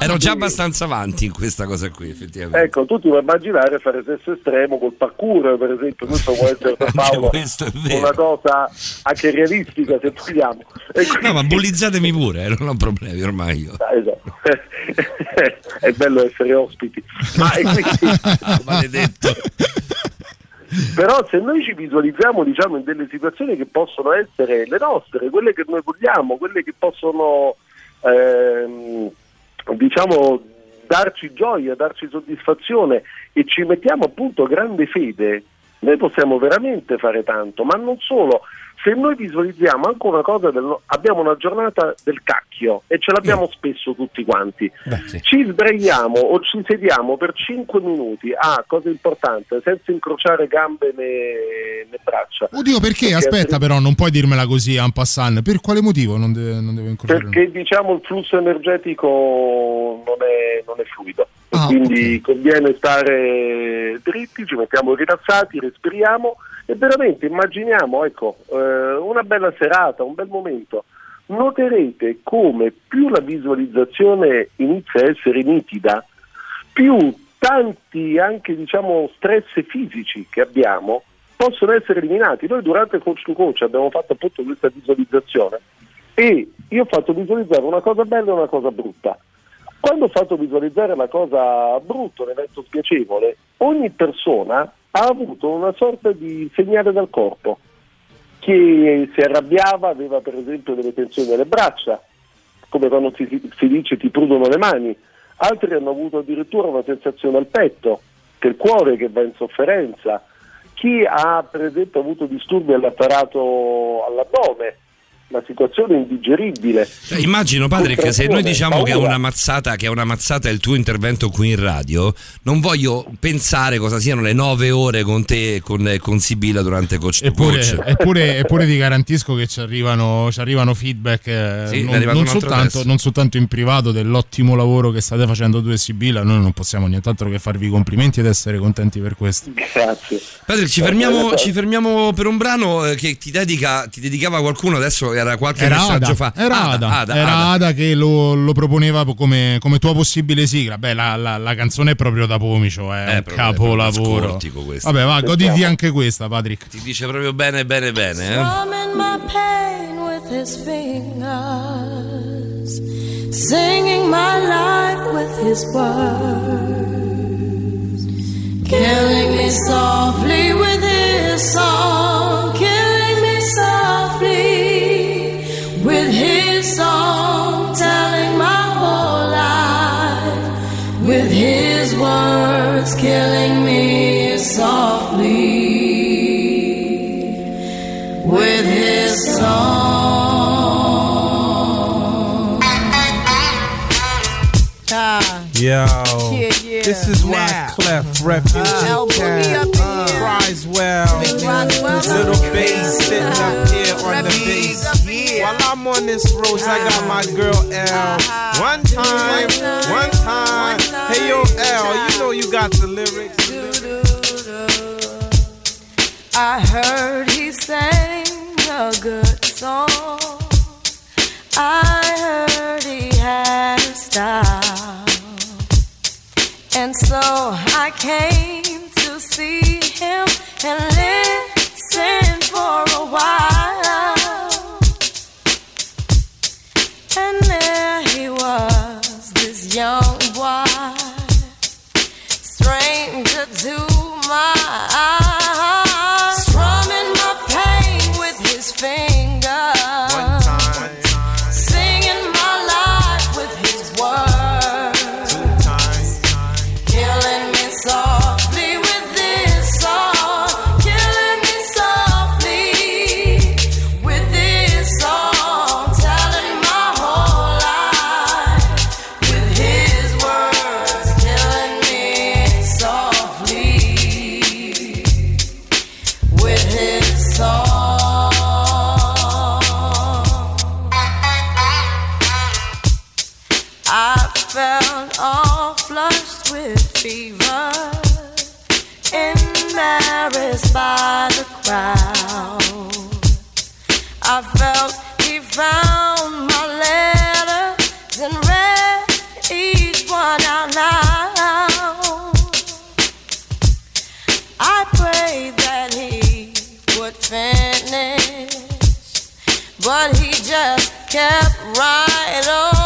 Ero già abbastanza avanti in questa cosa qui, effettivamente. Ecco, tu ti vuoi immaginare fare sesso estremo col parkour, per esempio, questo può essere per Paolo è una cosa anche realistica se vogliamo. Quindi- No, ma bullizzatemi pure, eh, non ho problemi ormai io. Ah, esatto. <laughs> è bello essere ospiti. Ma e quindi- <laughs> Maledetto. Però se noi ci visualizziamo diciamo, in delle situazioni che possono essere le nostre, quelle che noi vogliamo, quelle che possono ehm, diciamo, darci gioia, darci soddisfazione e ci mettiamo appunto grande fede, noi possiamo veramente fare tanto, ma non solo. Se noi visualizziamo anche una cosa, del abbiamo una giornata del cacchio e ce l'abbiamo spesso tutti quanti, ci sdraiamo o ci sediamo per 5 minuti a cosa importante, senza incrociare gambe né, né braccia. Oddio, perché? Aspetta, però, non puoi dirmela così en passant. Per quale motivo non, deve- non devo incrociare? Perché diciamo il flusso energetico non è, non è fluido, Ah, quindi conviene stare dritti, ci mettiamo rilassati, respiriamo e veramente immaginiamo ecco, eh, una bella serata, un bel momento. Noterete come più la visualizzazione inizia a essere nitida, più tanti anche diciamo stress fisici che abbiamo possono essere eliminati. Noi durante coach to coach abbiamo fatto appunto questa visualizzazione e io ho fatto visualizzare una cosa bella e una cosa brutta. Quando ho fatto visualizzare la cosa brutta, un evento spiacevole, ogni persona ha avuto una sorta di segnale dal corpo. Chi si arrabbiava aveva per esempio delle tensioni alle braccia, come quando si, si dice ti prudono le mani, altri hanno avuto addirittura una sensazione al petto, il cuore che va in sofferenza, chi ha per esempio avuto disturbi all'apparato all'addome, la situazione è indigeribile. Cioè, immagino Patrick, se noi diciamo che è una mazzata, che è una mazzata il tuo intervento qui in radio, non voglio pensare cosa siano le nove ore con te e con, con Sibilla durante Coach to Eppure, Coach. eppure, eppure ti garantisco che ci arrivano, ci arrivano feedback eh, Sì, non, non soltanto, non soltanto in privato dell'ottimo lavoro che state facendo tu e Sibilla, noi non possiamo nient'altro che farvi i complimenti ed essere contenti per questo. Grazie. Patrick, ci fermiamo, ci fermiamo per un brano eh, che ti, dedica, ti dedicava qualcuno, adesso era qualche Era messaggio Ada, fa. era Ada, Ada, era Ada. Ada che lo, lo proponeva come, come tua possibile sigla. Beh, la, la- la canzone è proprio da Pomicio, è un proprio- è capolavoro. proprio scortico questo. Vabbè, va, goditi anche questa, Patrick. Ti dice proprio bene, bene, bene. Eh? My pain with his fingers, singing my life with his words, killing me softly with his song, killing me softly Yo, Yeah, yeah. this is why Now. Clef Refugee Uh, Town Boogie up in here. cries well. Big Roswell. Little bass sitting up here on the bass. While I'm on this road, I got my uh-huh. girl L. Uh-huh. One time, one time. Hey yo, L, you know you got the lyrics. I heard he sang a good song. I heard he had a style. And so I came to see him and listen for a while. Young boy, stranger to my eyes, embarrassed by the crowd. I felt he found my letters and read each one out loud. I prayed that he would finish, but he just kept right on,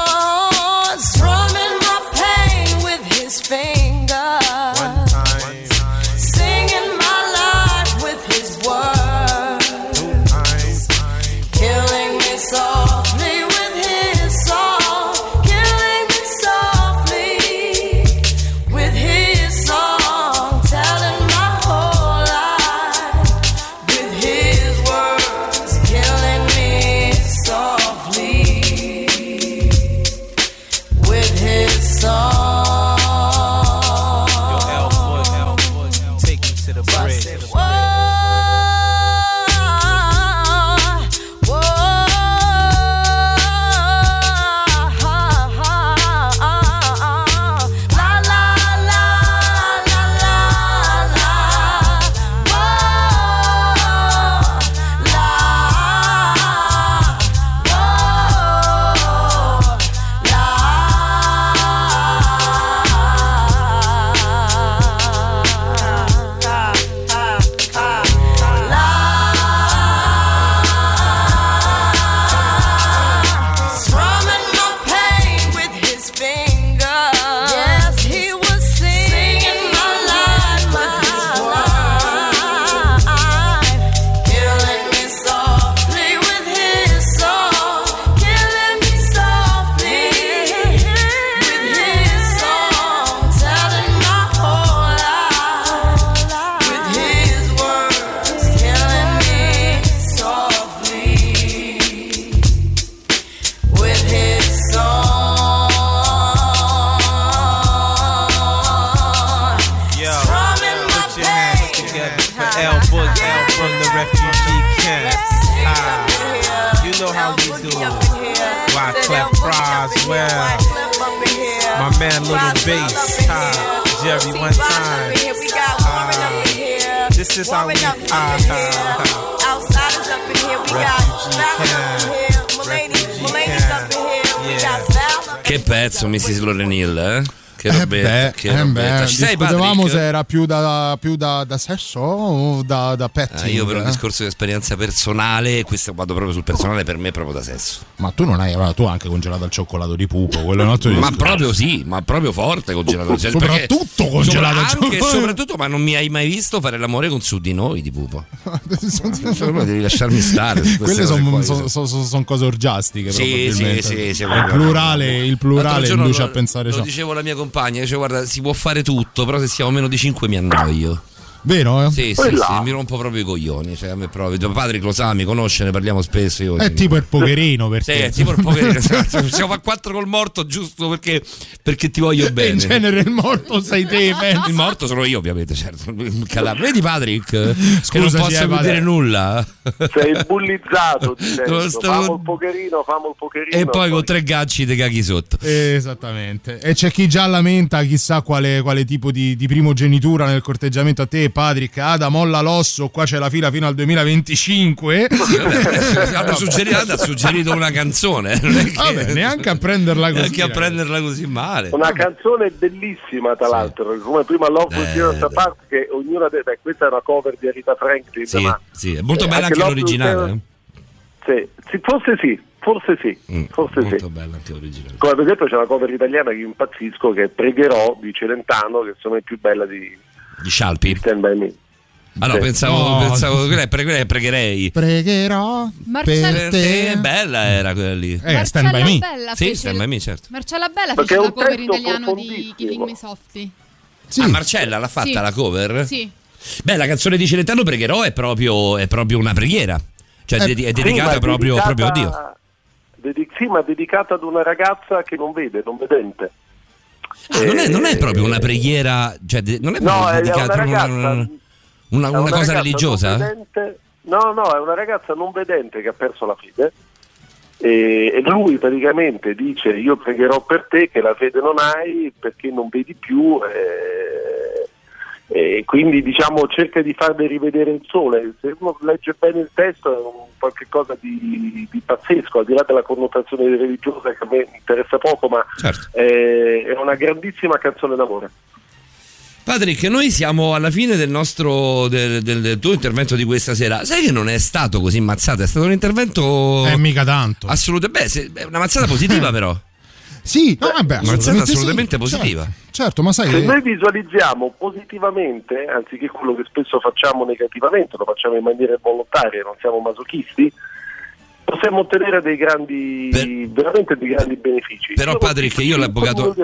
Mrs. Lorenil, eh? Che Eh robetta, beh, che eh robetta. beh, Ci sei, Patrick? se era più da, più da, da sesso o da, da petting. Ah, io per un eh? discorso di esperienza personale, questo vado proprio sul personale, per me è proprio da sesso. Ma tu non hai, tu anche congelato il cioccolato di pupo, quello è un altro Ma discorso. proprio sì, ma proprio forte congelato. Cioè, Soprattutto congelato e cioccolato. soprattutto, ma non mi hai mai visto fare l'amore con su di noi di pupo. <laughs> Devi lasciarmi stare. Quelle sono qua. cose orgiastiche. Sì, sì, sì, sì, il plurale, il plurale induce lo- a pensare Lo ciò. dicevo alla mia compagna, dice guarda, si può fare tutto, però se siamo meno di 5 mi annoio. Vero? Eh? Sì, Poi sì, là. sì, mi rompo proprio i coglioni. Cioè, a me proprio. Patrick lo sa, mi conosce, ne parliamo spesso. Io, È tipo il pokerino per Sì, te. è tipo il pokerino. <laughs> esatto. Siamo a 4 col morto giusto perché, perché ti voglio <laughs> bene. In genere il morto sei te, pensi. <laughs> Il morto sono io, ovviamente, certo. Vedi, Patrick? che non posso dire nulla. Sei bullizzato dicendo, stavo- famo il pokerino, famo il pokerino. E poi con tre ganci ti caghi sotto. Esattamente. E c'è chi già lamenta chissà quale, quale tipo di, di primogenitura nel corteggiamento a te, Patrick. Ada, molla l'osso, qua c'è la fila fino al 2025. <laughs> <laughs> hanno suggerito, ha suggerito una canzone. Che- Vabbè, neanche a prenderla così. neanche a ragazzi. prenderla così male. Una canzone bellissima, tra l'altro, come prima Love Will Eh, Tear Us Apart, che ognuna de- beh, questa è una cover di Rita Franklin, Sì, ma sì, è molto eh, bella anche anche Will l'originale. Eh. sì, sì, forse sì, forse sì, forse Mm, molto sì. bella anche l'originale. Come per esempio c'è una cover italiana che io impazzisco, che è Pregherò di Celentano, che secondo me è più bella di Di Scialpi. Stand By Me. Ah no, Sì. pensavo, No. pensavo quella è pre- quella è pregherei. Pregherò Marcello- per te. Che bella era quella lì. Eh, stand by Marcella me. Bella Sì, stand by me, certo. Marcella Bella Perché fece è la cover in italiano di. Killing Me Softly. Ah, Marcella l'ha fatta Sì. la cover? Sì. Beh, la canzone di Celentano Pregherò è proprio, è proprio una preghiera. Cioè, Eh, è Sì, dedicata è proprio, dedicata- proprio a Dio. dedi- sì, ma dedicata ad una ragazza che non vede, non vedente. Ah, non, è, non è Eh, proprio una preghiera, cioè, non è No, è una ragazza- una, una- una cosa religiosa? vedente- no, no, è una ragazza non vedente che ha perso la fede. E, e lui praticamente dice: Io pregherò per te che la fede non hai perché non vedi più. eh, e quindi diciamo cerca di farle rivedere il sole. Se uno legge bene il testo è un qualche cosa di, di pazzesco, al di là della connotazione religiosa che a me interessa poco, ma Certo. eh, è una grandissima canzone d'amore. Patrick, noi siamo alla fine del nostro del, del- del tuo intervento di questa sera. Sai che non è stato così mazzato, è stato un intervento Eh, mica tanto. assolutamente, beh, se- è una mazzata positiva <laughs> però. Sì, no, vabbè, Una assolutamente, assolutamente sì. positiva. Certo, certo, ma sai Se che noi visualizziamo positivamente, anziché quello che spesso facciamo negativamente, lo facciamo in maniera volontaria, non siamo masochisti, possiamo ottenere dei grandi, veramente dei grandi benefici. Però Patrick, io l'avvocato,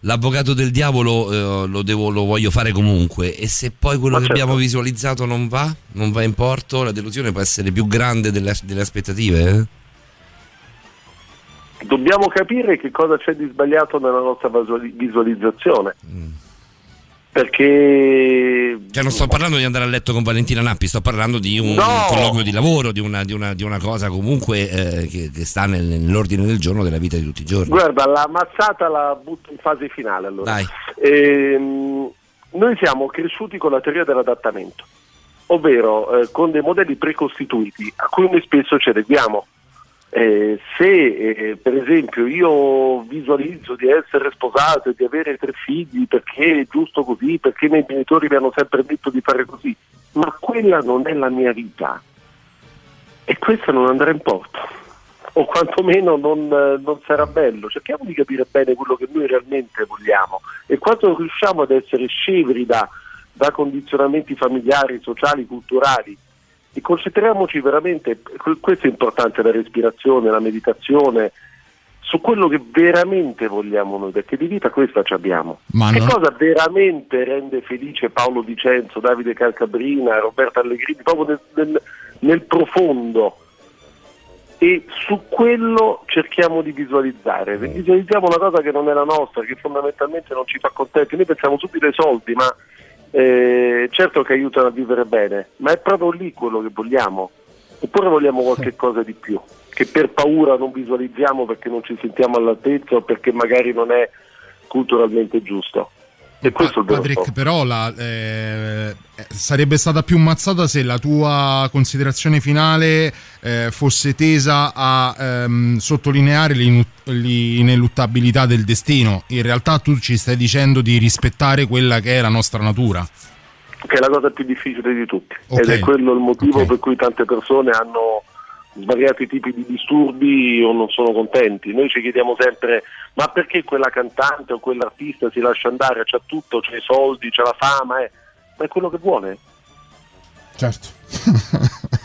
l'avvocato del diavolo eh, lo, devo- lo voglio fare comunque e se poi quello Ma che certo. abbiamo visualizzato non va, non va in porto, la delusione può essere più grande delle, delle aspettative. eh? Dobbiamo capire che cosa c'è di sbagliato nella nostra visuali- visualizzazione. Perché Cioè non sto parlando di andare a letto con Valentina Nappi, sto parlando di un No! colloquio di lavoro, di una, di una- di una cosa comunque eh, che, che sta nel- nell'ordine del giorno della vita di tutti i giorni. Guarda, la mazzata la butto in fase finale allora. Dai. Ehm, noi siamo cresciuti con la teoria dell'adattamento, ovvero eh, con dei modelli precostituiti a cui noi spesso ci adeguiamo. Eh, se eh, per esempio io visualizzo di essere sposato e di avere tre figli perché è giusto così, perché i miei genitori mi hanno sempre detto di fare così, ma quella non è la mia vita. E questa non andrà in porto. O quantomeno non, eh, non sarà bello. Cerchiamo di capire bene quello che noi realmente vogliamo. E quando riusciamo ad essere scevri da, da condizionamenti familiari, sociali, culturali e concentriamoci veramente, que- questo è importante, la respirazione, la meditazione, su quello che veramente vogliamo noi, perché di vita questa ci abbiamo. Ma che non- cosa veramente rende felice Paolo Dicenzo, Davide Calcabrina, Roberto Allegrini, proprio nel, nel- nel profondo? E su quello cerchiamo di visualizzare. Visualizziamo una cosa che non è la nostra, che fondamentalmente non ci fa contenti. Noi pensiamo subito ai soldi, ma eh, certo che aiutano a vivere bene, ma è proprio lì quello che vogliamo. Oppure vogliamo qualche cosa di più, che per paura non visualizziamo perché non ci sentiamo all'altezza o perché magari non è culturalmente giusto. E questo vero Patrick, però la- eh, eh, sarebbe stata più mazzata se la tua considerazione finale eh, fosse tesa a ehm, sottolineare l'inu- l'ineluttabilità del destino. In realtà tu ci stai dicendo di rispettare quella che è la nostra natura. che è la cosa più difficile di tutti Ok. ed è quello il motivo per cui tante persone hanno svariati tipi di disturbi o non sono contenti. Noi ci chiediamo sempre ma perché quella cantante o quell'artista si lascia andare, c'ha tutto, c'ha i soldi, c'ha la fama, eh. ma è quello che vuole. Certo. <laughs>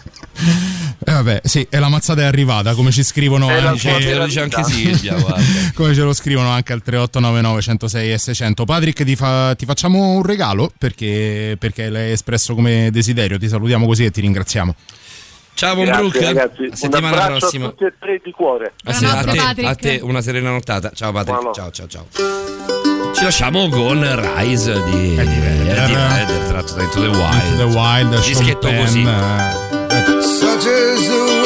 Eh, vabbè, sì, e la mazzata è arrivata, come ci scrivono Eh, lo anche, dice- lo dice anche Silvia, <laughs> come ce lo scrivono anche al 3899 106 e 600. Patrick, ti, fa- ti facciamo un regalo perché, perché l'hai espresso come desiderio. Ti salutiamo così e ti ringraziamo. Ciao Bonbrook, ragazzi. a Un settimana abbraccio prossima. a tutti e tre di cuore. A, se- a te, a te una serena nottata. Ciao Patrick. Ciao ciao ciao. Ci lasciamo con Rise di Eddie Vedder, tratto da Into the Wild. Into the Wild, Dischetto così. Such is the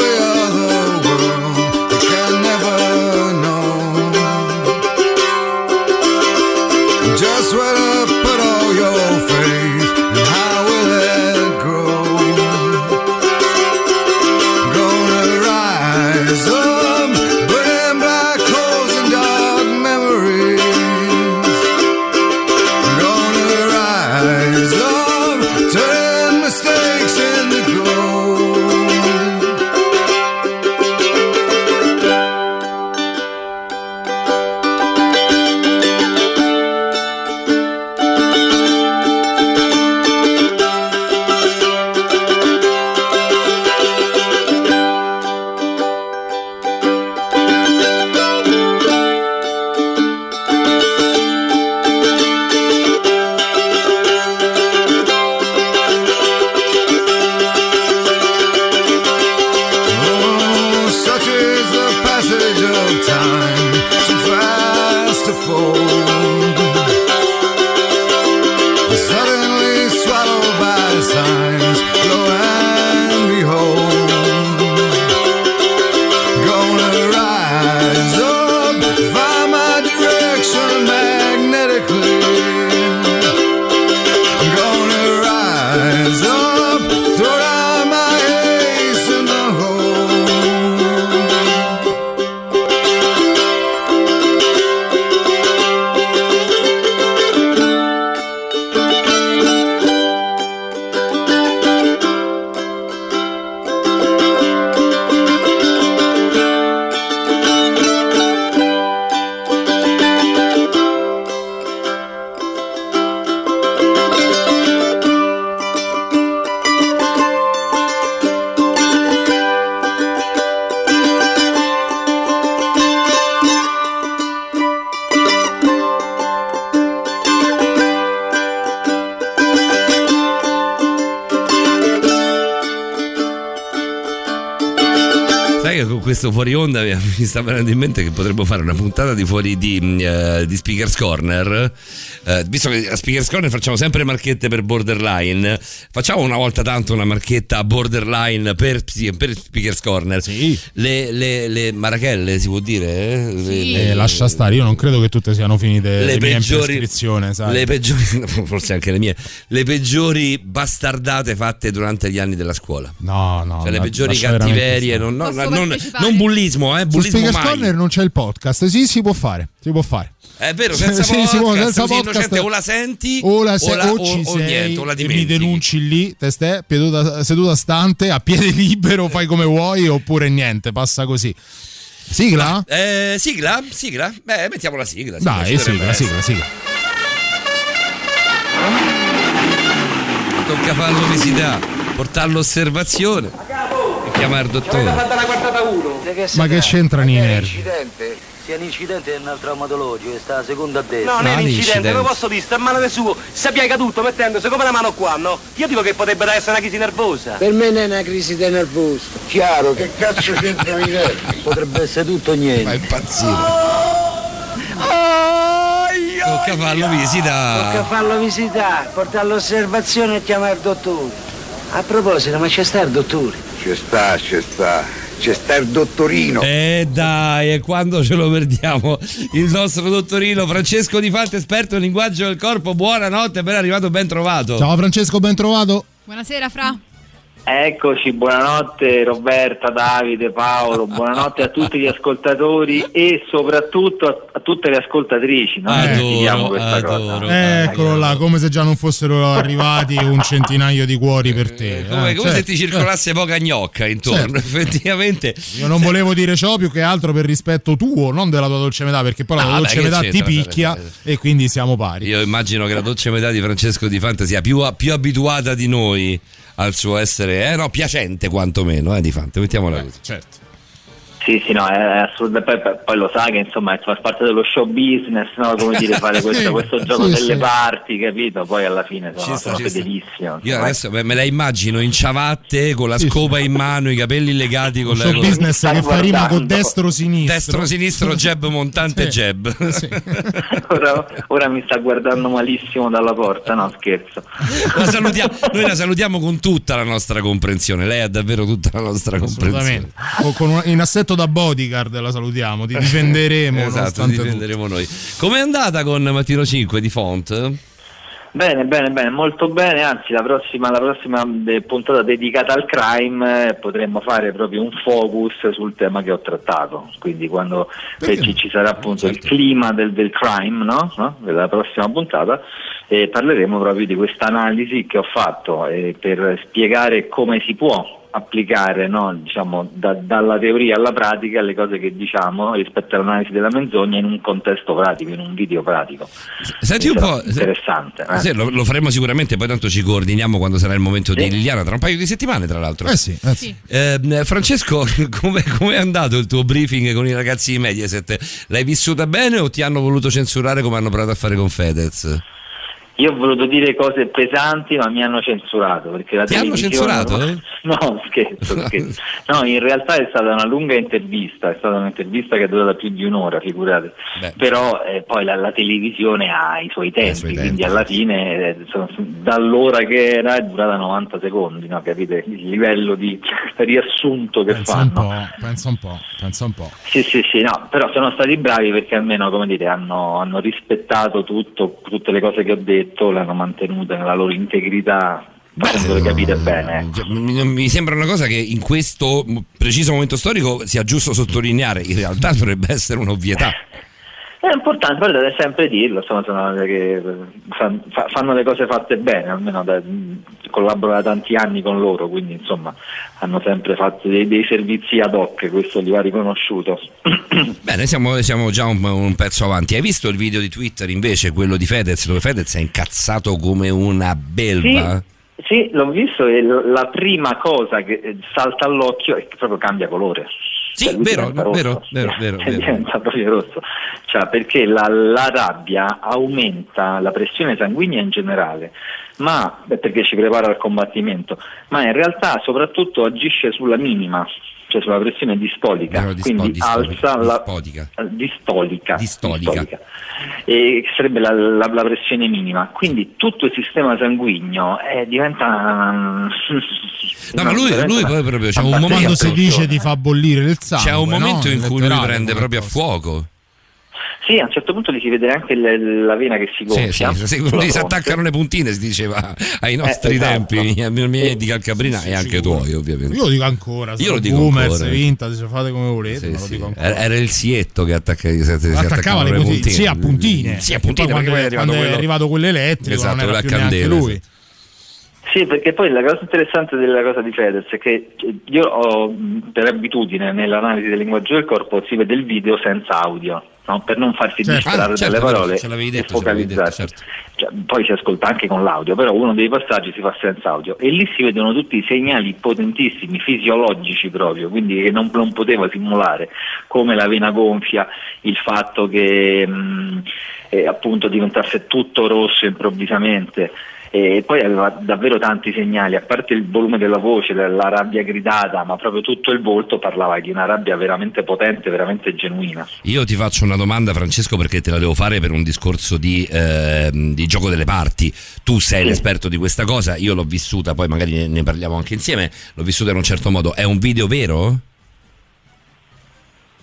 questo fuori onda <laughs> mi sta venendo in mente che potremmo fare una puntata di fuori di, eh, di Speakers Corner. Eh, visto che a Speakers Corner facciamo sempre marchette per borderline, facciamo una volta tanto una marchetta borderline per, sì, per Speakers Corner. Le, le, le marachelle si può dire? eh? Le- Eh, lascia stare, io non credo che tutte siano finite le le mie in peggiori, le peggiori, <laughs> forse anche le mie, le peggiori bastardate fatte durante gli anni della scuola. No, no. Cioè le peggiori cattiverie, non, non- Posso non- partecipare? Non bullismo, eh, Su bullismo Speakers mai. Corner non c'è il podcast. Sì, si può fare. Si può fare. È vero, senza sì, podcast, si può, senza podcast. o la senti O, la se- la- o ci o sei niente, o la e mi dimentichi. denunci lì, te stai seduta, seduta stante, a piede <laughs> libero, fai come vuoi, oppure niente, passa così. Sigla? Eh, sigla? Sigla? Beh, mettiamo la sigla. sì, Dai, sigla, sigla, sigla. Tocca fare l'obesità, portare l'osservazione e chiamare il dottore. uno. Ma che c'entrano i nervi? Incidente. Sia un incidente nel traumatologico, sta a seconda a destra. No, No, non è un incidente. non posso dire, sta a mano del suo. Se piega tutto mettendosi come la mano qua, no? Io dico che potrebbe essere una crisi nervosa. Per me non è una crisi di nervoso. Chiaro, che cazzo c'entrano i nervi? <laughs> Potrebbe essere tutto o niente. Ma è impazzito. Tocca farlo visita. Tocca farlo visitare, portare all'osservazione e chiamare il dottore. A proposito, ma c'è sta il dottore? Ci sta, ci sta. C'è sta il dottorino. Eh dai, e quando ce lo perdiamo? Il nostro dottorino Francesco Di Fante, esperto in linguaggio del corpo. Buonanotte, ben arrivato, ben trovato. Ciao Francesco, ben trovato. Buonasera, Fra. Eccoci, buonanotte Roberta, Davide, Paolo, buonanotte a tutti gli ascoltatori e soprattutto a, a tutte le ascoltatrici. Noi diciamo questa cosa. Eccolo là, come se già non fossero arrivati <laughs> un centinaio di cuori per te. Come, eh, come se certo. ti circolasse poca gnocca intorno, effettivamente. Io non volevo dire ciò più che altro per rispetto tuo, non della tua dolce metà, perché poi la tua vabbè, dolce metà ti c'entra, picchia e quindi siamo pari. Io immagino che la dolce metà di Francesco Di Fante sia più, più abituata di noi al suo essere, eh no, piacente quantomeno, eh, Di Fante, mettiamola così. Certo. Sì, sì, no, è assurdo. Poi, poi- lo sa che insomma fa parte dello show business, no? Come dire, fare <laughs> questo, questo gioco Sì, delle sì. parti, capito? Poi alla fine sono, sta, sono fedelissimo. Io adesso me me la immagino in ciavatte con la scopa in mano, i capelli legati con la show business che fa rima con guardando. destro-sinistro. Destro-sinistro, jab montante, Sì. jab. <laughs> ora, ora mi sta guardando malissimo dalla porta, no scherzo. <laughs> La salutiamo- noi la salutiamo con tutta la nostra comprensione. Lei ha davvero tutta la nostra comprensione. Assolutamente. Con- con un- in assetto da bodyguard la salutiamo, ti difenderemo. <laughs> Esatto, tutto. difenderemo noi. Com'è andata con Mattino 5 di Font? Bene, bene, bene, molto bene, anzi la prossima, la prossima eh, puntata dedicata al crime eh, potremmo fare proprio un focus sul tema che ho trattato, quindi quando ci, ci sarà appunto il clima del, del crime, no? No? della prossima puntata, eh, parleremo proprio di questa analisi che ho fatto eh, per spiegare come si può applicare no, diciamo, da- dalla teoria alla pratica le cose che diciamo rispetto all'analisi della menzogna in un contesto pratico, in un video pratico. Senti un po'. interessante. eh. Sì, lo, lo faremo sicuramente, poi tanto ci coordiniamo quando sarà il momento di Liliana, tra un paio di settimane tra l'altro. Eh sì, eh sì. Eh, Francesco, <laughs> come è andato il tuo briefing con i ragazzi di Mediaset? L'hai vissuta bene o ti hanno voluto censurare come hanno provato a fare con Fedez? Io ho voluto dire cose pesanti, ma mi hanno censurato. Perché la Ti hanno censurato? No, <laughs> scherzo, scherzo. No, in realtà è stata una lunga intervista, è stata un'intervista che è durata più di un'ora, figurate. Però eh, poi la, la televisione ha i suoi tempi, quindi alla fine, eh, sono- dall'ora che era, è durata 90 secondi, no? capite il livello di <laughs> riassunto che Pensa un fanno. po', pensa un po', pensa un po'. Sì, sì, sì, no, però sono stati bravi perché almeno, come dire, hanno, hanno rispettato tutto, tutte le cose che ho detto, le hanno mantenute nella loro integrità, facendole capire bene. Cioè, Mi, mi sembra una cosa che in questo preciso momento storico sia giusto sottolineare, in realtà dovrebbe essere un'ovvietà. <laughs> È importante, però deve sempre dirlo, insomma, sono che eh, fa- fa- fanno le cose fatte bene, almeno da, collaboro da tanti anni con loro, quindi insomma hanno sempre fatto dei, dei servizi ad hoc, questo li va riconosciuto. <coughs> Bene, siamo, siamo già un, un pezzo avanti. Hai visto il video di Twitter invece, quello di Fedez, dove Fedez è incazzato come una belva? Sì, l'ho visto e la prima cosa che eh, salta all'occhio è che proprio cambia colore. Sì, vero, vero, vero, vero, Cioè, vero. diventa proprio rosso. Cioè, perché la, la rabbia aumenta la pressione sanguigna in generale, ma beh, perché ci prepara al combattimento, ma in realtà soprattutto agisce sulla minima, cioè sulla pressione distolica, Vero, dispo- quindi distolica, alza la eh, distolica, Distolica. distolica. E che sarebbe la, la- la pressione minima. Quindi tutto il sistema sanguigno eh, diventa. <laughs> No, ma lui, lui poi proprio c'è un momento. Quando si dice di fa bollire il sangue. C'è un momento no? in cui lui prende proprio a fuoco. Sì, a un certo punto gli si vede anche le- la vena che si Sì, gonfia. sì, sì, lì si attaccano le puntine, si diceva ai nostri Eh, esatto. tempi, ai miei di Calcabrina e anche tuoi, ovviamente. Io lo dico ancora, Io lo dico boomers, ancora. vintage, fate come volete, Sì, ma lo sì. dico ancora. Era il sietto che attacca, si, si Attaccava le puntine, puntine. sì, a puntine. Sì, a puntine, poi perché poi è arrivato quando quello, è arrivato quello elettrico Esatto, non era più neanche candela, lui. sì. Sì, perché poi la cosa interessante della cosa di Fedez è che io ho per abitudine nell'analisi del linguaggio del corpo si vede il video senza audio, no? per non farsi Certo. distrarre Ah, certo, dalle parole ce l'avevi e detto, ce l'avevi detto, focalizzarsi. Cioè, poi si ascolta anche con l'audio, però uno dei passaggi si fa senza audio e lì si vedono tutti i segnali potentissimi, fisiologici proprio, quindi che non, non poteva simulare, come la vena gonfia, il fatto che mh, eh, appunto diventasse tutto rosso improvvisamente. E poi aveva davvero tanti segnali, a parte il volume della voce, la rabbia gridata, ma proprio tutto il volto parlava di una rabbia veramente potente, veramente genuina. Io ti faccio una domanda, Francesco, perché te la devo fare per un discorso di, ehm, di gioco delle parti. Tu sei Sì. l'esperto di questa cosa, io l'ho vissuta, poi magari ne parliamo anche insieme. L'ho vissuta in un certo modo. È un video vero?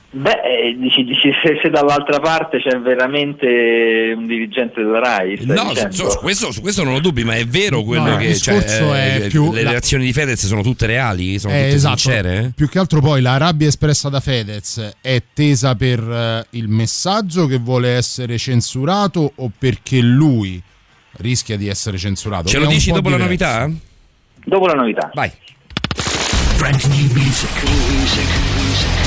Beh, eh, dici, dici se, se dall'altra parte c'è veramente un dirigente della RAI, No, su, su questo, su questo non ho dubbi, ma è vero quello No, il che cioè, discorso è eh, più le la- reazioni di Fedez sono tutte reali, sono Eh, tutte esatto. sincere? Più che altro poi la rabbia espressa da Fedez è tesa per eh, il messaggio che vuole essere censurato o perché lui rischia di essere censurato? Ce lo dici po' dopo la diverso. novità? Dopo la novità. Vai. Brand new music.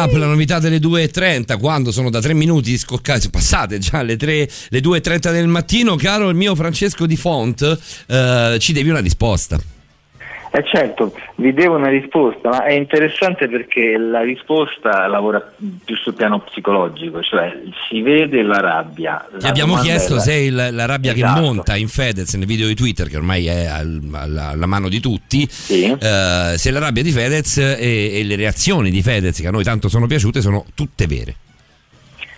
Up, la novità delle 2.30, quando sono da 3 minuti scoccate, <laughs> passate già le, 3, le 2.30 del mattino, caro il mio Francesco Di Font, eh, ci devi una risposta. Eh certo, vi devo una risposta, ma è interessante perché la risposta lavora più sul piano psicologico, cioè si vede la rabbia. Ti La abbiamo domanda chiesto la- se il- la rabbia Esatto. che monta in Fedez nel video di Twitter, che ormai è al- alla, alla mano di tutti, eh, se la rabbia di Fedez e, e le reazioni di Fedez, che a noi tanto sono piaciute, sono tutte vere.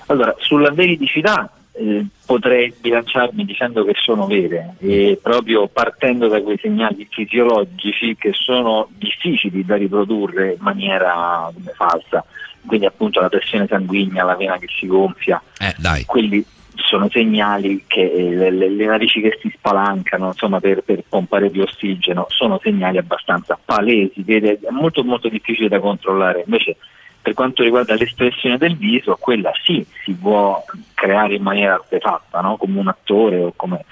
Allora, sulla veridicità eh, potrei bilanciarmi dicendo che sono vere, e proprio partendo da quei segnali fisiologici che sono difficili da riprodurre in maniera falsa, quindi appunto la pressione sanguigna, la vena che si gonfia, Eh, quelli sono segnali che eh, le, le- le narici che si spalancano insomma, per, per pompare più ossigeno, sono segnali abbastanza palesi, è molto molto difficile da controllare. Invece per quanto riguarda l'espressione del viso, quella sì si può creare in maniera artefatta, no? come un attore o come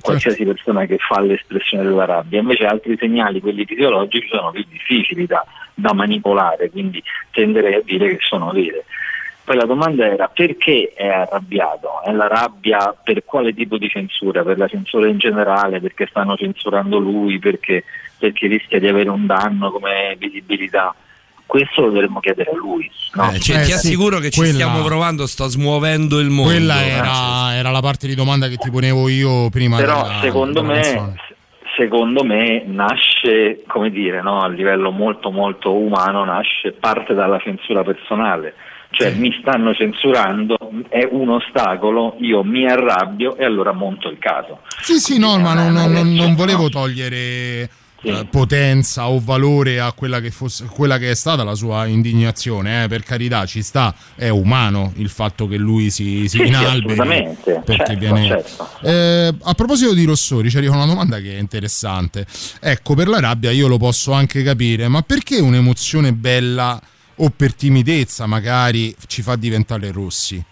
qualsiasi persona che fa l'espressione della rabbia. Invece altri segnali, quelli fisiologici, sono più difficili da, da manipolare, quindi tenderei a dire che sono vere. Poi la domanda era perché è arrabbiato? È la rabbia per quale tipo di censura? Per la censura in generale? Perché stanno censurando lui? Perché, perché rischia di avere un danno come visibilità? Questo lo dovremmo chiedere a lui. no? Eh, cioè, ti assicuro che ci quella- stiamo provando, sto smuovendo il mondo. Quella era, era la parte di domanda che ti ponevo io prima. Però della- secondo della me, secondo me nasce, come dire, no, a livello molto molto umano, nasce parte dalla censura personale. Cioè mi stanno censurando, è un ostacolo, io mi arrabbio e allora monto il caso. Sì, sì, no, ma non, non- non- non volevo togliere eh, potenza o valore a quella che, fosse, quella che è stata la sua indignazione, eh, per carità, ci sta, è umano il fatto che lui si, si Sì, sì, inalberi assolutamente, perché certo, viene... certo. Eh, a proposito di Rossori, arriva una domanda che è interessante. Ecco, per la rabbia io lo posso anche capire, ma perché un'emozione bella o per timidezza magari ci fa diventare rossi?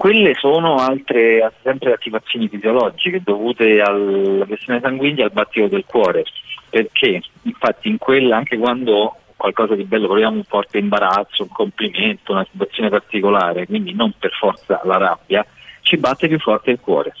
Quelle sono altre sempre attivazioni fisiologiche dovute alla pressione sanguigna e al battito del cuore, perché infatti in quella anche quando qualcosa di bello proviamo un forte imbarazzo, un complimento, una situazione particolare, quindi non per forza la rabbia, ci batte più forte il cuore.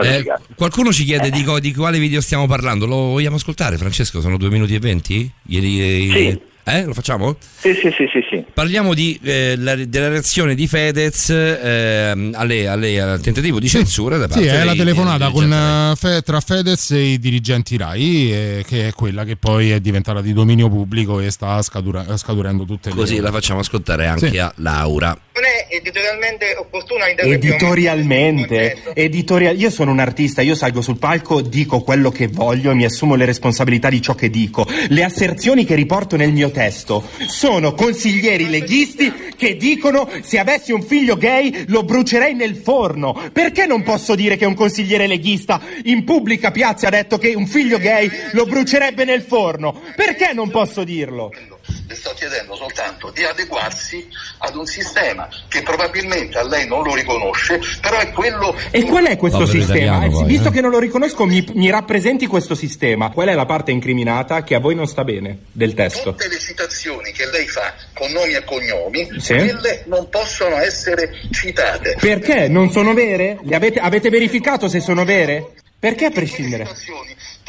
Eh, qualcuno ci chiede di, co- di quale video stiamo parlando. Lo vogliamo ascoltare, Francesco? Sono due minuti e venti? Ieri, Sì. Eh, lo facciamo? Sì, sì, sì, sì, sì. Parliamo di, eh, la- della reazione di Fedez ehm, alle- alle- al tentativo di censura da parte Sì, è la telefonata con, eh, Fe- tra Fedez e i dirigenti RAI, eh, che è quella che poi è diventata di dominio pubblico e sta scadura- scaturendo tutte le... Così la facciamo ascoltare anche Sì. a Laura. Non è editorialmente opportuna Editorialmente, editorial- io sono un artista, io salgo sul palco, dico quello che voglio e mi assumo le responsabilità di ciò che dico. Le asserzioni che riporto nel mio testo sono consiglieri leghisti che dicono se avessi un figlio gay lo brucerei nel forno. Perché non posso dire che un consigliere leghista in pubblica piazza ha detto che un figlio gay lo brucerebbe nel forno? Perché non posso dirlo? Le sto chiedendo soltanto di adeguarsi ad un sistema che probabilmente a lei non lo riconosce, però è quello... E qual è questo Povero sistema? italiano, Eh, poi, Visto eh. che non lo riconosco, mi, mi rappresenti questo sistema. Qual è la parte incriminata che a voi non sta bene del testo? Tutte le citazioni che lei fa con nomi e cognomi, Sì. quelle non possono essere citate. Perché? Non sono vere? Le avete, avete verificato se sono vere? Perché a prescindere?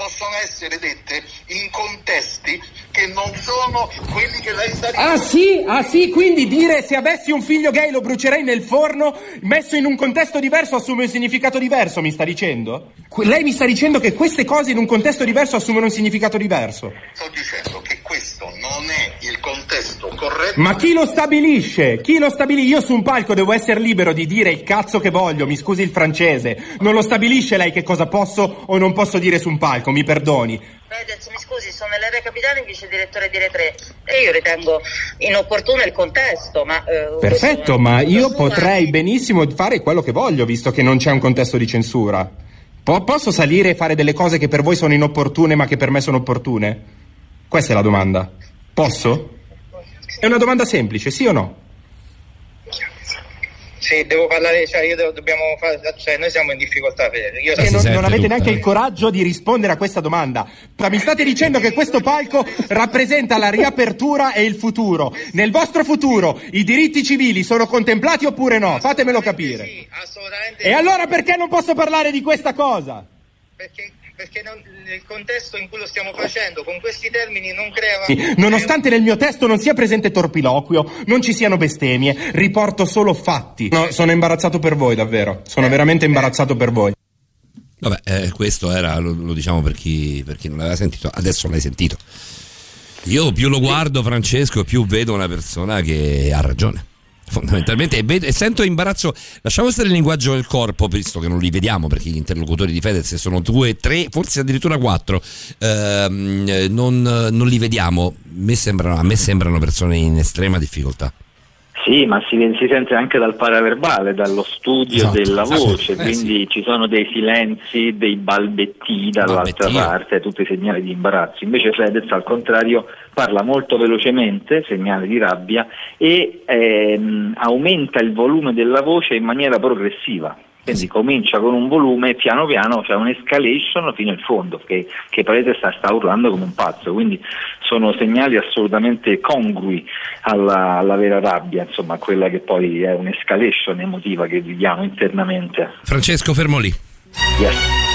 Possono essere dette in contesti che non sono quelli che lei sta Ah sì? Ah sì? Quindi dire se avessi un figlio gay lo brucerei nel forno, messo in un contesto diverso assume un significato diverso, mi sta dicendo? Que- lei mi sta dicendo che queste cose in un contesto diverso assumono un significato diverso. Sto dicendo corretto. Ma chi lo stabilisce? Chi lo stabilisce? Io su un palco devo essere libero di dire il cazzo che voglio, mi scusi il francese. Non lo stabilisce lei che cosa posso o non posso dire su un palco, mi perdoni. Fedez, mi scusi, sono Ilaria Capitani, vice direttore di Re3 e io ritengo inopportuno il contesto, ma... eh, Perfetto, ma io potrei benissimo fare quello che voglio, visto che non c'è un contesto di censura. Po- posso salire e fare delle cose che per voi sono inopportune, ma che per me sono opportune? Questa è la domanda. Posso? È una domanda semplice, sì o no? Sì, devo parlare, cioè io devo- dobbiamo fare, cioè noi siamo in difficoltà, Fede. Io non, non avete neanche il coraggio di rispondere a questa domanda. Ma mi state dicendo che questo palco rappresenta la riapertura e il futuro. Nel vostro futuro i diritti civili sono contemplati oppure no? Fatemelo capire. E allora perché non posso parlare di questa cosa? Perché, perché non- il contesto in cui lo stiamo facendo, con questi termini, non crea... Sì, Nonostante nel mio testo non sia presente torpiloquio, non ci siano bestemmie, riporto solo fatti. No, sono imbarazzato per voi, davvero. Sono veramente imbarazzato per voi. Vabbè, eh, questo era, lo, lo diciamo per chi, per chi non l'aveva sentito, adesso l'hai sentito. Io più lo guardo, Francesco, più vedo una persona che ha ragione. Fondamentalmente, e, ved- e sento imbarazzo. Lasciamo stare il linguaggio del corpo, visto che non li vediamo perché gli interlocutori di Fedez sono due, tre, forse addirittura quattro. ehm, eh, non, non li vediamo. Me sembrano- a me sembrano persone in estrema difficoltà. Sì, ma si, si sente anche dal paraverbale, dallo studio Esatto, della esatto. voce, Eh, quindi ci sono dei silenzi, dei balbetti dall'altra Balbettio. parte, tutti segnali di imbarazzo. Invece Fedez al contrario parla molto velocemente, segnale di rabbia, e ehm, aumenta il volume della voce in maniera progressiva. Quindi comincia con un volume e piano piano c'è un'escalation fino in fondo, che, che Paredes sta, sta urlando come un pazzo, quindi sono segnali assolutamente congrui alla, alla vera rabbia, insomma, quella che poi è un'escalation emotiva che viviamo internamente. Francesco Fermoli. Yes.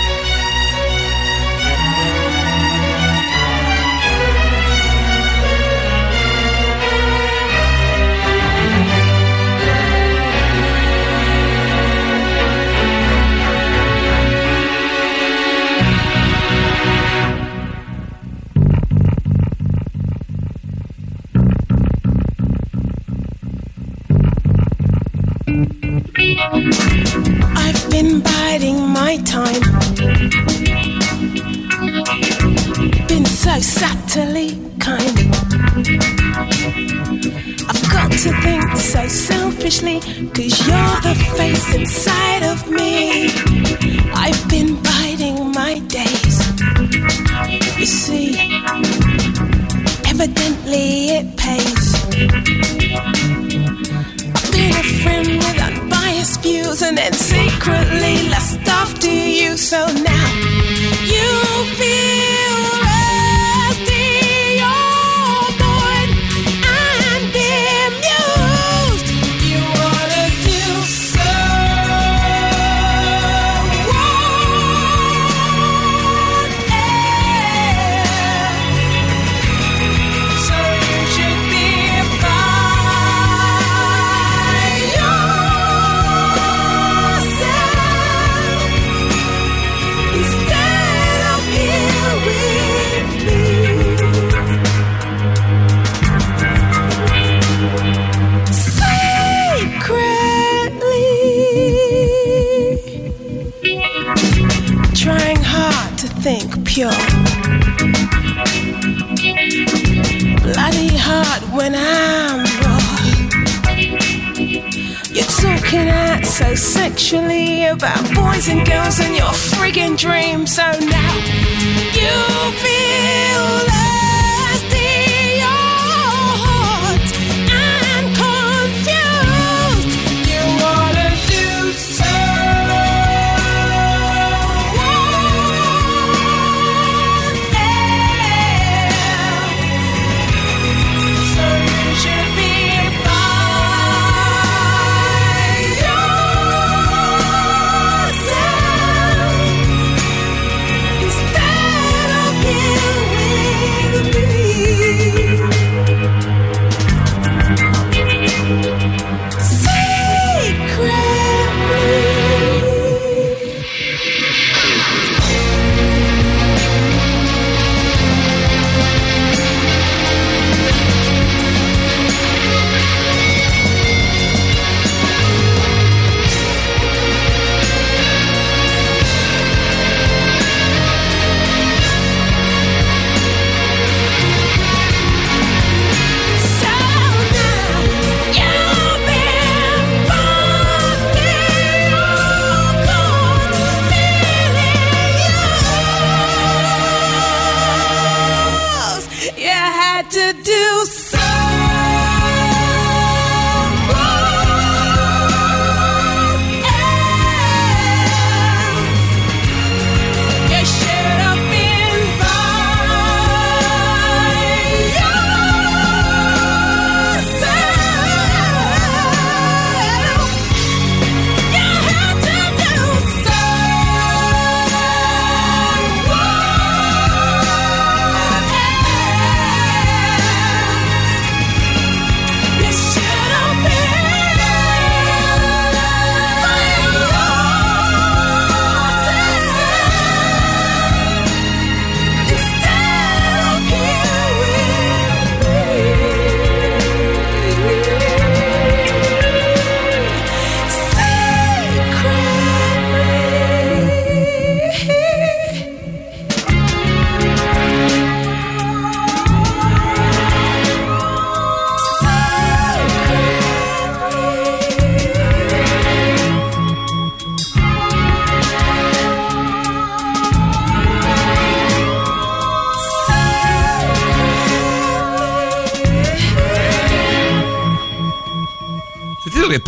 Time. Been so subtly kind. I've got to think so selfishly, cause you're the face inside of me. I've been biding my days. You see, evidently it pays. I've Been a friend views and then secretly lust after you. So now pure. Bloody hard when I'm raw. You're talking out so sexually about boys and girls and your friggin' dreams. So now you feel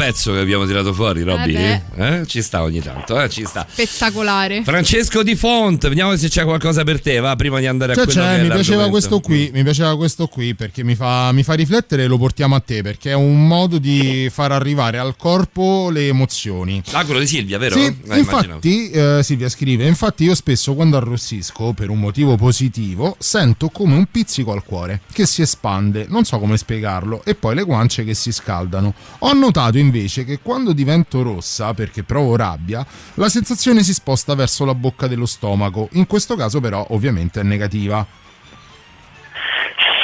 pezzo che abbiamo tirato fuori, Robby. Eh Eh, Ci sta ogni tanto, eh, ci sta. Spettacolare. Francesco Di Font, vediamo se c'è qualcosa per te, va, prima di andare a Cioè, quello cioè, mi piaceva questo qui, mi piaceva questo qui perché mi fa, mi fa riflettere e lo portiamo a te perché è un modo di far arrivare al corpo le emozioni. Ah, quello di Silvia, vero? Sì, Eh, infatti, eh, Silvia scrive: Infatti, io spesso quando arrossisco per un motivo positivo sento come un pizzico al cuore che si espande, non so come spiegarlo, e poi le guance che si scaldano. Ho notato invece che quando divento rossa perché provo rabbia, la sensazione si sposta verso la bocca dello stomaco. In questo caso, però, ovviamente è negativa.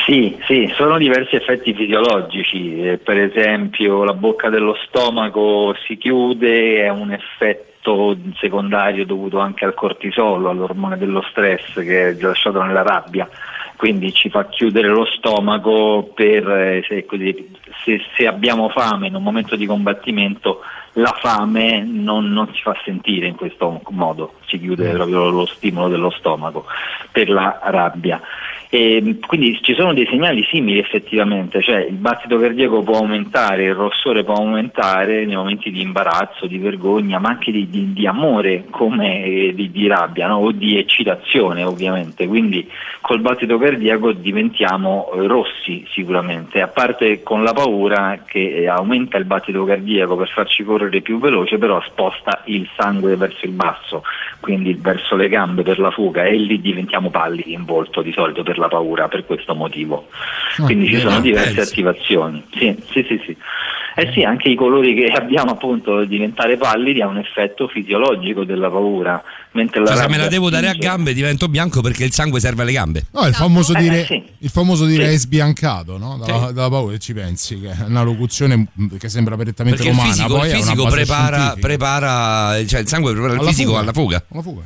Sì, sì, sono diversi effetti fisiologici, eh, per esempio la bocca dello stomaco si chiude, è un effetto secondario dovuto anche al cortisolo, all'ormone dello stress che è rilasciato nella rabbia, quindi ci fa chiudere lo stomaco per, eh, se, se- se abbiamo fame in un momento di combattimento la fame non, non si fa sentire in questo modo, si chiude proprio lo stimolo dello stomaco per la rabbia. E quindi ci sono dei segnali simili effettivamente, cioè il battito cardiaco può aumentare, il rossore può aumentare nei momenti di imbarazzo, di vergogna, ma anche di, di- di amore come eh, di, di rabbia no? o di eccitazione ovviamente, quindi col battito cardiaco diventiamo eh, rossi sicuramente, a parte con la paura che eh, aumenta il battito cardiaco per farci correre più veloce, però sposta il sangue verso il basso, quindi verso le gambe per la fuga e lì diventiamo pallidi in volto di solito per la paura, per questo motivo. Quindi ci sono diverse penso. attivazioni. Sì, sì, sì, sì. Eh sì, anche i colori che <laughs> abbiamo appunto diventare pallidi ha un effetto fisiologico della paura, mentre la Cioè, se me la devo dare a gambe divento bianco perché il sangue serve alle gambe. No, il famoso Eh, dire, sì. il famoso dire Sì. è sbiancato, no? Dalla, Sì. dalla paura ci pensi, che è una locuzione che sembra prettamente Perché il romana. fisico, poi il è una fisico base prepara, prepara, cioè il sangue prepara il Alla fisico fuga. alla fuga. Alla fuga.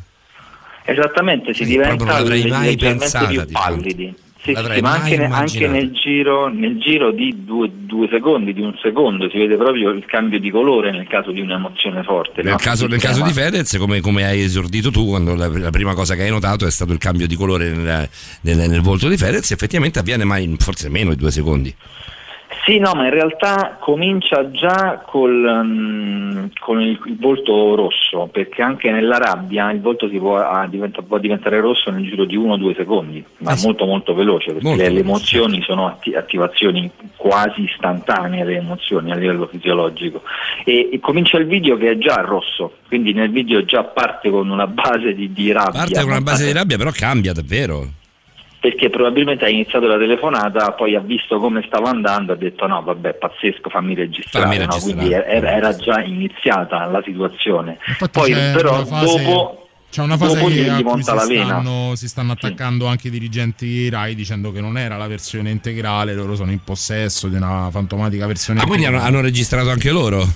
Esattamente, si diventa leggermente pensata, più di pallidi. Sì, sì, ma anche, anche nel, giro, nel giro di due, due secondi, di un secondo, si vede proprio il cambio di colore nel caso di un'emozione forte. Nel no? caso, nel caso di Fedez, come, come hai esordito tu, quando la, la prima cosa che hai notato è stato il cambio di colore nel, nel- nel volto di Fedez, effettivamente avviene mai in forse meno di due secondi. Sì, no, ma in realtà comincia già col, mm, con il, il volto rosso, perché anche nella rabbia il volto si può, ah, diventa- può diventare rosso nel giro di uno o due secondi, ma Eh sì. molto molto veloce, perché Molto le, veloce, emozioni sono atti- attivazioni quasi istantanee, le emozioni a livello fisiologico. E, e comincia il video che è già rosso, quindi nel video già parte con una base di, di rabbia. Parte con una base di rabbia, però cambia davvero. Perché probabilmente ha iniziato la telefonata, poi ha visto come stava andando, ha detto no vabbè pazzesco fammi registrare, Fammi no? registrare. quindi era, era già iniziata la situazione. Infatti Poi però fase- dopo, C'è una fase che a cui monta si stanno, si stanno attaccando anche i dirigenti Rai dicendo che non era la versione integrale, loro sono in possesso di una fantomatica versione Ah, quindi hanno, integrale. hanno registrato anche loro?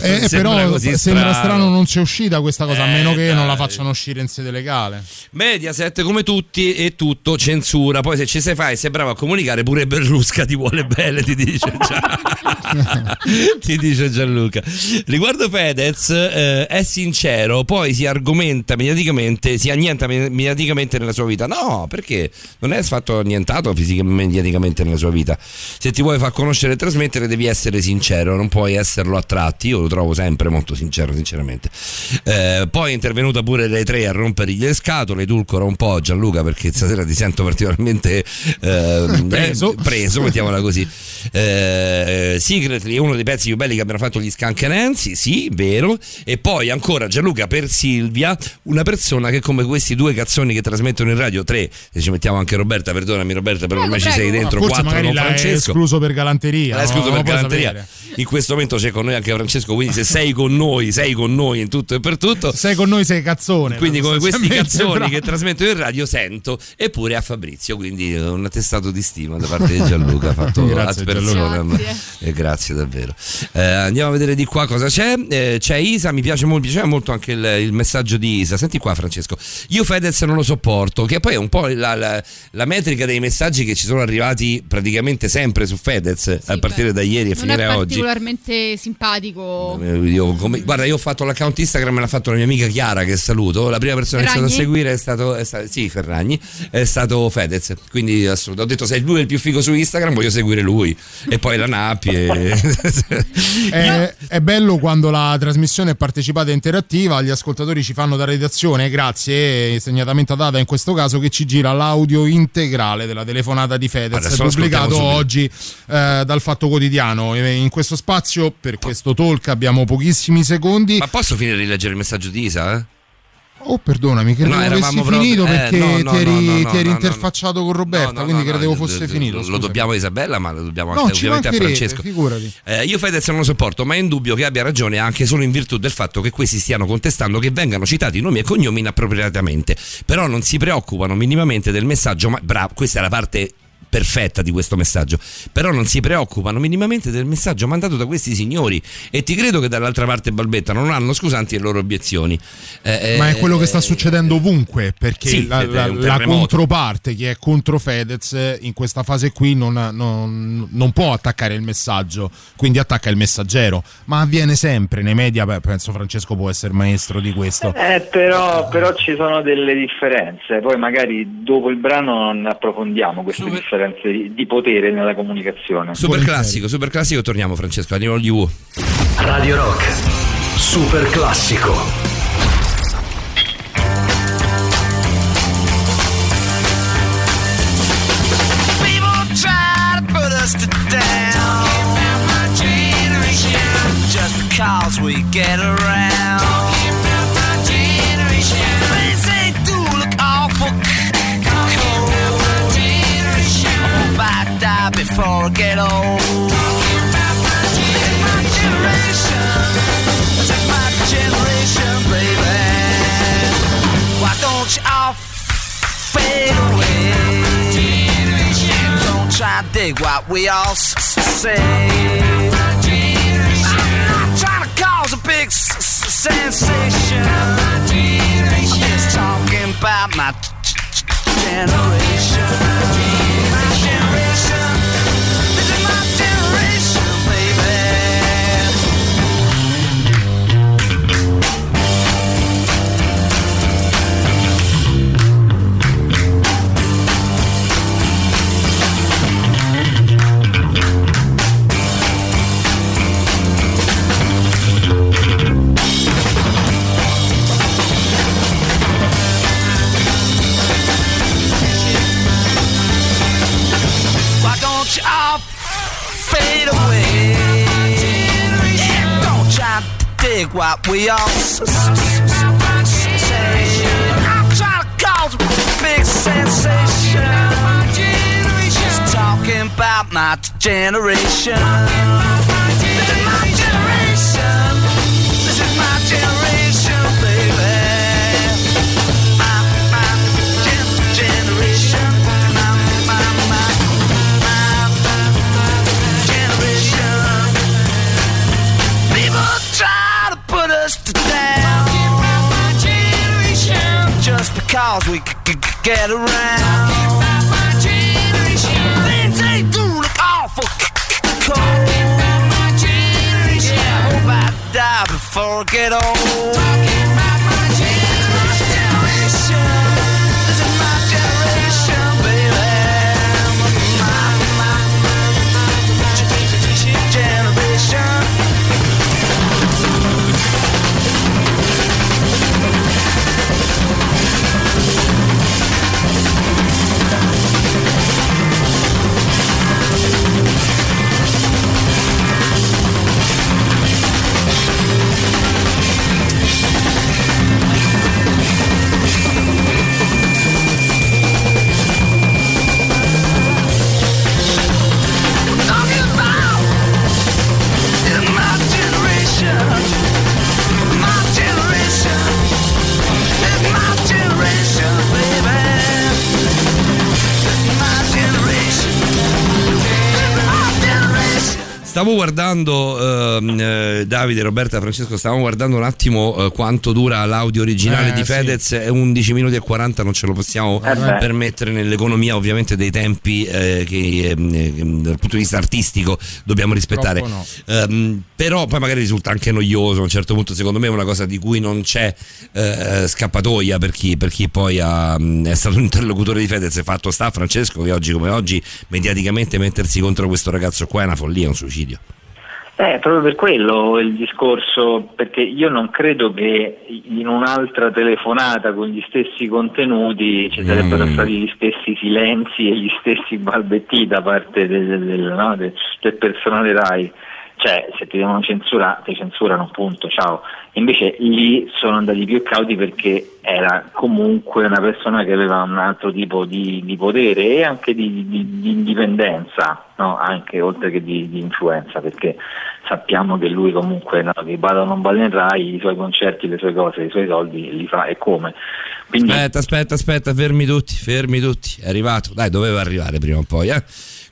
Eh, Sembra però sembra strano non c'è uscita questa cosa, a Eh, meno che non la dai. facciano uscire in sede legale. Mediaset come tutti e tutto censura. Poi se ci sei fai, sei bravo a comunicare, pure Berlusca ti vuole bene, ti dice, Gia- <laughs> ti dice Gianluca. Riguardo Fedez, eh, è sincero, poi si argomenta mediaticamente, si annienta me- mediaticamente nella sua vita. No, perché non è fatto annientato fisicamente mediaticamente nella sua vita. Se ti vuoi far conoscere e trasmettere, devi essere sincero, non puoi esserlo a tratti. Io lo trovo sempre molto sincero, sinceramente. Eh, poi è intervenuta pure le tre a rompergli le scatole, edulcora un po' Gianluca perché stasera ti sento particolarmente eh, <laughs> Preso. eh, preso, mettiamola così. Eh, Secretly è uno dei pezzi più belli che abbiano fatto gli Scancanensi, sì, vero. E poi ancora Gianluca per Silvia, una persona che come questi due cazzoni che trasmettono in radio, tre, se ci mettiamo anche Roberta, perdonami Roberta, però ormai ci sei dentro, Forse quattro con Francesco. escluso per galanteria. L'hai no? escluso Non per galanteria. sapere. In questo momento c'è con noi anche Francesco, quindi se sei con noi, sei con noi in tutto e per tutto. Sei con noi, sei cazzone. Quindi come questi cazzoni però. che trasmetto in radio sento eppure a Fabrizio, quindi eh, un attestato di stima da parte di Gianluca fatto <laughs> Grazie, personam. Gianluca. Eh, grazie davvero. Eh, andiamo a vedere di qua cosa c'è. Eh, c'è Isa, mi piace molto, piaceva molto anche il, il messaggio di Isa. Senti qua Francesco, io Fedez non lo sopporto, che poi è un po' la, la- la metrica dei messaggi che ci sono arrivati praticamente sempre su Fedez, a partire da ieri e Non è finire oggi. particolarmente simpatico Eh, io come- guarda, io ho fatto l'account Instagram, me l'ha fatto la mia amica Chiara, che saluto. La prima persona che è stata a Ferragni? seguire è stato, è sta- sì, Ferragni, è stato Fedez. Quindi assolutamente. Ho detto, se lui è il più figo su Instagram, voglio seguire lui. E poi la Nappi. E... È, <laughs> è bello quando la trasmissione è partecipata e interattiva, gli ascoltatori ci fanno da redazione, grazie, e segnatamente a Data in questo caso, che ci gira l'audio integrale della telefonata di Fedez, Adesso pubblicato oggi eh, dal Fatto Quotidiano. In questo spazio, per questo talk, abbiamo pochissimi secondi. Ma posso finire di leggere il messaggio di Isa? eh? Oh, perdonami, credevo No, avessi finito eh, perché no, no, ti eri, ti eri interfacciato con Roberta, quindi credevo fosse lo- finito. Lo, scusami. dobbiamo a Isabella, ma lo dobbiamo anche ovviamente a Francesco. figurati. Eh, io Fedez non lo sopporto, ma è indubbio che abbia ragione anche solo in virtù del fatto che questi stiano contestando che vengano citati nomi e cognomi inappropriatamente. Però non si preoccupano minimamente del messaggio, ma bravo, questa è la parte perfetta di questo messaggio però non si preoccupano minimamente del messaggio mandato da questi signori e ti credo che dall'altra parte balbettano non hanno scusanti le loro obiezioni Eh, Ma eh, è quello che sta succedendo ovunque perché Sì, la, la- la controparte che è contro Fedez eh, in questa fase qui non, non- non può attaccare il messaggio, quindi attacca il messaggero. Ma avviene sempre nei media. beh, penso Francesco può essere maestro di questo. Eh, però, però ci sono delle differenze, poi magari dopo il brano non approfondiamo queste differenze di, di potere nella comunicazione. super classico super classico torniamo Francesco andiamo agli U Radio Rock. Super classico. Down. Just because we get around. Get old. My generation. My generation, baby. Why don't you all fade away? Don't try to dig what we all say. I'm not trying to cause a big sensation. I'm just talking about my generation. Dig what we all say. I'm trying to cause a big sensation. Just talking about my generation. Just because we c- c- c- get around. Things they do look awful c- c- cold. Yeah, I hope I die before I get old. Stavo guardando, ehm, eh, Davide, Roberta, Francesco, stavamo guardando un attimo eh, quanto dura l'audio originale Eh, di sì. Fedez, è 11 minuti e 40, non ce lo possiamo Eh permettere nell'economia ovviamente dei tempi eh, che ehm, eh, dal punto di vista artistico dobbiamo rispettare. No. Ehm, però poi magari risulta anche noioso a un certo punto, secondo me è una cosa di cui non c'è scappatoia per chi, per chi poi ha, mh, è stato un interlocutore di Fedez e fatto sta Francesco che oggi come oggi mediaticamente mettersi contro questo ragazzo qua è una follia, è un suicidio. Eh, proprio per quello il discorso, perché io non credo che in un'altra telefonata con gli stessi contenuti ci sarebbero Mm. stati gli stessi silenzi e gli stessi balbetti da parte del- del- no, del- del personale RAI. Cioè, se ti devono censurare, ti censurano, punto, ciao. Invece lì sono andati più cauti perché era comunque una persona che aveva un altro tipo di, di potere e anche di, di- di indipendenza, no? anche oltre che di, influenza, perché sappiamo che lui comunque no, che vada o non vada in Rai, i suoi concerti, le sue cose, i suoi soldi li fa e come. Quindi Aspetta, aspetta, aspetta, fermi tutti, fermi tutti. È arrivato, dai, doveva arrivare prima o poi, eh.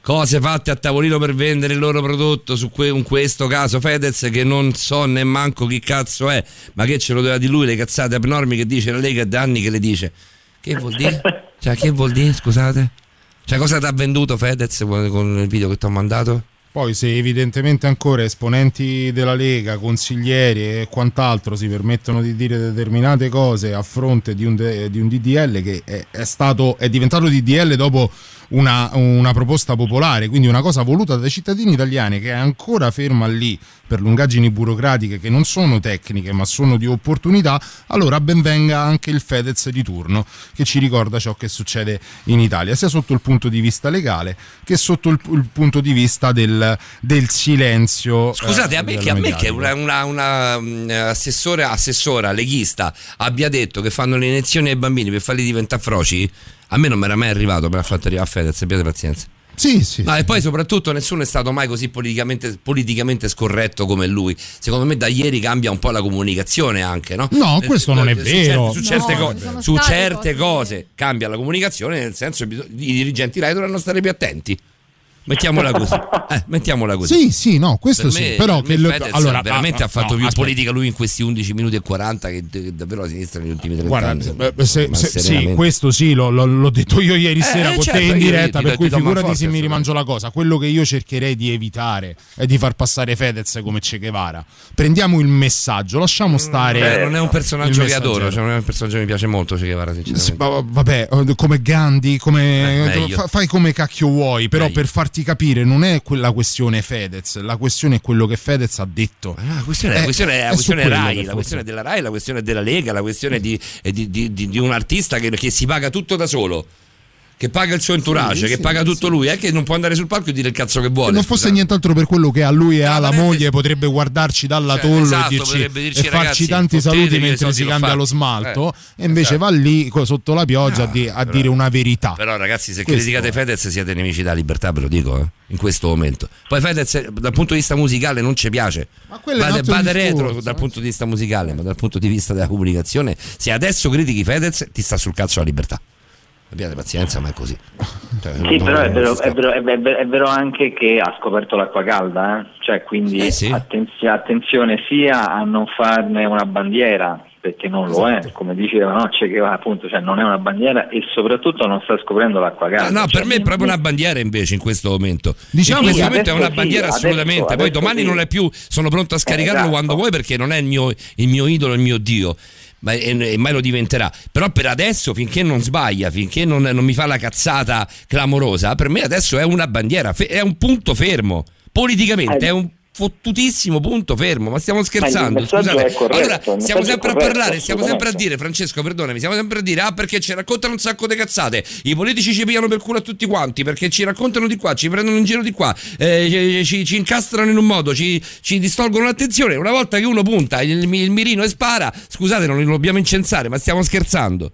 Cose fatte a tavolino per vendere il loro prodotto, su que- in questo caso Fedez che non so ne manco chi cazzo è, ma che ce lo doveva di lui le cazzate abnormi che dice la Lega da anni che le dice. Che vuol dire? <laughs> Cioè, che vuol dire, scusate? Cioè, cosa ti ha venduto Fedez con il video che ti ho mandato? Poi se evidentemente ancora esponenti della Lega, consiglieri e quant'altro si permettono di dire determinate cose a fronte di un, de- di un DDL che è, è stato, è diventato DDL dopo una, una proposta popolare, quindi una cosa voluta dai cittadini italiani che è ancora ferma lì per lungaggini burocratiche che non sono tecniche ma sono di opportunità, allora ben venga anche il Fedez di turno che ci ricorda ciò che succede in Italia, sia sotto il punto di vista legale che sotto il, il punto di vista del, del silenzio. Scusate, eh, a me che, a me che una, una- una, mm, assessore- assessora leghista abbia detto che fanno le iniezioni ai bambini per farli diventare froci, a me non mi era mai arrivato per far arrivare a Fedez, abbiate pazienza. Sì, sì. No, e poi soprattutto nessuno è stato mai così politicamente, politicamente scorretto come lui. Secondo me da ieri cambia un po' la comunicazione anche, no? No, Eh, questo non è su vero. certe- Su certe, No, co- su certe cose cambia la comunicazione, nel senso che i dirigenti Rai dovranno stare più attenti. Mettiamola così. <laughs> Eh, mettiamola così. Sì, sì, no, questo Per sì, me- però per che lo- allora veramente ah, ha fatto no, più aspetta. politica lui in questi 11 minuti e 40 che, che davvero la sinistra negli ultimi 30 Guarda, anni. beh, se- se- sì, questo sì, lo- lo- l'ho detto io ieri Eh, sera eh, con certo, te in diretta, ti- per ti cui do figurati manforte, se mi rimangio la cosa. Quello che io cercherei di evitare è di far passare Fedez come Che Guevara. Prendiamo il messaggio, lasciamo stare. Eh, non è un personaggio che adoro, cioè non è un personaggio che mi piace molto Che Guevara, Sì, sinceramente. ma- Vabbè, come Gandhi, come, Eh, fai come cacchio vuoi, però per farti capire non è quella questione Fedez, la questione è quello che Fedez ha detto. Ah, La questione, la Eh, questione è la è questione quello Rai, la questione della Rai, la questione della Lega, la questione di, di- di- di- di un artista che, che si paga tutto da solo. Che paga il suo entourage, Sì, che sì, paga tutto lui, è che non può andare sul palco e dire il cazzo che vuole. Se non fosse scusate. nient'altro per quello che ha lui e ha la moglie, potrebbe guardarci dalla Cioè, tollo esatto, e, dirci, dirci, e farci "Ragazzi, tanti saluti mentre si cambia fatti". lo smalto. Eh, e invece esatto. va lì sotto la pioggia a, di- a però- dire una verità. Però ragazzi, se Questo criticate Fedez siete nemici della libertà, ve lo dico, eh, in questo momento. Poi Fedez eh, dal punto di vista musicale non ci piace. Ma vade discorso, retro dal punto di vista musicale, ma dal punto di vista della comunicazione, se adesso critichi Fedez ti sta sul cazzo la libertà. Abbiate pazienza, ma è così. Cioè, Sì, però è vero, è, vero, è vero- è vero anche che ha scoperto l'acqua calda, eh? cioè quindi Eh, sì. attenzi- attenzione sia a non farne una bandiera, perché non lo Esatto. è, come diceva no? Che va, appunto, cioè non è una bandiera e soprattutto non sta scoprendo l'acqua calda. Ah, no, cioè, per me è proprio una bandiera invece in questo momento. Diciamo questo sì, momento è adesso una sì, bandiera adesso- assolutamente. Poi adesso domani sì. non è più. Sono pronto a scaricarlo esatto. quando vuoi perché non è il mio, il mio idolo, il mio dio. Ma, e, e mai lo diventerà. Però per adesso, finché non sbaglia, finché non, non mi fa la cazzata clamorosa, per me adesso è una bandiera, è un punto fermo. Politicamente è un fottutissimo punto fermo, ma stiamo scherzando. messaggio Scusate. corretto, allora, messaggio sempre è a corretto, parlare, stiamo sempre a dire, Francesco, perdonami, stiamo sempre a dire, ah, perché ci raccontano un sacco di cazzate, i politici ci pigliano per culo a tutti quanti, perché ci raccontano di qua, ci prendono in giro di qua, eh, ci, ci incastrano in un modo, ci, ci distolgono l'attenzione. Una volta che uno punta il, il mirino e spara, scusate, non lo dobbiamo incensare, ma stiamo scherzando.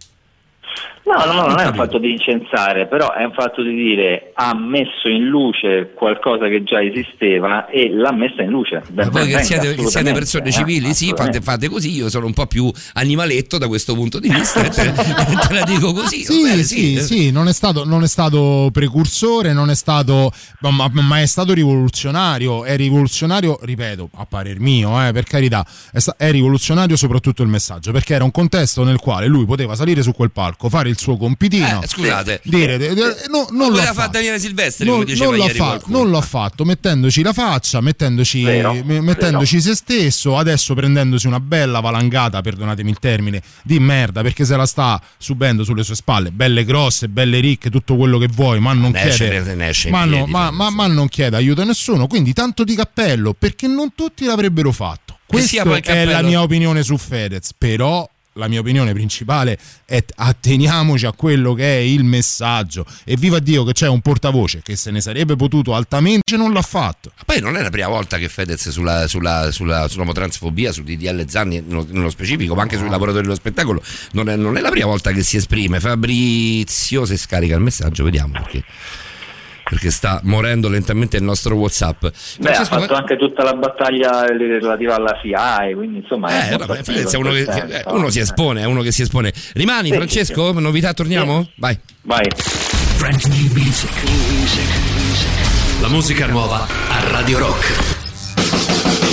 No, no, no, non è un fatto di incensare, però è un fatto di dire ha messo in luce qualcosa che già esisteva e l'ha messa in luce. Ben Ma voi che siete, che siete persone eh, civili, sì, fate, fate così, io sono un po' più animaletto da questo punto di vista, e te, <laughs> te la dico così. Sì, bene, sì, eh. sì, non è, stato, non è stato precursore, non è stato, ma, ma è stato rivoluzionario. È rivoluzionario, ripeto, a parer mio, eh, per carità, è, sta- è rivoluzionario soprattutto il messaggio, perché era un contesto nel quale lui poteva salire su quel palco, fare il suo compitino, Eh, scusate. dire, de- de- no, non lo Voleva ha fare fatto. Daniele Silvestri, Non, non l'ha ieri fa- non l'ha fatto mettendoci la faccia, mettendoci, Vero, mettendoci se stesso, adesso prendendosi una bella valangata, perdonatemi il termine, di merda perché se la sta subendo sulle sue spalle, belle grosse, belle ricche, tutto quello che vuoi, ma non Ne esce- chiede, ne esce in ma, no- piedi, ma- ma- ma non chiede aiuto a nessuno, quindi tanto di cappello perché non tutti l'avrebbero fatto. Questa il è la mia opinione su Fedez, però la mia opinione principale è atteniamoci a quello che è il messaggio e viva Dio che c'è un portavoce che se ne sarebbe potuto altamente non l'ha fatto. Poi non è la prima volta che Fedez sulla, sulla, sulla, sull'omotransfobia, sul DDL Zanni nello specifico, ma anche sui lavoratori dello spettacolo, non è, non è la prima volta che si esprime. Fabrizio, se scarica il messaggio, vediamo perché. Perché sta morendo lentamente il nostro WhatsApp. Beh, ha Francesco, fatto anche tutta la battaglia relativa alla FIAI, quindi insomma... è Eh, molto vabbè, è uno, che, senso. eh, uno si espone, è uno che si espone. Rimani, Sì, Francesco? Novità, torniamo? Vai. Vai. Brand new music. La musica nuova a Radio Rock.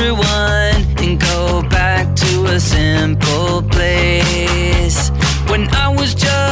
Rewind and go back to a simple place. When I was just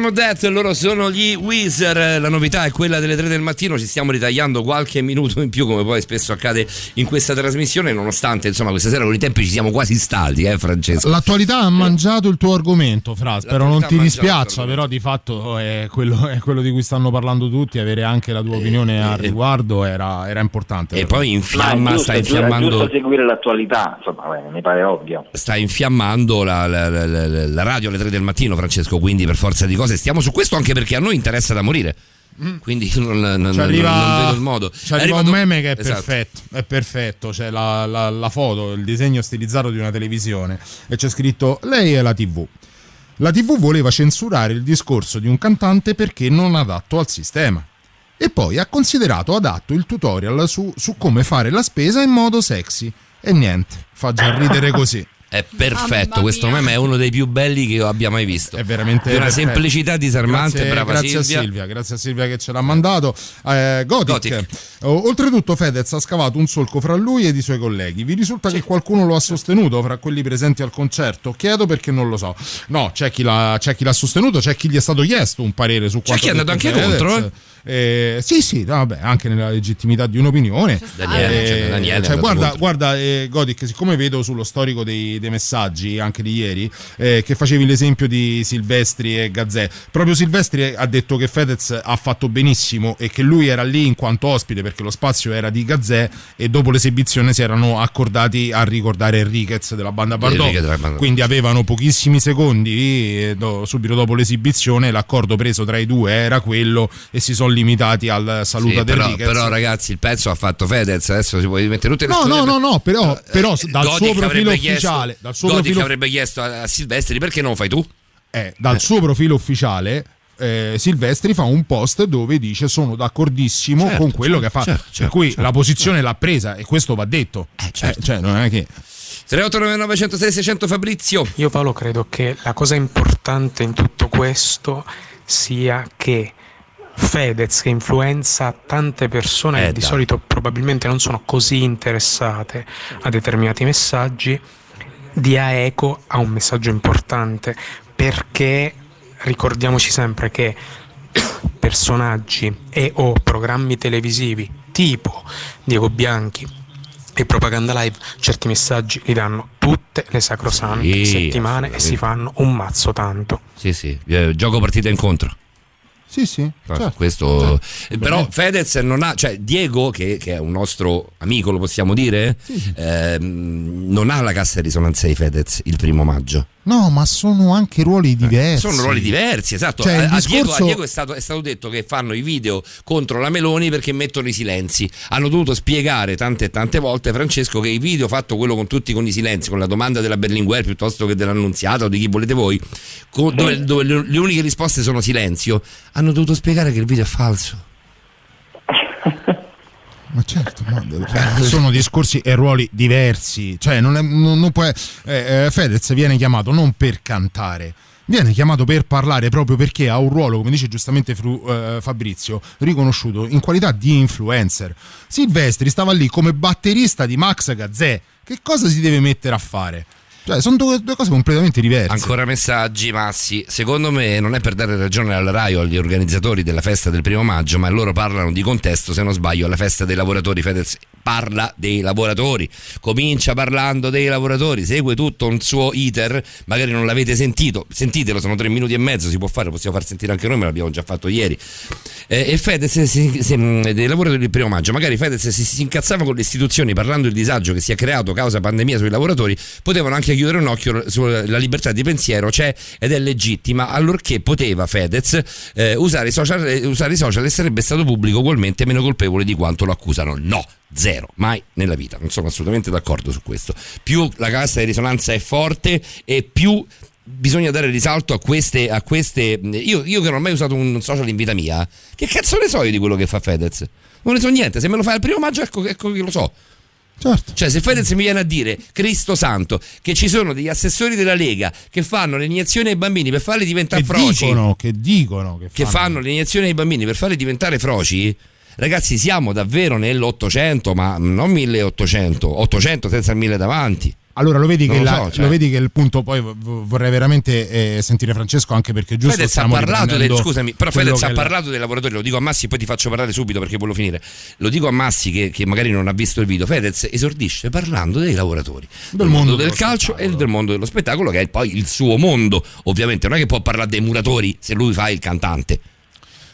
A Iniziamo That, loro sono gli Weezer, la novità è quella delle 3 del mattino, ci stiamo ritagliando qualche minuto in più come poi spesso accade in questa trasmissione, nonostante insomma questa sera con i tempi ci siamo quasi stati, eh Francesco? L'attualità ha mangiato il tuo argomento, Fra, spero non ti dispiaccia, però di fatto è quello, è quello di cui stanno parlando tutti, avere anche la tua opinione al riguardo era, era importante. E poi infiamma, sta è infiammando giusto seguire l'attualità, insomma, beh, mi pare ovvio. sta infiammando la, la- la- la- la radio alle 3 del mattino, Francesco. Quindi, per forza di cose, stiamo su questo anche perché a noi interessa da morire. Quindi non, non- Mm. Arriva, non vedo il modo. ci arriva arrivato- un meme che è Esatto. perfetto, è perfetto, c'è la, la- la foto, il disegno stilizzato di una televisione e c'è scritto lei è la TV. La TV voleva censurare il discorso di un cantante perché non adatto al sistema. E poi ha considerato adatto il tutorial su, su come fare la spesa in modo sexy. E niente, fa già ridere così. <laughs> È perfetto, Mamma questo mia. meme è uno dei più belli che io abbia mai visto. È veramente Di una perfetto. semplicità disarmante, Grazie, brava grazie Silvia. a Silvia, grazie a Silvia che ce l'ha mandato. Eh, Gothic. O- oltretutto Fedez ha scavato un solco fra lui ed i suoi colleghi. Vi risulta che qualcuno lo ha sostenuto fra quelli presenti al concerto? Chiedo perché non lo so. No, c'è chi l'ha, c'è chi l'ha sostenuto, c'è chi gli è stato chiesto un parere su quanto chi è andato anche Fedez. contro, Eh, sì, sì, no, vabbè, anche nella legittimità di un'opinione. Daniele, Eh, cioè, Daniele cioè, guarda, guarda eh, Godic, siccome vedo sullo storico dei, dei messaggi, anche di ieri, eh, che facevi l'esempio di Silvestri e Gazzè, proprio Silvestri ha detto che Fedez ha fatto benissimo e che lui era lì in quanto ospite perché lo spazio era di Gazzè e dopo l'esibizione si erano accordati a ricordare Enriquez della banda banda Quindi avevano pochissimi secondi eh, subito dopo l'esibizione, l'accordo preso tra i due era quello e si sono limitati al saluto Sì, però, però, ragazzi, il pezzo ha fatto Fedez. Adesso si può mettere tutte le No, no, no, no, però, però Eh, dal Godic suo profilo avrebbe chiesto- ufficiale, dal suo Godic profilo, avrebbe chiesto a, a Silvestri perché non lo fai tu? eh, dal suo profilo ufficiale eh, Silvestri fa un post dove dice sono d'accordissimo Certo, con quello certo, che fa certo, per certo, cui certo, la posizione l'ha presa e questo va detto Eh, cioè non è che 3899 106 600 Fabrizio. Io Paolo credo che la cosa importante in tutto questo sia che Fedez che influenza tante persone Eh, che di dai. solito probabilmente non sono così interessate a determinati messaggi dia eco a un messaggio importante perché ricordiamoci sempre che <coughs> personaggi e o programmi televisivi tipo Diego Bianchi e Propaganda Live certi messaggi li danno tutte le sacrosante Sì, settimane e si fanno un mazzo tanto. Sì, sì, eh, gioco partita incontro. Sì sì certo. questo, eh, però Fedez non ha, cioè Diego, che, che è un nostro amico, lo possiamo dire, ehm, non ha la cassa di risonanza di Fedez il primo maggio. No ma sono anche ruoli diversi Sono ruoli diversi, esatto. Cioè, a, Diego, a Diego è, stato, è stato detto che fanno i video contro la Meloni perché mettono i silenzi. Hanno dovuto spiegare tante e tante volte, Francesco, che i video fatto quello con tutti con i silenzi, con la domanda della Berlinguer piuttosto che dell'annunziata o di chi volete voi, con- dove, dove le, le uniche risposte sono silenzio, hanno dovuto spiegare che il video è falso. <laughs> Ma certo, cioè, sono discorsi e ruoli diversi. Cioè, non, è, non, non può. eh, eh, Fedez viene chiamato non per cantare. Viene chiamato per parlare proprio perché ha un ruolo, come dice giustamente Fru- eh, Fabrizio, riconosciuto in qualità di influencer. Silvestri stava lì come batterista di Max Gazzè. Che cosa si deve mettere a fare? Cioè, sono due, due cose completamente diverse. Ancora messaggi, Massi. Secondo me non è per dare ragione alla Rai o agli organizzatori della festa del primo maggio, ma loro parlano di contesto, se non sbaglio, alla festa dei lavoratori. Fedez parla dei lavoratori, comincia parlando dei lavoratori, segue tutto un suo iter, magari non l'avete sentito, sentitelo, sono tre minuti e mezzo, si può fare, possiamo far sentire anche noi, ma l'abbiamo già fatto ieri. Eh, e Fedez si- mh, dei lavoratori del primo maggio, magari Fedez si, si incazzava con le istituzioni parlando del disagio che si è creato causa pandemia sui lavoratori, potevano anche chiudere un occhio sulla libertà di pensiero, c'è ed è legittima, allorché poteva Fedez eh, usare, i social, eh, usare i social e sarebbe stato pubblico ugualmente meno colpevole di quanto lo accusano. No, zero, mai nella vita, non sono assolutamente d'accordo su questo. Più la cassa di risonanza è forte e più bisogna dare risalto a queste, a queste io, io che non ho mai usato un social in vita mia che cazzo ne so io di quello che fa Fedez non ne so niente se me lo fai al primo maggio ecco, ecco che lo so Certo. cioè se Fedez mi viene a dire Cristo santo che ci sono degli assessori della Lega che fanno le iniezioni ai bambini per farli diventare Che froci dicono, che dicono, che che fanno. fanno le iniezioni ai bambini per farli diventare froci ragazzi siamo davvero nell'Ottocento ma non 1800 800 senza il 1000 davanti Allora lo vedi, lo la- so, cioè. lo vedi che il punto poi vorrei veramente eh, sentire Francesco anche perché giusto Fedez ha parlato del, scusami, però Fedez ha è la- parlato dei lavoratori, lo dico a Massi, poi ti faccio parlare subito perché voglio finire. Lo dico a Massi che, che magari non ha visto il video. Fedez esordisce parlando dei lavoratori, del, mondo, mondo del calcio e del mondo dello spettacolo, che è poi il suo mondo. Ovviamente non è che può parlare dei muratori se lui fa il cantante.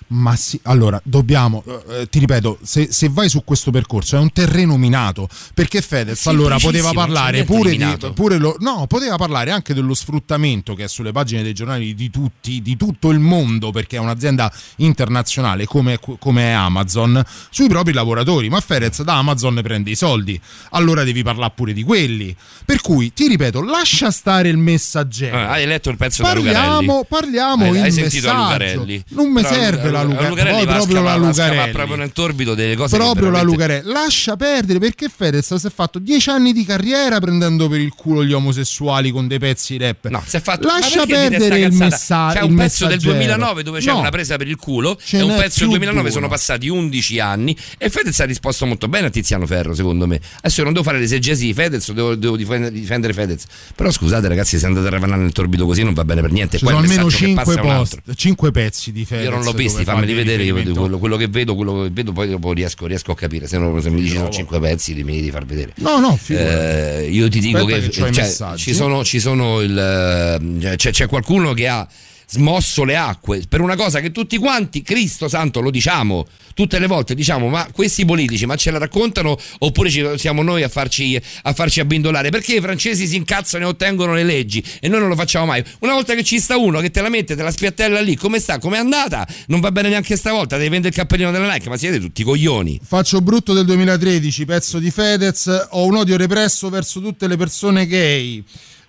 Ma sì, allora dobbiamo, eh, ti ripeto, se, se vai su questo percorso è un terreno minato perché Fedez allora poteva parlare pure di pure lo, no, poteva parlare anche dello sfruttamento che è sulle pagine dei giornali di tutti, di tutto il mondo perché è un'azienda internazionale come, come è Amazon sui propri lavoratori. Ma Fedez da Amazon prende i soldi, allora devi parlare pure di quelli. Per cui ti ripeto, lascia stare il messaggero. Ah, hai letto il pezzo da Parliamo, Lucarelli? parliamo Hai- in hai sentito messaggio. Lucarelli? Non mi serve la la Lu- Luca- Lucarelli poi proprio la va a scavare Lucarelli. proprio nel torbido delle cose proprio la veramente- Lucarelli. Lascia perdere perché Fedez si è fatto dieci anni di carriera prendendo per il culo gli omosessuali con dei pezzi rap. No, si è fatto lascia perdere il messaggio. C'è un pezzo del 2009 dove c'è No. una presa per il culo e un pezzo del più 2009 di sono passati 11 anni e Fedez ha risposto molto bene a Tiziano Ferro secondo me. Adesso non devo fare l'esegesi di Fedez devo, devo difendere, Fedez. Però scusate ragazzi se andate a ravanare nel torbido così non va bene per niente. Ci sono almeno messaggio che passa 5, è un post, altro. 5 pezzi di Fedez io non l'ho fa fammeli di vedere, quello, quello che vedo, quello che vedo, poi dopo riesco, riesco a capire. Se, no, se mi dici sono 5 pezzi, li mi devi far vedere. No, no. Eh, io ti dico Aspetta che, che cioè, ci sono, ci sono il, c'è, c'è qualcuno che ha smosso le acque per una cosa che tutti quanti, Cristo santo, lo diciamo tutte le volte, diciamo ma questi politici ma ce la raccontano oppure ci, siamo noi a farci, a farci abbindolare? Perché i francesi si incazzano e ottengono le leggi e noi non lo facciamo mai. Una volta che ci sta uno che te la mette, te la spiattella lì come sta, come è andata? Non va bene neanche stavolta, devi vendere il cappellino della Nike ma siete tutti coglioni. Faccio brutto del 2013, pezzo di Fedez, ho un odio represso verso tutte le persone gay.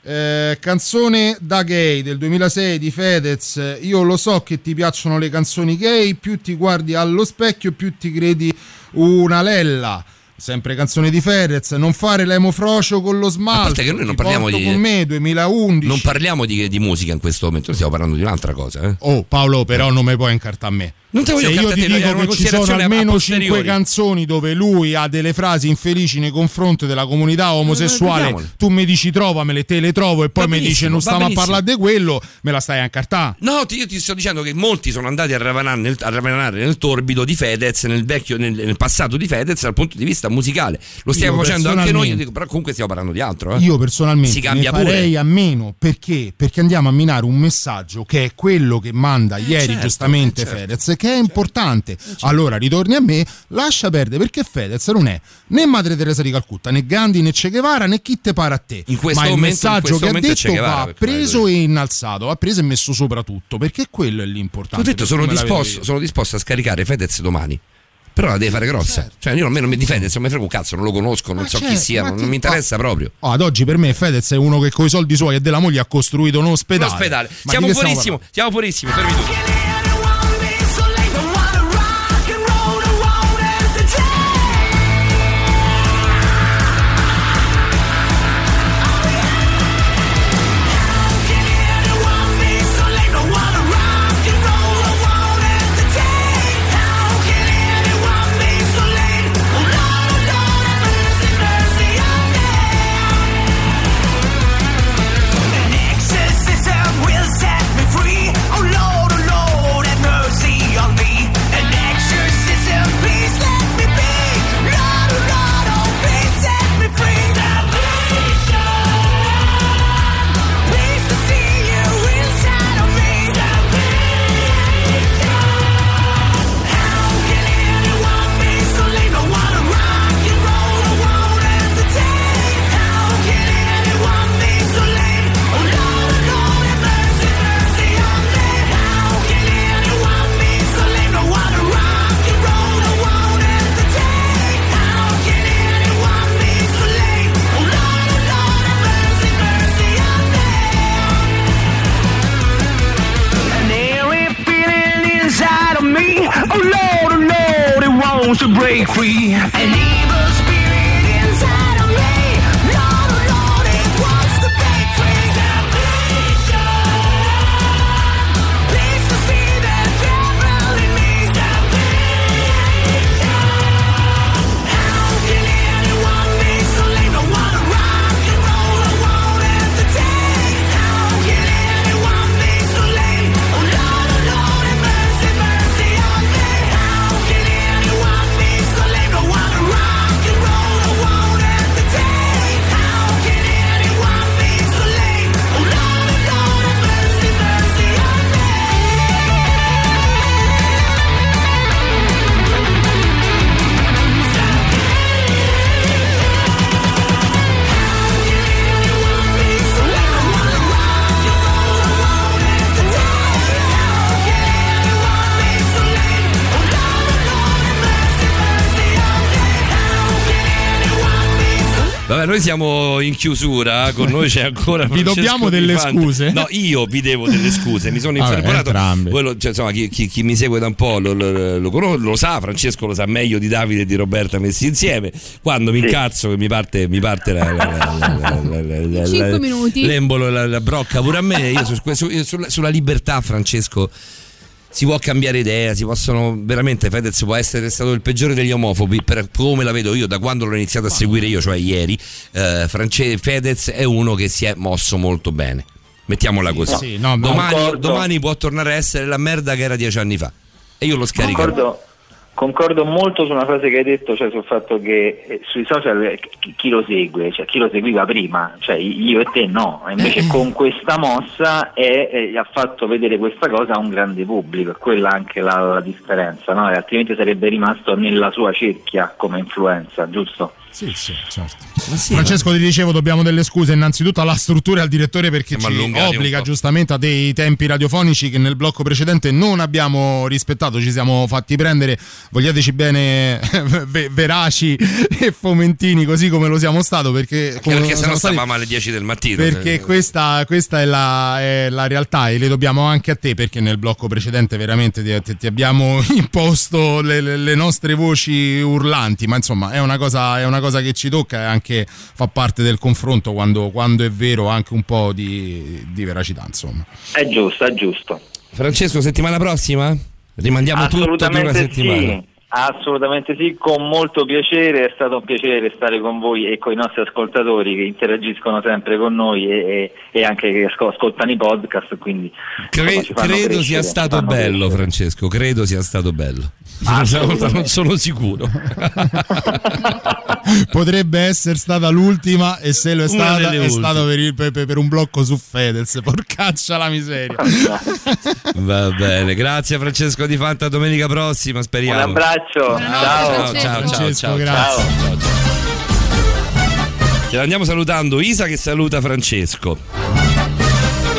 Eh, canzone da gay del 2006 di Fedez, io lo so che ti piacciono le canzoni gay, più ti guardi allo specchio più ti credi una lella. Sempre canzone di Fedez, non fare l'emofrocio con lo smalto. A parte che noi non parliamo di- con me 2011. non parliamo di, di musica in questo momento, stiamo parlando di un'altra cosa eh. Oh Paolo, però non mi puoi incartare a me. Non te voglio Se io ti dico che ci sono almeno posteriori. 5 canzoni dove lui ha delle frasi infelici nei confronti della comunità omosessuale, tu mi dici trovamele, te le trovo e poi Va mi dici non stiamo a parlare di quello, me la stai a incartare. No, ti- io ti sto dicendo che molti sono andati a ravanare nel, a ravanare nel torbido di Fedez, nel, vecchio, nel, nel passato di Fedez dal punto di vista musicale. Lo stiamo Io facendo anche noi, dico, però comunque stiamo parlando di altro. eh. Io personalmente si cambia ne farei pure. a meno perché? Perché andiamo a minare un messaggio che è quello che manda ieri certo, giustamente eh, certo. Fedez, che è importante. Allora ritorni a me, lascia perdere perché Fedez non è né Madre Teresa di Calcutta, né Gandhi, né Che Guevara, né chi te pare a te. In questo Ma il momento- in messaggio che ha detto Guevara, va preso e innalzato, va preso e messo sopra tutto, perché quello è Ti ho l'importante. detto, sono disposto, sono disposto a scaricare Fedez domani. Però la devi fare grossa. Certo. Cioè, io almeno mi di Fedez, non mi frega un cazzo, non lo conosco, non so chi certo, sia, ma non, che non mi interessa fa- proprio. Oh, ad oggi per me Fedez è uno che con i soldi suoi e della moglie ha costruito un ospedale. Un ospedale. Ma Siamo fuorissimo, siamo fuorissimo, fermi tutti. Siamo in chiusura, con noi c'è ancora Vi Francesco dobbiamo delle Fante. scuse? No, io vi devo delle scuse, mi sono infervorato. cioè, insomma, chi, chi- chi mi segue da un po' lo, lo- lo conosce, lo sa, Francesco lo sa meglio di Davide e di Roberta messi insieme. Quando mi incazzo che mi parte, mi parte la, la- la- la- la- la- la- la- Cinque la- minuti. l'embolo, la, la brocca pure a me. Io, su- su- sulla, sulla libertà, Francesco. Si può cambiare idea, si possono veramente Fedez può essere stato il peggiore degli omofobi per come la vedo io da quando l'ho iniziato a seguire io, cioè ieri. eh, France- Fedez è uno che si è mosso molto bene. Mettiamola così. sì, no, ma- domani, domani può tornare a essere la merda che era dieci anni fa. E io lo scarico. Concordo, concordo molto su una frase che hai detto, cioè sul fatto che eh, sui social eh, chi, chi lo segue, cioè chi lo seguiva prima, cioè io e te no, invece con questa mossa è- eh, ha fatto vedere questa cosa a un grande pubblico, è quella anche la, la differenza, no? Altrimenti sarebbe rimasto nella sua cerchia come influenza, giusto? Sì, sì, certo. Francesco ti dicevo dobbiamo delle scuse. Innanzitutto alla struttura e al direttore perché Siamo ci obbliga giustamente a dei tempi radiofonici che nel blocco precedente non abbiamo rispettato, ci siamo fatti prendere, vogliateci bene <laughs> ve- veraci e fomentini così come lo siamo stato perché, Anche come perché sennò stati- stavamo alle 10 del mattino. perché Eh, questa, questa è, la, è la realtà e le dobbiamo anche a te perché nel blocco precedente veramente ti, ti- ti abbiamo <laughs> imposto le, le- le nostre voci urlanti. Ma insomma è una cosa, è una cosa che ci tocca e anche fa parte del confronto quando, quando è vero anche un po' di, di veracità insomma È giusto, è giusto. Francesco, settimana prossima? Rimandiamo tutto di una Assolutamente settimana. sì. Assolutamente sì, con molto piacere, è stato un piacere stare con voi e con i nostri ascoltatori che interagiscono sempre con noi e, e- e anche che ascol- ascoltano i podcast, quindi Cre- insomma, credo crescere, sia stato bello, crescere. Francesco. Credo sia stato bello. Assolutamente. <laughs> Non sono sicuro. <laughs> potrebbe essere stata l'ultima e se lo è stata è stato per, il- per- per un blocco su Fedez <laughs> porcaccia la miseria Va bene, grazie Francesco Di Fanta. Domenica prossima, speriamo. Un abbraccio, Ciao, ciao. ciao, ciao, Francesco, ciao, grazie. ciao, ciao. Ce l'andiamo salutando Isa che saluta Francesco.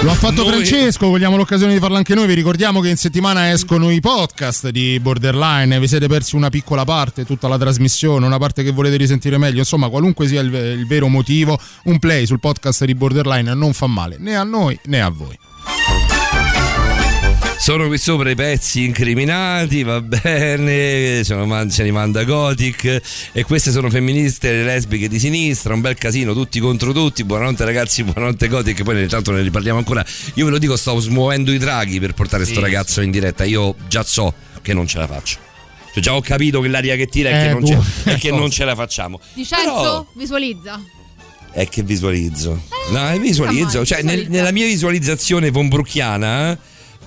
Lo ha fatto Noi- Francesco, vogliamo l'occasione di farlo anche noi. Vi ricordiamo che in settimana escono i podcast di Borderline. Vi siete persi una piccola parte, tutta la trasmissione, una parte che volete risentire meglio. Insomma, qualunque sia il, il vero motivo, un play sul podcast di Borderline non fa male né a noi né a voi. Sono qui sopra i pezzi incriminati, va bene, ce, ce li manda Gothic e queste sono femministe, le lesbiche di sinistra, un bel casino, tutti contro tutti, buonanotte ragazzi, buonanotte Gothic, poi nel tanto ne riparliamo ancora. Io ve lo dico, sto smuovendo i draghi per portare sto Sì, ragazzo in diretta, io già so che non ce la faccio. Cioè, già ho capito che l'aria che tira è Eh, che, non, boh, ce, <laughs> è che non <laughs> ce la facciamo. Vincenzo, Però- visualizza. È che visualizzo. No, è visualizzo. Cioè, nel- nella mia visualizzazione von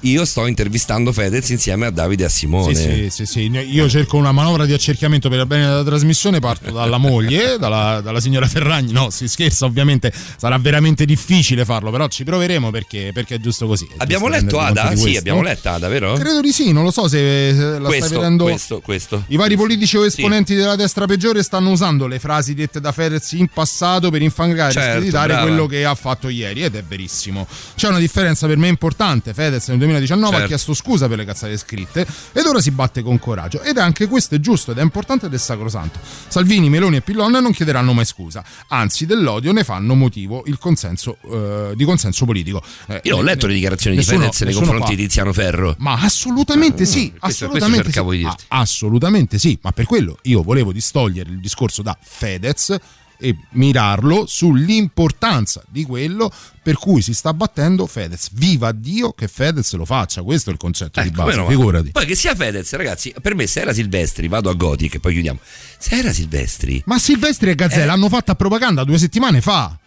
io sto intervistando Fedez insieme a Davide e a Simone. Sì, sì, sì, sì. Io cerco una manovra di accerchiamento per il bene della trasmissione. Parto dalla moglie, <laughs> dalla, dalla signora Ferragni. No, si scherza, ovviamente sarà veramente difficile farlo, però ci proveremo perché, perché è giusto così. è Abbiamo giusto letto Ada? Sì, abbiamo letto Ada, vero? Credo di sì, non lo so se la questo, stai vedendo. questo, questo. I vari politici o esponenti della destra peggiore stanno usando le frasi dette da Fedez in passato per infangare Certo, e screditare quello che ha fatto ieri ed è verissimo. C'è una differenza per me importante. Fedez nel 2019 ha Certo. chiesto scusa per le cazzate scritte ed ora si batte con coraggio ed anche questo è giusto ed è importante ed è sacrosanto. Salvini, Meloni e Pillon non chiederanno mai scusa, anzi dell'odio ne fanno motivo il consenso eh, di consenso politico. Eh, Io ho letto le dichiarazioni di nessuno- Fedez nei confronti di Tiziano Ferro. ma assolutamente sì, questo- questo assolutamente cercavo sì. di. Ah, assolutamente sì, ma per quello io volevo distogliere il discorso da Fedez e mirarlo sull'importanza di quello per cui si sta battendo Fedez. Viva Dio che Fedez lo faccia, questo è il concetto di Eh, come base, figurati. Poi che sia Fedez, ragazzi, per me se era Silvestri, vado a Gothic e poi chiudiamo. Se era Silvestri, Ma Silvestri e Eh. Gazzè l'hanno fatta a propaganda due settimane fa.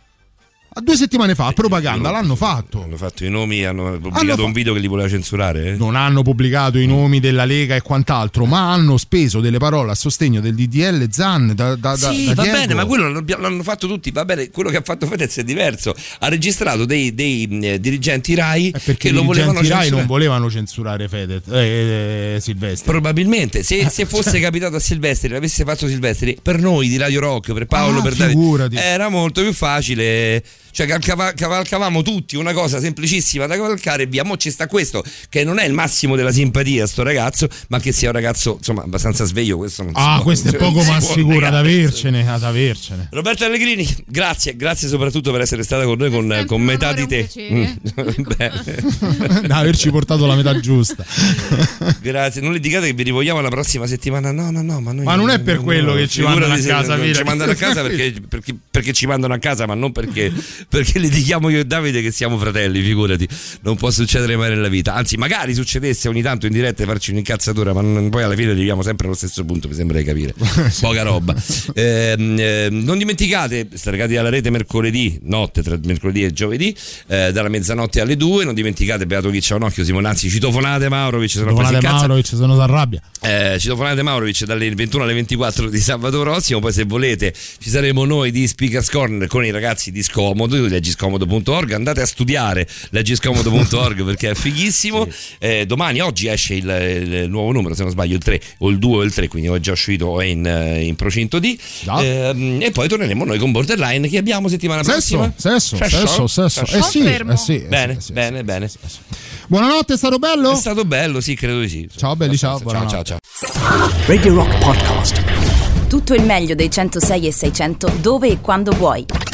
A due settimane fa a propaganda l'hanno fatto. hanno fatto i nomi, hanno pubblicato Hanno fa- un video che li voleva censurare? eh? non hanno pubblicato i nomi della Lega e quant'altro, ma hanno speso delle parole a sostegno del DDL Zan da, da, Sì, da va Diego. bene, ma quello l'hanno, fatto tutti, va bene, quello che ha fatto Fedez è diverso. Ha registrato dei, dei, eh, dirigenti RAI perché che lo volevano Rai censurare. non volevano censurare Fedez, eh, eh, Silvestri. Probabilmente, se, se fosse capitato a Silvestri, l'avesse fatto Silvestri, per noi di Radio Rock, per Paolo, Ah, per Davide, era molto più facile. Cioè cavalca- cavalcavamo tutti una cosa semplicissima da cavalcare e via. Mo ci sta questo che non è il massimo della simpatia sto ragazzo, ma che sia un ragazzo insomma abbastanza sveglio, questo non si Ah, può- questo è cioè, poco non si ma può sicuro ad avercene, ad avercene. Roberto Allegrini, grazie, grazie soprattutto per essere stata con noi con, con metà di te. Mm. <laughs> <laughs> <laughs> Da averci portato la metà giusta. Grazie, non le dicate che vi rivogliamo la prossima settimana. No, no, no, ma, noi Ma non è per quello che ci mandano a casa, non. Ci mandano a casa perché, perché- perché ci mandano a casa, ma non perché, perché le dichiamo io e Davide che siamo fratelli, figurati. Non può succedere mai nella vita. Anzi, magari succedesse ogni tanto in diretta e farci un'incazzatura, ma non- poi alla fine arriviamo sempre allo stesso punto, mi sembra di capire. <laughs> Poca roba. Ehm, ehm, non dimenticate, staccati alla rete mercoledì, notte tra mercoledì e giovedì, eh, dalla mezzanotte alle due. Non dimenticate Beato Chi c'è un occhio, Simonazzi, citofonate Maurovic, se no poi si Donate incazza. Maurovic, se non si arrabbia. Eh, citofonate Maurovic dalle 21 alle 24 di sabato prossimo. Poi, se volete, ci saremo noi di Speakers Corner con i ragazzi di Scomodo, di leggiscomodo.org. Andate a studiare leggiscomodo.org <laughs> perché è fighissimo. Eh, domani, oggi esce il, il nuovo numero, se non sbaglio, il 3 o il 2 o il 3, quindi è già uscito o è in, eh, in procinto di. Ehm, e poi torneremo noi con Borderline che abbiamo settimana Sesso, prossima. sesso, sesso, sesso. Eh sì, eh sì, eh bene, sì, bene, bene. Buonanotte, è stato bello? È stato bello, sì, credo di sì. Ciao belli, ciao. Ciao, ciao, ciao. Radio Rock Podcast. Tutto il meglio dei 106 e 600 dove e quando vuoi.